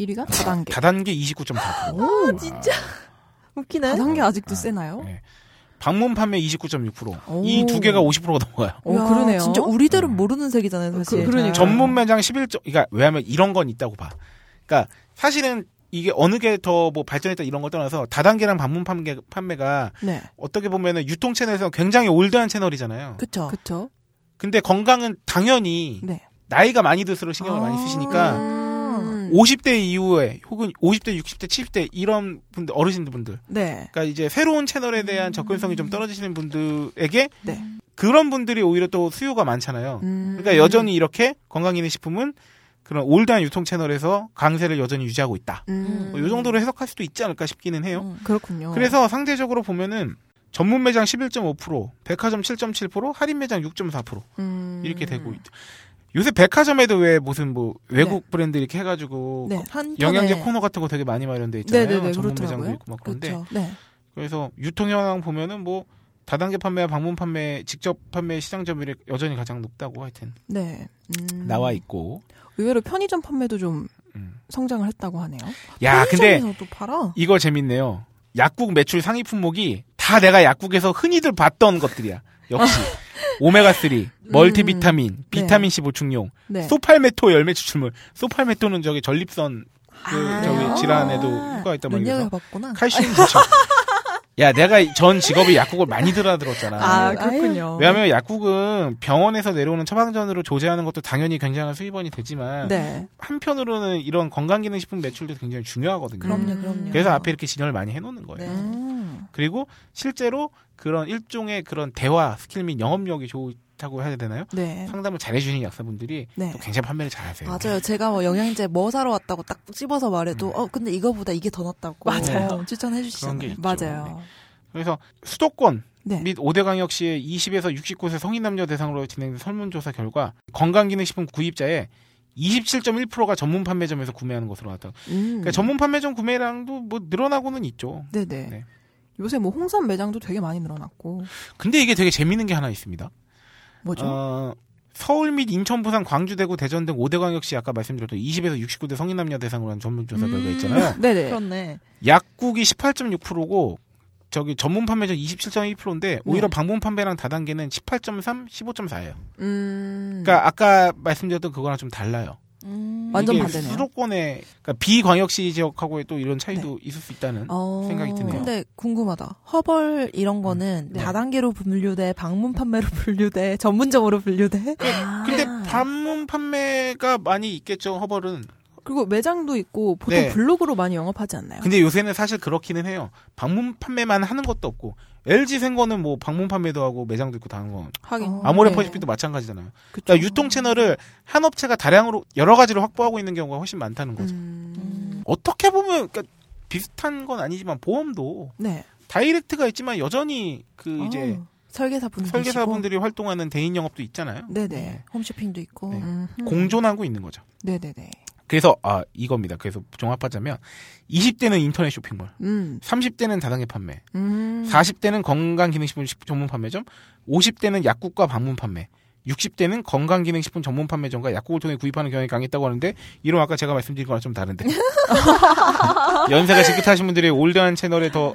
S1: 1위가 다단계.
S4: 다단계 29.4%.
S1: 오,
S6: 진짜 웃기네.
S1: 다단계 아직도
S4: 아,
S1: 세나요?
S4: 네. 방문 판매 29.6%.
S1: 오.
S4: 이두 개가 50%가 넘어가요.
S1: 오,
S6: 야,
S1: 그러네요.
S6: 진짜 우리들은 모르는 색이잖아요, 사실.
S1: 그- 그러니까.
S4: 전문 매장 11점, 그러니까 왜냐하면 이런 건 있다고 봐. 그러니까 사실은 이게 어느 게 더 뭐 발전했다 이런 걸 떠나서 다단계랑 방문 판매, 판매가
S1: 네.
S4: 어떻게 보면은 유통 채널에서 굉장히 올드한 채널이잖아요.
S6: 그쵸.
S1: 그쵸.
S4: 근데 건강은 당연히
S1: 네.
S4: 나이가 많이 들수록 신경을
S6: 아.
S4: 많이 쓰시니까
S1: 음.
S4: 50대 이후에 혹은 50대, 60대, 70대 이런 분들 어르신들 분들
S1: 네.
S4: 그러니까 이제 새로운 채널에 대한 접근성이 좀 떨어지시는 분들에게
S1: 네.
S4: 그런 분들이 오히려 또 수요가 많잖아요.
S1: 음.
S4: 그러니까 여전히 이렇게 건강기능식품은 그런 올드한 유통 채널에서 강세를 여전히 유지하고 있다.
S1: 음.
S4: 뭐 이 정도로 해석할 수도 있지 않을까 싶기는 해요.
S6: 음.
S1: 그렇군요.
S4: 그래서 상대적으로 보면은 전문 매장 11.5%, 백화점 7.7%, 할인 매장 6.4%
S1: 음.
S4: 이렇게 되고 있죠. 요새 백화점에도 왜 무슨 뭐 외국 브랜드 이렇게 해가지고
S1: 네.
S6: 한
S4: 영양제 코너 같은 거 되게 많이 마련돼 있잖아요.
S1: 네네네,
S4: 전문
S1: 그렇더라고요.
S4: 매장도 있고 막 그런데
S6: 그렇죠.
S1: 네.
S4: 그래서 유통 현황 보면은 뭐 다단계 판매와 방문 판매, 직접 판매 시장 점유율이 여전히 가장 높다고 하여튼
S1: 네. 음.
S4: 나와 있고.
S1: 의외로 편의점 판매도 좀
S4: 음.
S1: 성장을 했다고 하네요.
S4: 야, 근데. 이거 재밌네요. 약국 매출 상위 품목이 다 내가 약국에서 흔히들 봤던 것들이야. 역시 오메가 3, 멀티비타민, 비타민 C 보충용,
S1: 네.
S4: 소팔메토 열매 추출물. 소팔메토는 저기 전립선 그
S1: 아.
S4: 저기 질환에도 효과가 있단 말이에요.
S6: 눈여겨봤구나.
S4: 칼슘 보충. 야, 내가 전 직업이 약국을 많이 들어들었잖아.
S1: 아, 그렇군요.
S4: 왜냐하면 약국은 병원에서 내려오는 처방전으로 조제하는 것도 당연히 굉장한 수입원이 되지만
S1: 네.
S4: 한편으로는 이런 건강기능식품 매출도 굉장히 중요하거든요.
S6: 그럼요,
S1: 음.
S6: 그럼요.
S4: 그래서 앞에 이렇게 진열을 많이 해놓는 거예요.
S6: 네.
S1: 음.
S4: 그리고 실제로 그런 일종의 그런 대화 스킬 및 영업력이 좋 다고 해야 되나요?
S1: 네.
S4: 상담을 잘해주시는 약사분들이
S1: 네.
S4: 또 굉장히 판매를 잘하세요.
S6: 맞아요. 제가 뭐 영양제 뭐 사러 왔다고 딱 찝어서 말해도 어 근데 이거보다 이게 더 낫다고
S1: 맞아요.
S6: 어, 추천해 주시잖아요.
S1: 맞아요.
S4: 그래서 수도권
S1: 네.
S4: 및 5대 광역시의 20에서 60곳의 성인 남녀 대상으로 진행된 설문조사 결과 건강기능식품 구입자의 27.1%가 전문 판매점에서 구매하는 것으로 나왔다.
S1: 음.
S4: 그러니까 전문 판매점 구매량도 뭐 늘어나고는 있죠.
S1: 네네.
S4: 네.
S1: 요새 뭐 홍삼 매장도 되게 많이 늘어났고.
S4: 근데 이게 되게 재밌는 게 하나 있습니다.
S1: 뭐죠?
S4: 어, 서울 및 인천, 부산, 광주, 대구, 대전 등 5대 광역시 아까 말씀드렸던 20에서 69대 성인 남녀 대상으로 한 전문조사 결과
S1: 음.
S4: 있잖아요.
S1: 네네.
S6: 그렇네.
S4: 약국이 18.6%고 저기 전문 판매전 27.1%인데 오히려
S1: 네.
S4: 방문 판매랑 다단계는 18.3, 15.4예요.
S1: 음.
S4: 그러니까 아까 말씀드렸던 그거랑 좀 달라요.
S6: 음.
S1: 완전 반대네요.
S4: 수도권의 그러니까 비광역시 지역하고의 또 이런 차이도 있을 수 있다는
S1: 어.
S4: 생각이 드네요.
S6: 근데 궁금하다. 허벌 이런 거는
S1: 네.
S6: 다단계로 분류돼, 방문 판매로 분류돼, 전문점으로 분류돼.
S1: 아.
S4: 근데 방문 판매가 많이 있겠죠 허벌은.
S1: 그리고 매장도 있고 보통
S4: 네.
S1: 블로그로 많이 영업하지 않나요?
S4: 근데 요새는 사실 그렇기는 해요. 방문 판매만 하는 것도 없고 LG 생거는 뭐 방문 판매도 하고 매장도 있고 다 하는 거.
S1: 하긴.
S6: 어.
S4: 아모레퍼시픽도 마찬가지잖아요.
S1: 그쵸.
S4: 그러니까 유통 채널을 한 업체가 다량으로 여러 가지로 확보하고 있는 경우가 훨씬 많다는 거죠.
S1: 음.
S4: 어떻게 보면 그러니까 비슷한 건 아니지만 보험도
S1: 네.
S4: 다이렉트가 있지만 여전히 그 이제
S6: 어, 설계사분
S4: 설계사분들이 활동하는 대인 영업도 있잖아요.
S1: 네네.
S6: 홈쇼핑도 있고.
S4: 네.
S1: 음.
S4: 공존하고 있는 거죠.
S1: 네네네.
S4: 그래서 아 이겁니다. 그래서 종합하자면 20대는 인터넷 쇼핑몰,
S1: 음.
S4: 30대는 다단계 판매,
S1: 음.
S4: 40대는 건강기능식품 전문 판매점, 50대는 약국과 방문 판매, 60대는 건강기능식품 전문 판매점과 약국을 통해 구입하는 경향이 강했다고 하는데 이런 아까 제가 말씀드린 거랑 좀 다른데 연세가 지긋하신 분들이 올드한 채널에 더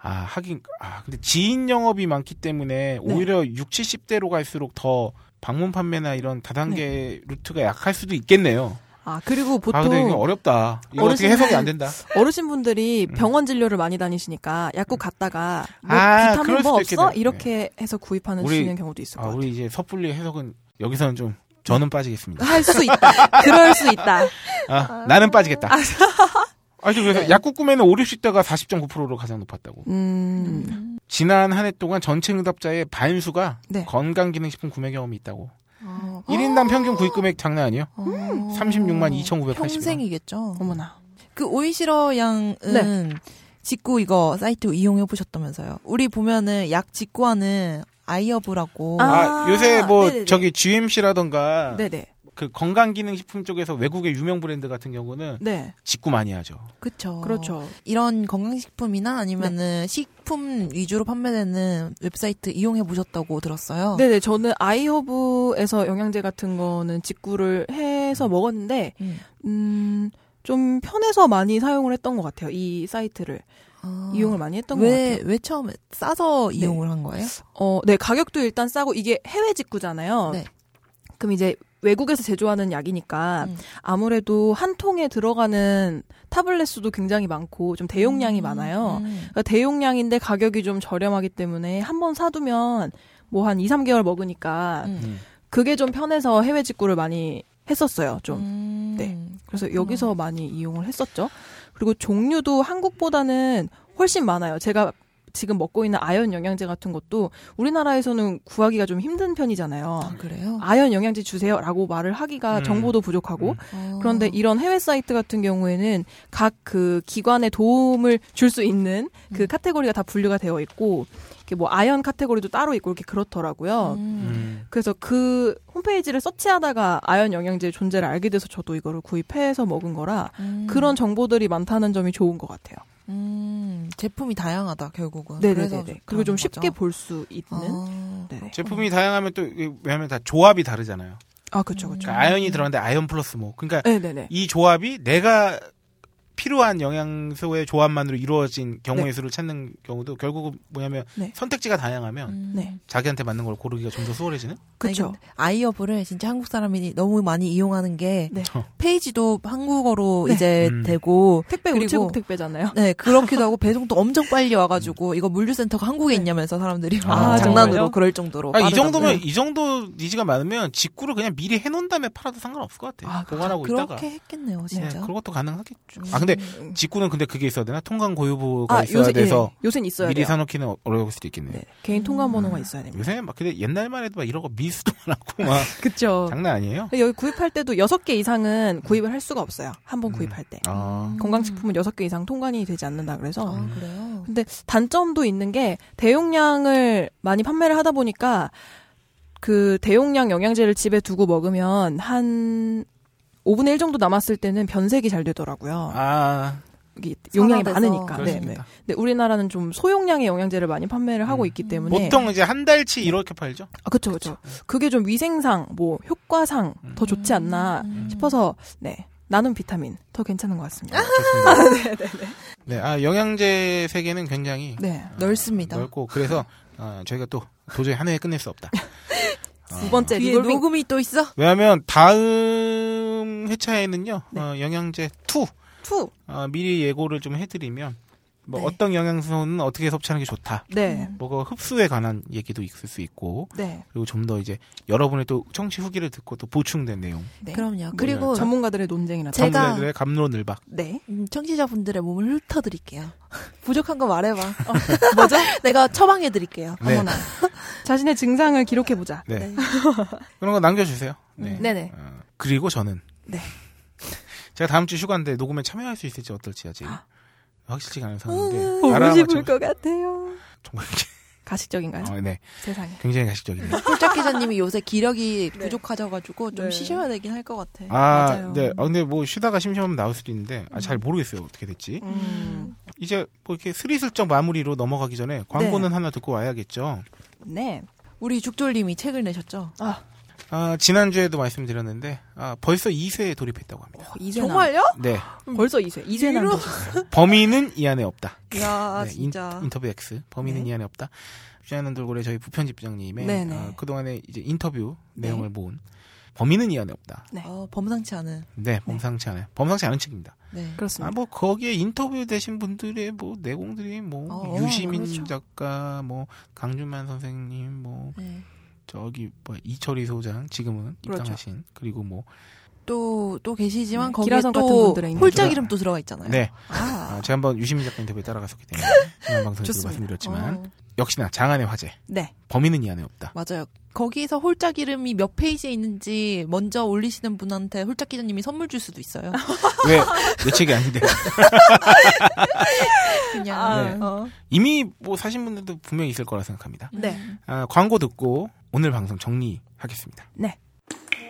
S4: 아, 하긴, 아, 근데 지인 영업이 많기 때문에 오히려 6, 70대로 갈수록 더 방문 판매나 이런 다단계 루트가 약할 수도 있겠네요.
S1: 아 그리고
S4: 아, 근데
S1: 보통
S4: 어렵다. 이거 어떻게
S1: 어르신-
S4: 해석이 안 된다.
S1: 어르신 분들이 병원 진료를 많이 다니시니까 약국 갔다가 뭐
S4: 음. 아,
S1: 비타민 뭐 없어. 이렇게 해서 구입하는
S4: 우리-
S1: 시는 경우도 있을
S4: 아,
S1: 것 같아요.
S4: 우리 이제 섣불리 해석은 여기서는 좀 저는 빠지겠습니다.
S1: 할 수 있다. 그럴 수 있다.
S4: 아, 나는 빠지겠다. 아, 그래서 약국 구매는 5, 60대가 40.9%로 가장 높았다고.
S1: 음.
S4: 지난 한 해 동안 전체 응답자의 반수가
S1: 네.
S4: 건강기능식품 구매 경험이 있다고.
S6: 어.
S4: 1인당 평균 구입 금액 장난 아니에요?
S6: 어.
S4: 36만 2,980원.
S6: 평생이겠죠.
S1: 어머나.
S6: 그 오이시러 양은
S1: 네.
S6: 직구 이거 사이트 이용해 보셨다면서요. 우리 보면은 약 직구하는 아이어브라고.
S1: 아,
S4: 아, 요새 뭐
S1: 네네네.
S4: 저기 GMC라던가
S1: 네네.
S4: 그 건강기능식품 쪽에서 외국의 유명 브랜드 같은 경우는
S1: 네.
S4: 직구 많이 하죠.
S6: 그쵸.
S1: 그렇죠.
S6: 이런 건강식품이나 아니면은 식품 위주로 판매되는 웹사이트 이용해 보셨다고 들었어요.
S1: 네네. 저는 아이허브에서 영양제 같은 거는 직구를 해서 먹었는데,
S6: 음.
S1: 음, 좀 편해서 많이 사용을 했던 것 같아요. 이 사이트를.
S6: 아.
S1: 이용을 많이 했던 것
S6: 왜,
S1: 같아요.
S6: 왜 처음에 싸서 이용을 한 거예요?
S1: 어, 네, 가격도 일단 싸고 이게 해외 직구잖아요.
S6: 네.
S1: 그럼 이제 외국에서 제조하는 약이니까
S6: 음.
S1: 아무래도 한 통에 들어가는 타블렛 수도 굉장히 많고 좀 대용량이 많아요.
S6: 음.
S1: 그러니까 대용량인데 가격이 좀 저렴하기 때문에 한 번 사두면 뭐 한 2, 3개월 먹으니까
S6: 음.
S1: 그게 좀 편해서 해외 직구를 많이 했었어요. 좀.
S6: 음.
S1: 네. 그래서 여기서 많이 이용을 했었죠. 그리고 종류도 한국보다는 훨씬 많아요. 제가 지금 먹고 있는 아연 영양제 같은 것도 우리나라에서는 구하기가 좀 힘든 편이잖아요.
S6: 아, 그래요?
S1: 아연 영양제 주세요라고 말을 하기가
S4: 음.
S1: 정보도 부족하고
S4: 음.
S6: 아.
S1: 그런데 이런 해외 사이트 같은 경우에는 각 그 기관에 도움을 줄 수 있는 그
S6: 음.
S1: 카테고리가 다 분류가 되어 있고 이렇게 뭐 아연 카테고리도 따로 있고 이렇게 그렇더라고요.
S6: 음.
S4: 음.
S1: 그래서 그 홈페이지를 서치하다가 아연 영양제 존재를 알게 돼서 저도 이거를 구입해서 먹은 거라
S6: 음.
S1: 그런 정보들이 많다는 점이 좋은 것 같아요.
S6: 음. 제품이 다양하다 결국은.
S1: 네네네.
S6: 그래서
S1: 그리고 좀 쉽게. 볼 수 있는.
S6: 아.
S1: 네네.
S4: 제품이 다양하면 또 왜냐면 다 조합이 다르잖아요.
S1: 아 그렇죠, 그렇죠.
S4: 그러니까 아연이 들어갔는데 아연 플러스 뭐. 그러니까
S1: 네네네.
S4: 이 조합이 내가 필요한 영양소의 조합만으로 이루어진 경우의 수를 찾는 경우도 결국은 뭐냐면
S1: 네.
S4: 선택지가 다양하면
S6: 음.
S1: 네.
S4: 자기한테 맞는 걸 고르기가 좀 더 수월해지는?
S1: 그렇죠.
S6: 근데 아이어브를 진짜 한국 사람이 너무 많이 이용하는 게
S1: 네.
S6: 페이지도 한국어로
S1: 네.
S6: 이제
S4: 음.
S6: 되고
S1: 택배
S6: 그리고-
S1: 우체국 택배잖아요.
S6: 네 그렇기도 하고 배송도 엄청 빨리 와가지고 이거 물류센터가 한국에
S1: 네.
S6: 있냐면서 사람들이
S4: 아,
S6: 막 장난으로? 그럴 정도로
S4: 아, 이. 정도면 이 정도 니즈가 많으면 직구를 그냥 미리 해놓은 다음에 팔아도 상관없을 것 같아.
S1: 아,
S4: 보관하고
S6: 그렇게
S4: 있다가.
S6: 했겠네요
S4: 네,
S6: 진짜.
S4: 그런 것도 가능하겠죠. 아 근데
S1: 음.
S4: 직구는 근데 그게 있어야 되나? 통관 고유부가
S1: 아,
S4: 있어야
S1: 요새
S4: 돼서
S1: 예, 요새는 있어야
S4: 미리
S1: 돼요.
S4: 사놓기는 어려울 수도 있겠네.
S1: 네. 개인 통관
S6: 음.
S1: 번호가 있어야 됩니다.
S4: 요새 막 근데 옛날만 해도 막 이런 거 미수도 많았고 막
S1: 그렇죠.
S4: 장난 아니에요?
S1: 여기 구입할 때도 여섯 개 이상은 구입을 할 수가 없어요. 한번
S4: 음.
S1: 구입할 때.
S4: 아.
S1: 건강식품은 여섯 개 이상 통관이 되지 않는다 그래서.
S6: 아 그래요.
S1: 근데 단점도 있는 게 대용량을 많이 판매를 하다 보니까 그 대용량 영양제를 집에 두고 먹으면 한 5분의 1 정도 남았을 때는 변색이 잘 되더라고요.
S4: 아,
S1: 이게 용량이. 많으니까. 네, 네.
S4: 그렇습니다.
S1: 근데 우리나라는 좀 소용량의 영양제를 많이 판매를 하고
S4: 음.
S1: 있기 때문에
S4: 보통 이제 한 달치 이렇게 팔죠.
S1: 아, 그쵸, 그쵸. 그게 좀 위생상, 뭐, 효과상 더 좋지 않나
S6: 음.
S1: 싶어서, 네. 나눔 비타민 더 괜찮은 것 같습니다.
S4: 좋습니다. 네, 아 영양제 세계는 굉장히
S1: 네.
S6: 넓습니다.
S4: 넓고 그래서 어, 저희가 또 도저히 한 해에 끝낼 수 없다.
S1: 두 번째 리볼빙
S6: 녹음이 또 있어?
S4: 왜냐하면 다음 회차에는요
S1: 네.
S4: 어, 영양제 2
S1: two.
S4: 어, 미리 예고를 좀 해드리면 뭐
S6: 네.
S4: 어떤 영양소는 어떻게 섭취하는 게 좋다.
S1: 네.
S4: 뭐가 흡수에 관한 얘기도 있을 수 있고
S1: 네.
S4: 그리고 좀 더 이제 여러분의 또 청취 후기를 듣고 또 보충된 내용.
S1: 네.
S6: 그럼요. 그리고
S1: 전문가들의 논쟁이나
S6: 제가-
S4: 전문가들의 감론을박.
S1: 네.
S6: 음, 청취자분들의 몸을 훑어 드릴게요. 부족한 거 말해봐. 뭐죠? 내가 처방해 드릴게요.
S4: 네.
S1: 어머나. 자신의 증상을 기록해 보자.
S4: 네.
S6: 네.
S4: 그런 거 남겨 주세요. 네.
S1: 네 네.
S4: 어, 그리고 저는
S1: 네.
S4: 제가 다음 주 휴가인데 녹음에 참여할 수 있을지 어떨지 아직 확실치가 않은
S1: 어,
S4: 상황인데
S1: 보고 싶을 것 같아요.
S4: 정말
S1: 가식적인가요?
S4: 어, 네
S1: 세상에.
S4: 굉장히 가식적이네요.
S6: 홀짝 기자님이 요새 기력이
S1: 네.
S6: 부족하셔가지고 좀
S1: 네.
S6: 쉬셔야 되긴 할 것 같아.
S4: 아,
S1: 맞아요.
S4: 네. 아, 근데 뭐 쉬다가 심심하면 나올 수도 있는데 아, 잘 모르겠어요 어떻게 됐지.
S1: 음.
S4: 이제 뭐 이렇게 스리슬쩍 마무리로 넘어가기 전에 광고는 하나 듣고 와야겠죠.
S1: 네.
S6: 우리 죽돌님이 책을 내셨죠?
S1: 아,
S4: 아, 지난주에도 말씀드렸는데 아, 벌써 2세에 돌입했다고 합니다.
S1: 이세나.
S6: 정말요?
S4: 네.
S1: 벌써 2세. 이세나
S6: 이로-
S1: 되셨어요.
S4: 범인은 이 안에 없다.
S6: 야
S4: 네,
S6: 진짜.
S4: 인, 터뷰 X 범인은
S1: 네.
S4: 이 안에 없다. 주하는 돌고래 저희 부편집장님의
S1: 네네.
S4: 어, 그동안의 이제 인터뷰
S1: 네.
S4: 내용을 모은 범인은 이 안에 없다.
S1: 네.
S6: 어, 범상치 않은.
S4: 네, 범상치 않아요. 범상치 않은 책입니다.
S6: 네.
S1: 그렇습니다.
S4: 아, 뭐 거기에 인터뷰 되신 분들의 뭐 내공들이 뭐
S6: 어,
S4: 유시민
S6: 그렇죠.
S4: 작가, 뭐 강준만 선생님, 뭐
S6: 네.
S4: 저기 뭐 이철희 소장 지금은
S1: 그렇죠.
S4: 입당하신 그리고 뭐
S6: 또, 또 계시지만
S1: 네,
S6: 거기에 또 홀짝 이름도 들어가 있잖아요.
S4: 네,
S6: 아.
S4: 아, 제가 한번 유시민 작가 인터뷰에 따라갔었기 때문에 지난 방송에서. 말씀드렸지만
S6: 어,
S4: 역시나 장안의 화제
S1: 네.
S4: 범인은 이 안에 없다.
S6: 맞아요. 거기서 홀짝 이름이 몇 페이지에 있는지 먼저 올리시는 분한테 홀짝 기자님이 선물 줄 수도 있어요.
S4: 왜 내 책이 아닌데
S6: 그냥.
S1: 아,
S4: 네.
S6: 어.
S4: 이미 뭐 사신 분들도 분명히 있을 거라 생각합니다.
S1: 네.
S4: 아, 광고 듣고 오늘 방송 정리하겠습니다.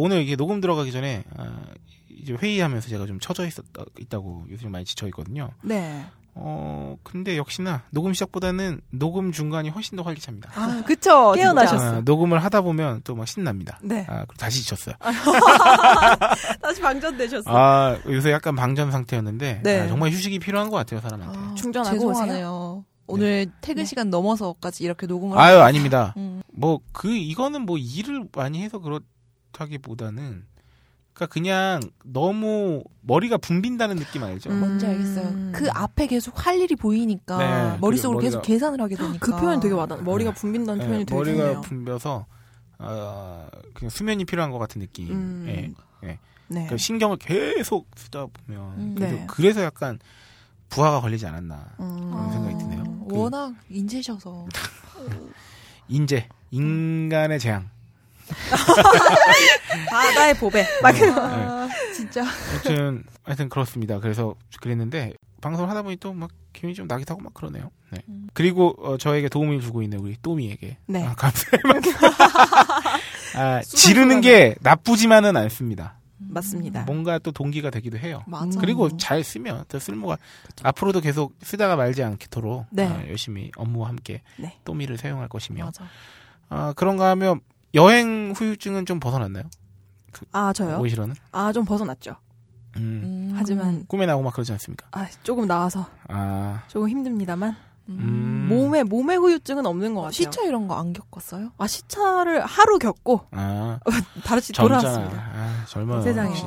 S4: 오늘 이게 녹음 들어가기 전에 아, 이제 회의하면서 제가 좀 처져 있었다 있다고 요즘 많이 지쳐 있거든요.
S1: 네.
S4: 어 근데 역시나 녹음 시작보다는 녹음 중간이 훨씬 더 활기찹니다.
S1: 아, 그쵸. 깨어나셨어.
S4: 아, 녹음을 하다 보면 또 막 신납니다.
S1: 네.
S4: 아, 그리고 다시 지쳤어요.
S1: 다시 방전되셨어.
S4: 아 요새 약간 방전 상태였는데
S1: 네.
S4: 아, 정말 휴식이 필요한 것 같아요 사람한테.
S6: 아,
S1: 충전하고
S6: 죄송하네요. 오늘 퇴근
S1: 네.
S6: 시간 넘어서까지 이렇게 녹음을
S4: 아유 아닙니다.
S6: 음.
S4: 뭐그 이거는 뭐 일을 많이 해서 그렇 다기보다는 그러니까 그냥 너무 머리가 붐빈다는 느낌 알죠?
S1: 음.
S6: 뭔지 알겠어요. 그 앞에 계속 할 일이 보이니까
S4: 네,
S6: 머릿속으로
S4: 그리고
S6: 계속
S4: 머리가-
S6: 계산을 하게 되니까.
S1: 그 표현 되게 와닿아. 머리가 붐빈다는
S4: 네,
S1: 표현이 되게
S4: 머리가
S1: 좋네요.
S4: 붐벼서 어, 그냥 수면이 필요한 것 같은 느낌.
S1: 음.
S4: 예.
S1: 네.
S4: 그러니까 신경을 계속 쓰다 보면
S6: 음.
S4: 그래서,
S1: 네.
S4: 그래서 약간 부하가 걸리지 않았나
S1: 음.
S4: 그런 생각이 드네요.
S6: 어,
S4: 그
S6: 워낙 인재셔서.
S4: 인재, 인간의 재앙.
S1: 바다의 보배. 막
S4: 네.
S6: 아, 진짜.
S4: 하여튼 하여튼 그렇습니다. 그래서 그랬는데 방송을 하다 보니 또 막 기분이 좀 나기도 하고 막 그러네요. 네.
S6: 음.
S4: 그리고 어, 저에게 도움을 주고 있는 우리 또미에게
S1: 네.
S4: 아, 감사의 말씀. 아, 지르는 게 나쁘지만은 않습니다.
S1: 맞습니다.
S4: 뭔가 또 동기가 되기도 해요.
S6: 맞아.
S4: 그리고 잘 쓰면 더 쓸모가 앞으로도 계속 쓰다가 말지 않도록
S1: 네.
S4: 아, 열심히 업무와 함께
S1: 네.
S4: 또미를 사용할 것이며
S6: 맞아.
S4: 아, 그런가 하면 여행 후유증은 좀 벗어났나요?
S1: 아, 저요?
S4: 오이시러는?
S1: 아, 좀 벗어났죠.
S4: 음,
S6: 음.
S1: 하지만,
S4: 꿈에 나오고 막 그러지 않습니까?
S1: 아, 조금 나와서
S4: 아,
S1: 조금 힘듭니다만,
S4: 음.
S1: 몸에, 몸의 후유증은 없는 것 같아요.
S6: 시차 이런 거 안 겪었어요?
S1: 아, 시차를 하루 겪고,
S4: 아,
S1: 다시. 돌아왔습니다.
S4: 아, 젊어요.
S1: 세상에.
S4: 역시.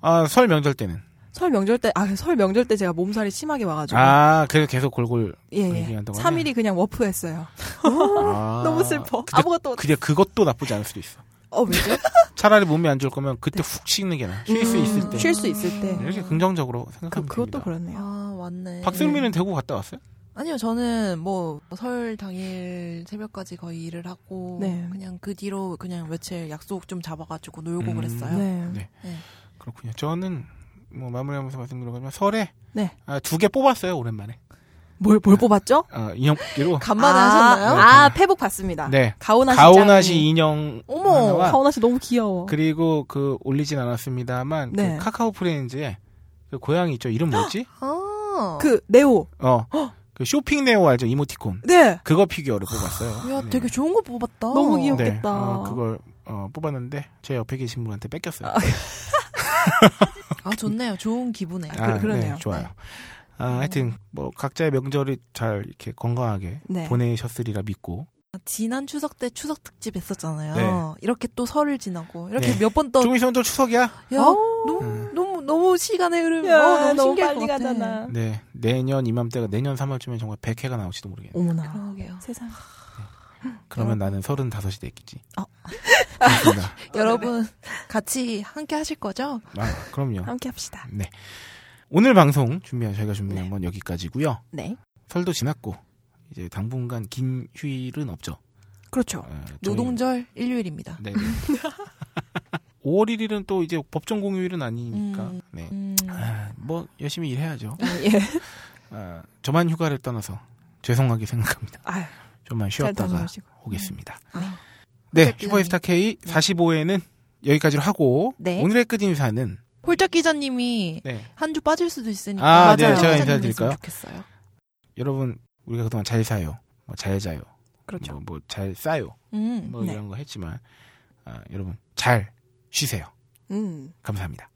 S6: 아,
S4: 아, 설 명절 때는.
S1: 설 명절 때, 아, 설 명절 때 제가 몸살이 심하게 와가지고.
S4: 아, 그래서 계속 골골.
S1: 예, 예.
S4: 얘기한다고
S1: 3일이 그냥 워프했어요.
S4: 아.
S1: 너무 슬퍼.
S4: 근데
S1: 아무것도.
S4: 그게 그것도 나쁘지 않을 수도 있어.
S1: 어, 왜죠?
S4: 차라리 몸이 안 좋을 거면 그때 훅 쉬는 게 나아. 쉴수
S1: 음,
S4: 있을 때.
S1: 쉴 수 있을 때.
S4: 이렇게 긍정적으로
S1: 그,
S4: 생각하면
S1: 그것도
S4: 됩니다.
S1: 그렇네요.
S6: 아, 맞네.
S4: 박슬미는 대구 갔다 왔어요?
S6: 아니요, 저는 뭐 설 당일 새벽까지 거의 일을 하고
S1: 네.
S6: 그냥 그 뒤로 그냥 며칠 약속 좀 잡아가지고 놀고
S4: 음.
S6: 그랬어요.
S1: 네.
S4: 네.
S6: 네.
S4: 그렇군요. 저는 뭐 마무리하면서 말씀드리면 설에
S1: 네.
S4: 두개 뽑았어요 오랜만에.
S1: 뭘, 뭘 뽑았죠?
S4: 어, 인형기로.
S6: 간만에
S1: 아,
S6: 하셨나요?
S1: 아, 페북 봤습니다.
S4: 네.
S1: 가오나시.
S4: 가오나시
S1: 짱이.
S4: 인형
S6: 어머,
S1: 가오나시 너무 귀여워.
S4: 그리고 그 올리진 않았습니다만
S1: 네.
S4: 그 카카오 프렌즈에 그 고양이 있죠 이름 뭐지?
S6: 아.
S1: 그, 네오.
S4: 어. 그 쇼핑 네오 알죠 이모티콘.
S1: 네.
S4: 그거 피규어를 뽑았어요.
S6: 야,
S4: 네.
S6: 되게 좋은 거 뽑았다.
S1: 너무
S4: 네.
S1: 귀엽겠다.
S4: 어, 그걸 어, 뽑았는데 제 옆에 계신 분한테 뺏겼어요.
S6: 아, 좋네요. 좋은 기분에.
S4: 아,
S1: 그- 그러네요.
S4: 네, 좋아요. 아, 하여튼 뭐 각자의 명절이 잘 이렇게 건강하게
S1: 네.
S4: 보내셨으리라 믿고
S6: 지난 추석 때 추석 특집 했었잖아요.
S4: 네.
S6: 이렇게 또 설을 지나고 이렇게
S4: 네.
S6: 몇번 또
S4: 좀 있으면 또 추석이야.
S6: 야, 너무
S4: 음.
S6: 너무 너무 시간의 흐름이
S1: 야,
S6: 어, 너무
S1: 너무 빨리. 가잖아.
S4: 네 내년 이맘때가 내년 3월쯤에 정말 100회가 나올지도 모르겠네.
S1: 어머나.
S6: 그러게요.
S1: 세상.
S4: 그러면 나는 35이 됐겠지.
S1: 어.
S4: 그렇습니다.
S6: 여러분 같이 함께 하실 거죠?
S4: 아, 그럼요.
S1: 함께 합시다.
S4: 네. 오늘 방송 준비한 저희가 준비한 건 여기까지고요.
S1: 네.
S4: 설도 지났고 이제 당분간 긴 휴일은 없죠.
S1: 그렇죠.
S4: 어,
S6: 노동절 일요일입니다.
S4: 네. 5월 1일은 또 이제 법정 공휴일은 아니니까.
S6: 음.
S4: 네.
S6: 음,
S4: 아, 뭐 열심히 일해야죠.
S1: 예.
S4: 아, 저만 휴가를 떠나서 죄송하게 생각합니다.
S1: 아유,
S4: 좀만 쉬었다가 오겠습니다. 음.
S6: 아.
S4: 네, 슈퍼스타 K 45회는 여기까지로 하고
S6: 네.
S4: 오늘의 끝 인사는
S6: 홀짝 기자님이
S4: 네.
S6: 한주 빠질 수도 있으니까
S4: 아,
S6: 맞아요.
S4: 네, 제가 인사드릴까요?
S6: 좋겠어요.
S4: 여러분 우리가 그동안 잘 사요, 뭐 잘 자요,
S1: 그렇죠.
S4: 뭐잘 뭐, 뭐 싸요,
S6: 음,
S4: 뭐
S1: 네.
S4: 이런 거 했지만 아, 여러분 잘 쉬세요.
S1: 음.
S4: 감사합니다.